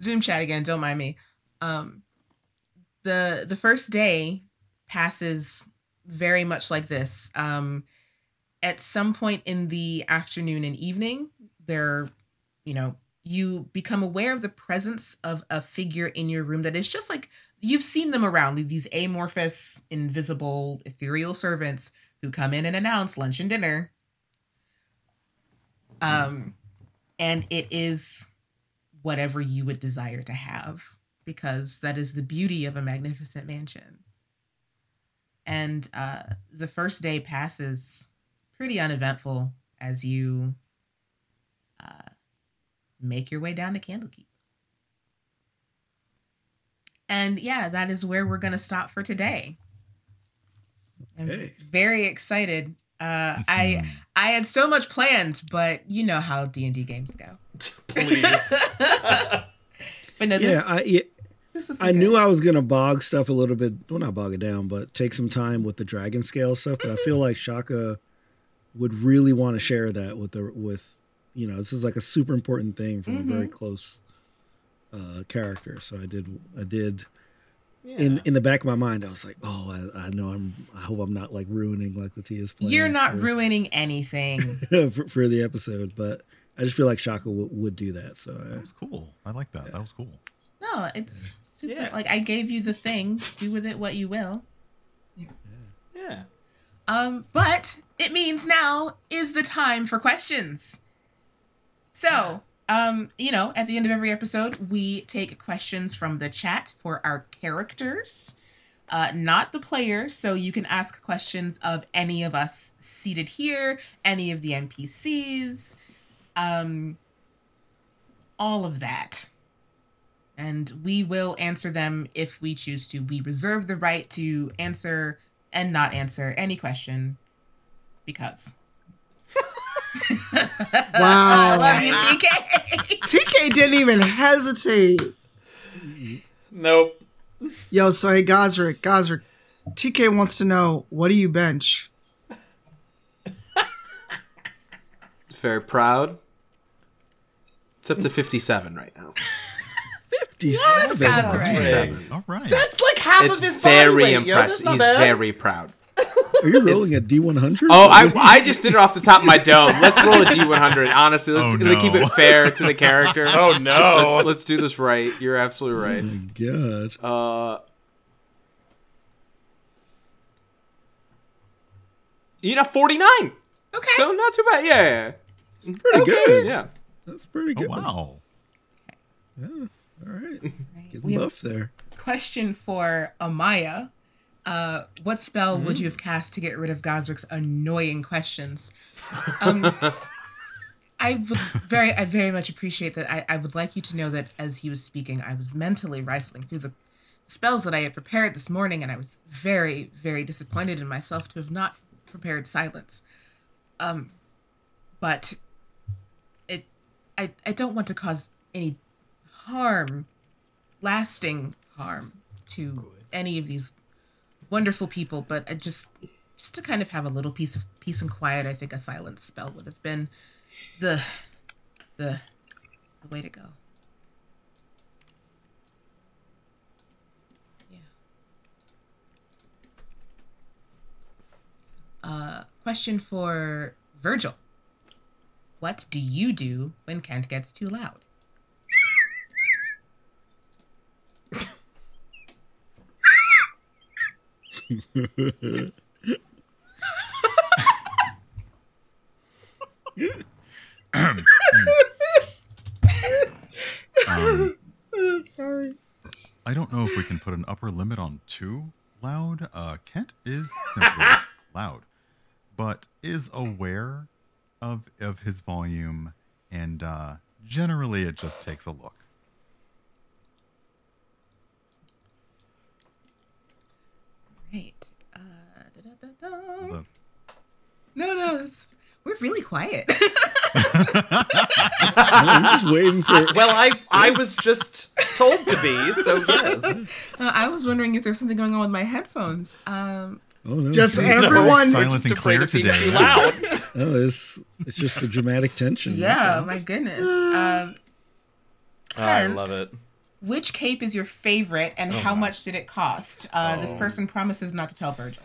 S3: Zoom chat again don't mind me. Um the the first day passes very much like this. Um at some point in the afternoon and evening there you know you become aware of the presence of a figure in your room that is just like you've seen them around these amorphous invisible ethereal servants who come in and announce lunch and dinner. Um and it is whatever you would desire to have because that is the beauty of a magnificent mansion and uh the first day passes pretty uneventful as you make your way down to Candlekeep. And yeah, that is where we're going to stop for today. I'm
S4: Okay.
S3: very excited. Uh, I I had so much planned, but you know how D and D games go.
S5: Please.
S3: But no, this,
S4: Yeah, I yeah,
S3: this is
S4: I knew I was gonna bog stuff a little bit. Well, not bog it down, but take some time with the dragon scale stuff. But I feel mm-hmm. like Shaka would really want to share that with the with you know this is like a super important thing from a very mm-hmm. close uh, character. So I did I did in in the back of my mind I was like, oh, I, I know I'm I hope I'm not like ruining like Latia's plans.
S3: you're not
S4: for,
S3: ruining anything.
S4: for, for the episode, but I just feel like Shaka w- would do that. So
S2: uh,
S4: That
S2: was cool. I like that. That was cool.
S3: No, it's super.
S5: Yeah.
S3: Like I gave you the thing. Do with it what you will.
S5: yeah.
S3: Um, but it means now is the time for questions. So, um, you know, at the end of every episode, we take questions from the chat for our characters, uh, not the players. So you can ask questions of any of us seated here, any of the NPCs, um, all of that. And we will answer them if we choose to. We reserve the right to answer and not answer any question because.
S1: wow.
S3: I love you, TK.
S1: TK didn't even hesitate.
S5: Nope.
S1: Yo, so hey, Gosrick, Gosrick, TK wants to know what do you bench?
S6: Very proud. It's up to 57 right now.
S4: fifty
S3: That's
S4: seven.
S3: right.
S6: Seven.
S2: All right.
S5: That's like half
S6: It's
S5: of his body
S6: very
S5: weight, yo.
S6: impressive.
S5: That's not
S6: He's
S5: bad.
S6: very proud.
S4: Are you rolling a D one hundred?
S6: Oh, I, I just did it off the top of my dome. Let's roll a D100. Honestly, let's,
S2: Oh,
S6: let's keep it fair to the character.
S5: Oh no.
S6: Let's, let's do this right. You're absolutely
S4: Oh
S6: right.
S4: my god.
S6: Uh, you know, 49.
S3: Okay.
S6: So not too bad. Yeah,
S4: Pretty good.
S6: yeah, yeah.
S4: That's pretty
S2: Oh,
S4: good.
S2: wow.
S4: Yeah. All right.
S3: We have
S4: buff there.
S3: question for Amaya. Uh, what spell would you have cast to get rid of Gosrick's annoying questions? Um, I would very, I very much appreciate that. I, I would like you to know that as he was speaking, I was mentally rifling through the spells that I had prepared this morning, and I was very, very disappointed in myself to have not prepared silence. Um, but it, I, I don't want to cause any harm, lasting harm to any of these wonderful people. But I just, just to kind of have a little piece of peace and quiet, I think a silent spell would have been the, the, the way to go. Yeah. Uh, question for Virgil. What do you do when Kent gets too loud?
S1: Sorry.
S2: I don't know if we can put an upper limit on too loud. Uh, Kent is simply loud, but is aware of of his volume, and uh, generally it just takes a look.
S3: Right. Uh. No, no, that's, we're really quiet.
S4: I'm just waiting for.
S5: Well, I I was just told to be, so yes.
S3: uh, I was wondering if there's something going on with my headphones. Um,
S4: Oh no!
S1: Just
S4: no.
S1: everyone.
S2: Silent
S5: Just
S2: and clear today.
S5: too loud.
S4: Oh, it's it's just the dramatic tension.
S3: yeah, my goodness. Um,
S5: Oh, I love it.
S3: Which cape is your favorite, and how much did it cost? Uh, This
S5: Oh.
S3: person promises not to tell Virgil.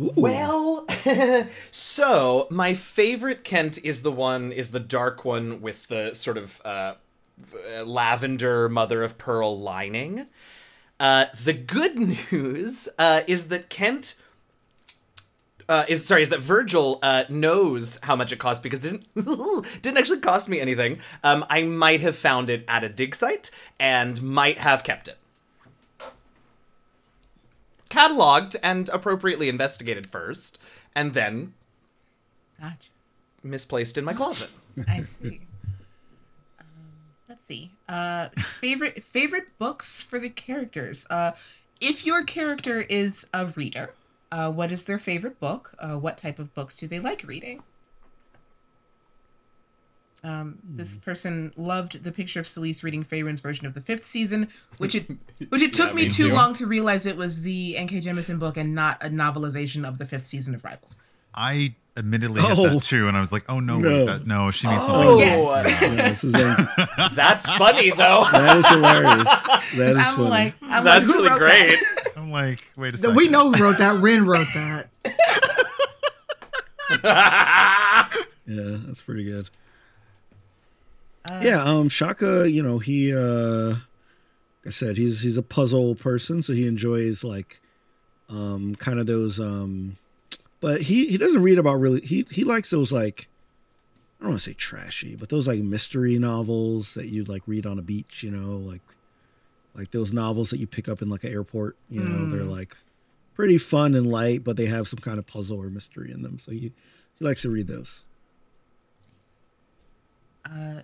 S4: Ooh.
S5: Well, so my favorite Kent is the one is the dark one with the sort of uh, lavender mother of pearl lining. Uh, the good news uh, is that Kent uh, is sorry is that Virgil uh, knows how much it cost because it didn't didn't actually cost me anything. Um, I might have found it at a dig site and might have kept it cataloged and appropriately investigated first, and then
S3: Gotcha.
S5: misplaced in my closet.
S3: I see. Um, let's see. Uh, favorite favorite books for the characters. Uh, if your character is a reader, uh, what is their favorite book? Uh, what type of books do they like reading? Um, this person loved the picture of Celise reading Faerun's version of the fifth season, which it which it took
S5: Yeah,
S3: me
S5: me
S3: too
S5: too.
S3: long to realize it was the N.K. Jemisin book and not a novelization of the fifth season of Rivals.
S2: I admittedly hit
S4: Oh.
S2: that too, and I was like, "Oh no,
S4: No.
S2: wait, that, no, she means
S5: Oh,
S2: something."
S3: Yes.
S4: Yeah, this is
S5: that's funny though.
S4: that is hilarious. That is
S3: I'm
S4: funny.
S3: like, I'm
S5: That's
S3: like,
S5: really great.
S3: that?
S2: I'm like, wait a second.
S1: We know who wrote that. Rin wrote that.
S4: yeah, that's pretty good.
S3: Uh,
S4: yeah, um, Shaka, you know, he, uh, like I said, he's he's a puzzle person, so he enjoys like, um, kind of those, um, but he he doesn't read about really. He he likes those like, I don't want to say trashy, but those like mystery novels that you'd like read on a beach, you know, like like those novels that you pick up in like an airport. You know, they're mm. like pretty fun and light, but they have some kind of puzzle or mystery in them. So he he likes to read those.
S3: Uh,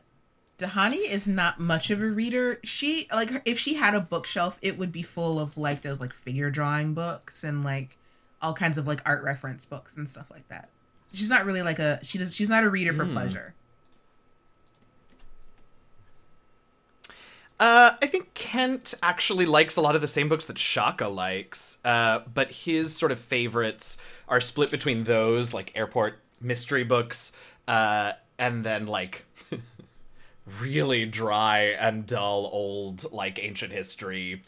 S3: Dahani is not much of a reader. She like if she had a bookshelf, it would be full of like those like figure drawing books and like all kinds of like art reference books and stuff like that. She's not really like a she does she's not a reader for pleasure.
S5: Uh, I think Kent actually likes a lot of the same books that Shaka likes, uh, but his sort of favorites are split between those, like airport mystery books, uh, and then like really dry and dull old like ancient history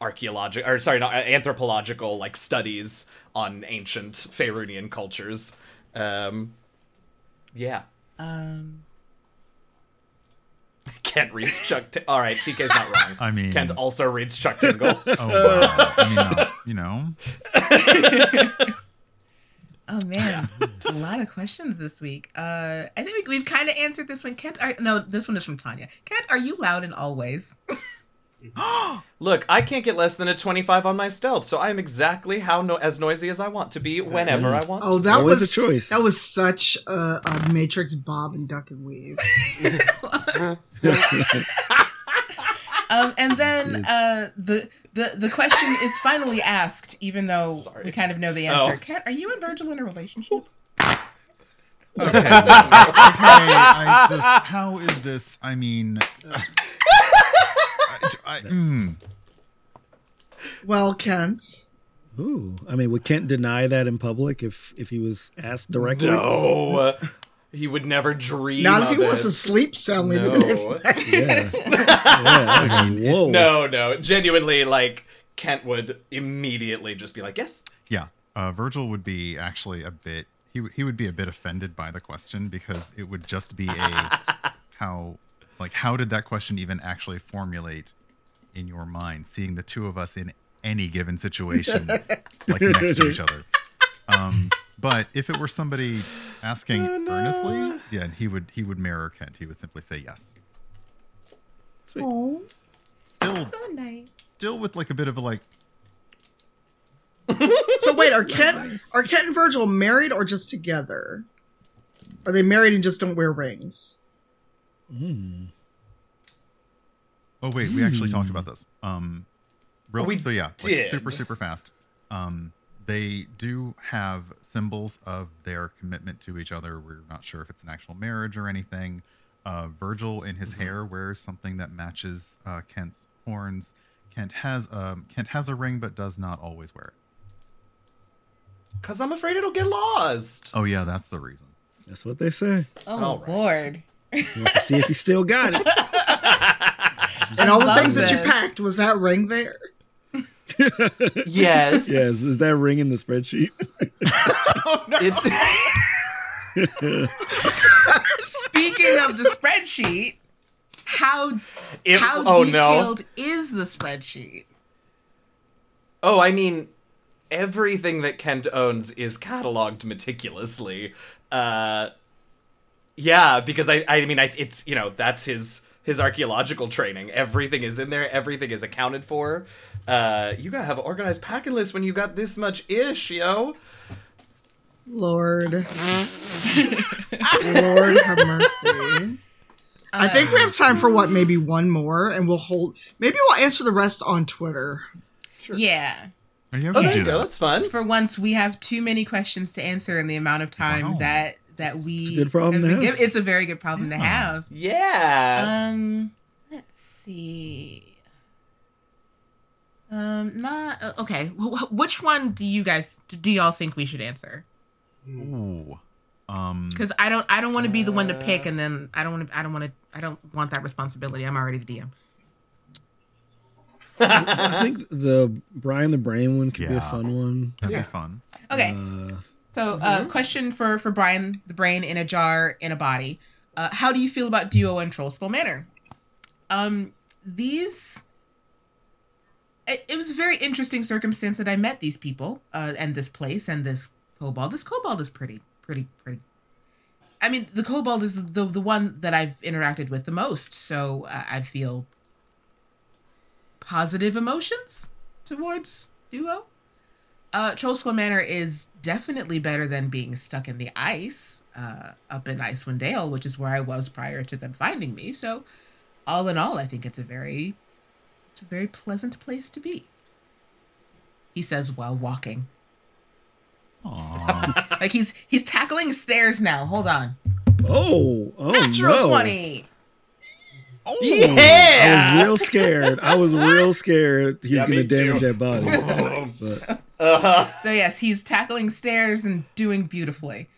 S5: archaeological or sorry not anthropological like studies on ancient Faerunian cultures um yeah
S3: Um
S5: Kent reads Chuck. T- All right, TK's not wrong.
S2: I mean-
S5: Kent also reads Chuck Tingle.
S2: Oh wow! I mean, uh, you know,
S3: oh man, a lot of questions this week. Uh I think we, we've kind of answered this one. Kent are, no, this one is from Tanya. Kent, are you loud and always?
S5: Look, I can't get less than a twenty-five on my stealth, so I am exactly how no- as noisy as I want to be whenever I want.
S1: Oh,
S5: to.
S1: that
S4: Always
S1: was
S4: a choice.
S1: That was such a, a Matrix Bob and Duck and Weave.
S3: Um, and then uh, the the the question is finally asked, even though
S5: Sorry.
S3: we kind of know the answer.
S5: Oh.
S3: Kat, are you and Virgil in a relationship?
S2: okay. okay, I just how is this? I mean, I, I, mm,
S1: Well, Kent,
S4: Ooh, I mean, would Kent deny that in public if if he was asked directly?
S5: no, he would never dream.
S1: not if
S5: of
S1: he
S5: it.
S1: was asleep soundly the
S5: No.
S4: Yeah, yeah. Like, whoa.
S5: No, no, genuinely, like Kent would immediately just be like, "Yes,
S2: yeah. Uh, Virgil would be actually a bit. He would he would be a bit offended by the question because it would just be a how like how did that question even actually formulate in your mind? Seeing the two of us in any given situation like next to each other. Um, but if it were somebody asking earnestly, yeah, he would he would mirror Kent. He would simply say yes.
S3: Oh,
S2: Still,
S3: so nice.
S2: still with like a bit of a like.
S1: So wait, are Kent are Kent and Virgil married or just together? Are they married and just don't wear rings?
S2: Oh wait, we actually talked about this. Um, real,
S5: Oh, we
S2: so yeah, like, super super fast. Um, they do have symbols of their commitment to each other. We're not sure if it's an actual marriage or anything. Uh, Virgil in his hair wears something that matches uh, Kent's horns. Kent has um, Kent has a ring, but does not always wear it.
S5: because I'm afraid it'll get lost."
S2: Oh yeah, that's the reason.
S4: That's what they say.
S3: Oh
S5: All right.
S3: Lord.
S4: Want to see if he still got it.
S1: And all the
S3: love
S1: things that you packed, was that ring there?
S5: Yes,
S4: Yes, is that ring in the spreadsheet?
S5: It's
S3: Speaking of the spreadsheet, how
S5: If-
S3: how
S5: oh, no.
S3: detailed is the spreadsheet?
S5: Oh, I mean, everything that Kent owns is cataloged meticulously. Uh, yeah, because I, I mean, I, it's you know that's his his archaeological training. Everything is in there. Everything is accounted for. Uh, you gotta have an organized packing list when you got this much ish, yo.
S1: Lord. Lord have mercy. I think we have time for what, maybe one more, and we'll hold. Maybe we'll answer the rest on Twitter.
S3: Yeah.
S2: Are you
S5: Oh,
S2: able
S5: there you
S2: do
S5: go. That's fun.
S3: For once, we have too many questions to answer in the amount of time
S2: Wow.
S3: that that we.
S4: It's a good problem to have.
S3: It's a very good problem to have.
S5: Yeah.
S3: Um, let's see. Um, not uh, okay. wh- wh- Which one do you guys do y'all think we should answer?
S2: Ooh. Um,
S3: Because I don't, I don't want to be the one to pick, and then I don't want to, I don't want to, I don't want that responsibility. I'm already the DM.
S4: I think the Brian the Brain one could be a fun one.
S2: that'd
S5: Yeah.
S2: be fun.
S3: Okay,
S4: Uh,
S3: so uh, question for for Brian, the brain in a jar in a body. Uh, how do you feel about Duo and Trollskull Manor? Um, these. It, it was a very interesting circumstance that I met these people, uh, and this place, and this kobold. This kobold is pretty, pretty, pretty. I mean, the kobold is the the, the one that I've interacted with the most, so uh, I feel positive emotions towards Duo. Uh, Trollskull Manor is definitely better than being stuck in the ice uh, up in Icewind Dale, which is where I was prior to them finding me. So, all in all, I think it's a very, it's a very pleasant place to be. He says while walking,
S2: Aw.
S3: like he's he's tackling stairs now. Hold on,
S4: oh, oh
S3: natural
S4: no!
S3: twenty.
S4: I
S5: yeah.
S4: I was real scared. I was real scared he's
S5: Yeah,
S4: going to
S5: me too.
S4: damage that body. But
S5: Uh-huh.
S3: So yes, he's tackling stairs and doing beautifully.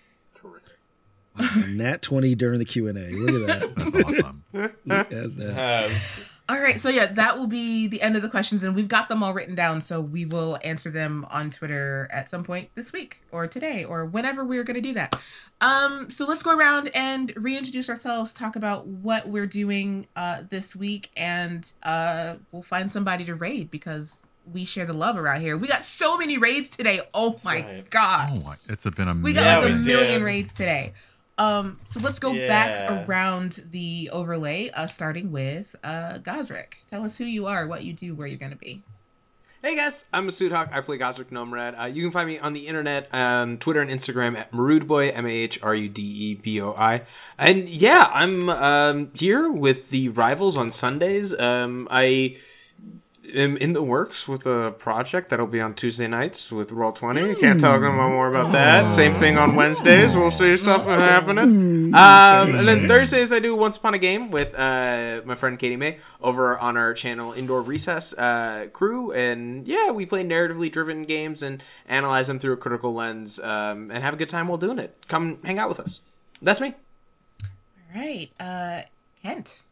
S4: a nat twenty during the Q and A. Look at that.
S2: That's awesome.
S4: That.
S5: Yes.
S3: All right, so yeah, that will be the end of the questions, and we've got them all written down, so we will answer them on Twitter at some point this week or today or whenever we're going to do that. Um, so let's go around and reintroduce ourselves, talk about what we're doing uh, this week, and uh, we'll find somebody to raid because we share the love around here. We got so many raids today. Oh my
S5: right.
S3: god,
S2: Oh my! It's been a
S3: we got like a million
S5: did.
S3: raids today. Um, so let's go
S5: Yeah.
S3: back around the overlay, uh, starting with uh, Gosrick. Tell us who you are, what you do, where you're going to be.
S6: Hey guys, I'm Masood Hawk. I play Gosrick Nomrad. Uh, you can find me on the internet, on Twitter and Instagram at Mahrudeboi, M A H R U D E B O I. And yeah, I'm um, here with the Rivals on Sundays. Um, I am in the works with a project that'll be on Tuesday nights with Roll20. Can't talk about more about that. Same thing on Wednesdays. We'll see stuff happening. Um, and then Thursdays I do Once Upon a Game with uh, my friend Katie May over on our channel Indoor Recess uh, crew, and yeah, we play narratively driven games and analyze them through a critical lens, um, and have a good time while doing it. Come hang out with us. That's me.
S3: All right, uh, Kent.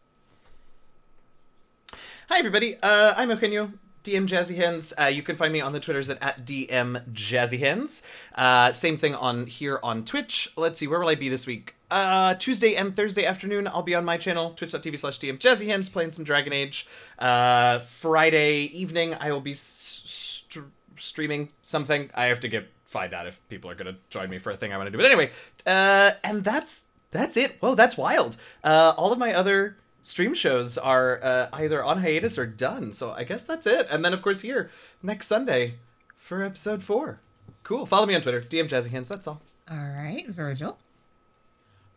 S5: Hi, everybody. Uh, I'm Okenyo, DM Jazzy Hands. Uh, you can find me on the Twitters at, at DM Jazzy Hands. Uh, same thing on here on Twitch. Let's see, where will I be this week? Uh, Tuesday and Thursday afternoon, I'll be on my channel, twitch.tv slash DM Jazzy Hands, playing some Dragon Age. Uh, Friday evening, I will be st- streaming something. I have to get find out if people are going to join me for a thing I want to do. But anyway, uh, and that's that's it. Whoa, that's wild. Uh, all of my other stream shows are uh, either on hiatus or done. So I guess that's it. And then of course here next Sunday for episode four. Cool. Follow me on Twitter, DM Jazzy Hands. That's all.
S3: All right, Virgil.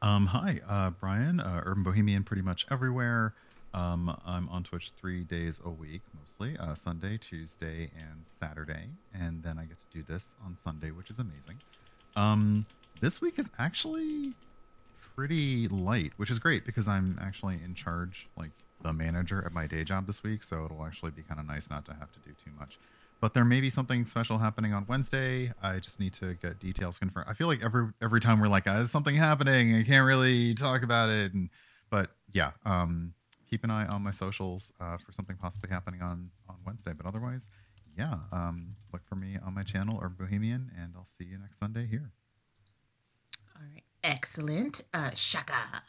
S2: Um, hi, uh, Brian, uh, Urban Bohemian, pretty much everywhere. Um, I'm on Twitch three days a week, mostly uh, Sunday, Tuesday, and Saturday, and then I get to do this on Sunday, which is amazing. Um, this week is actually pretty light, which is great because I'm actually in charge, like the manager at my day job this week, so it'll actually be kind of nice not to have to do too much. But there may be something special happening on Wednesday. I just need to get details confirmed. I feel like every every time we're like, uh, "There's something happening," I can't really talk about it. And but yeah, um, keep an eye on my socials uh, for something possibly happening on on Wednesday. But otherwise, yeah, um, look for me on my channel Urban Bohemian, and I'll see you next Sunday here.
S3: Excellent. Uh, Shaka.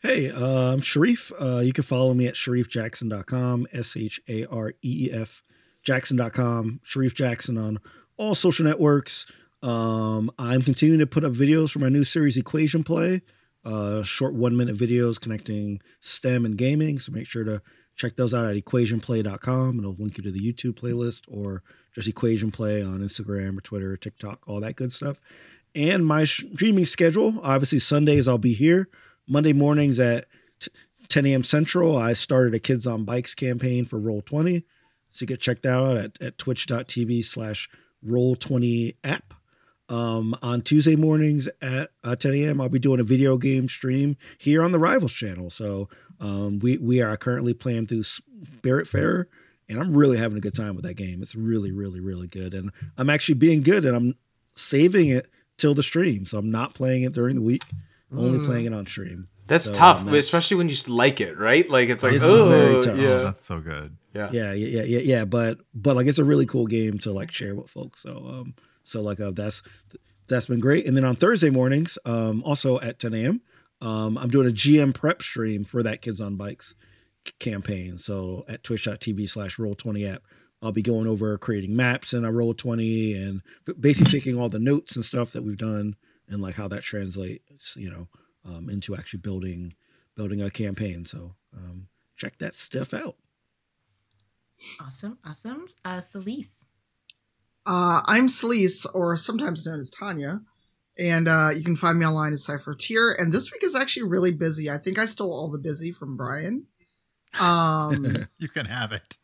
S4: Hey, uh, I'm Shareef. Uh, you can follow me at shareefjackson.com, S H A R E E F Jackson.com, Shareef Jackson on all social networks. Um, I'm continuing to put up videos for my new series Equation Play, uh, short one minute videos connecting STEM and gaming. So make sure to check those out at equationplay.com. It'll link you to the YouTube playlist or just Equation Play on Instagram or Twitter or TikTok, all that good stuff. And my streaming schedule obviously, Sundays I'll be here Monday mornings at t- 10 a.m. Central, I started a Kids on Bikes campaign for Roll20. So you can check that out at, at twitch.tv slash Roll20 app. Um, on Tuesday mornings at uh, 10 a.m., I'll be doing a video game stream here on the Rivals channel. So um, we we are currently playing through Spiritfarer, and I'm really having a good time with that game. It's really, really, really good, and I'm actually being good, and I'm saving it till the stream. So I'm not playing it during the week, only
S3: Mm.
S4: playing it on stream.
S6: That's
S4: So,
S6: tough,
S4: um, that's-
S6: especially when you like it, right? Like it's like
S4: It's
S6: oh
S4: very tough.
S2: Oh,
S6: yeah,
S2: that's so good.
S6: yeah.
S4: yeah yeah yeah yeah yeah but but like it's a really cool game to like share with folks so um so like uh, that's that's been great and then on thursday mornings um also at 10 a.m um i'm doing a gm prep stream for that kids on bikes campaign so at twitch.tv slash roll 20 app i'll be going over creating maps and a roll 20 and basically taking all the notes and stuff that we've done and like how that translates you know um into actually building building a campaign so um check that stuff out
S3: Awesome, awesome. Uh, Celise.
S1: Uh, I'm Celise, or sometimes known as Tanya, and uh, you can find me online at Cypher Tier. And this week is actually really busy. I think I stole all the busy from Brian. Um,
S2: You can have it.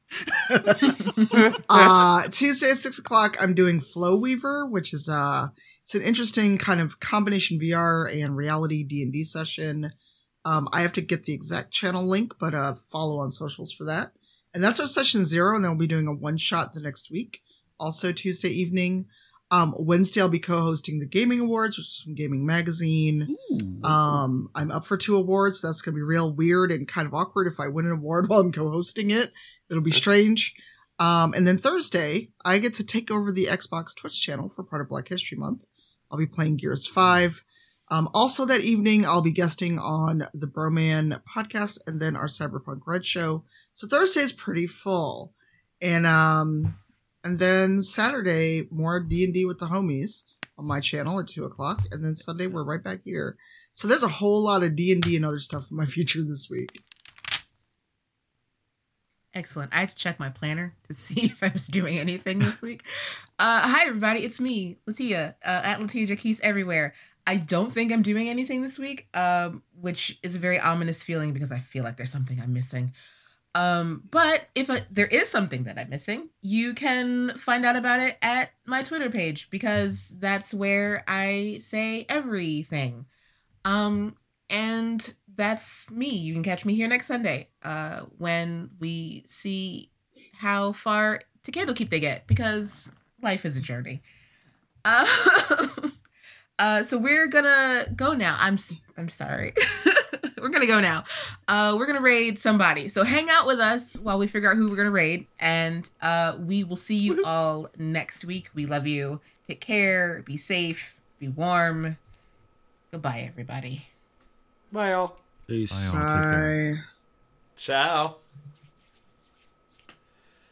S1: uh, Tuesday at six o'clock, I'm doing Flow Weaver, which is uh, it's an interesting kind of combination VR and reality D and D session. Um, I have to get the exact channel link, but uh, follow on socials for that. And that's our session zero, and then we'll be doing a one shot the next week, also Tuesday evening. Um, Wednesday, I'll be co-hosting the Gaming Awards, which is from Gaming Magazine. Um, I'm up for two awards. So that's going to be real weird and kind of awkward if I win an award while I'm co-hosting it. It'll be strange. Um, and then Thursday, I get to take over the Xbox Twitch channel for part of Black History Month. I'll be playing Gears 5. Um, also that evening, I'll be guesting on the Broman podcast and then our Cyberpunk Red show. So Thursday is pretty full. And, um, and then Saturday, more D&D with the homies on my channel at two o'clock. And then Sunday, we're right back here. So there's a whole lot of D&D and other stuff in my future this week.
S3: Excellent. I had to check my planner to see if I was doing anything this week. Uh, hi, everybody. It's me, Latia, uh, at Latia Jaquise everywhere. I don't think I'm doing anything this week, um, which is a very ominous feeling because I feel like there's something I'm missing. Um, but if there is something that I'm missing, you can find out about it at my Twitter page because that's where I say everything. Um, and that's me. You can catch me here next Sunday uh, when we see how far to Candlekeep they get because life is a journey. Uh, uh, so we're gonna go now. I'm I'm sorry. we're gonna go now. Uh, we're gonna raid somebody. So hang out with us while we figure out who we're gonna raid, and uh, we will see you all next week. We love you. Take care. Be safe. Be warm. Goodbye, everybody.
S6: Bye, all.
S4: Peace.
S2: Bye, all. Take care.
S1: Bye.
S5: Ciao.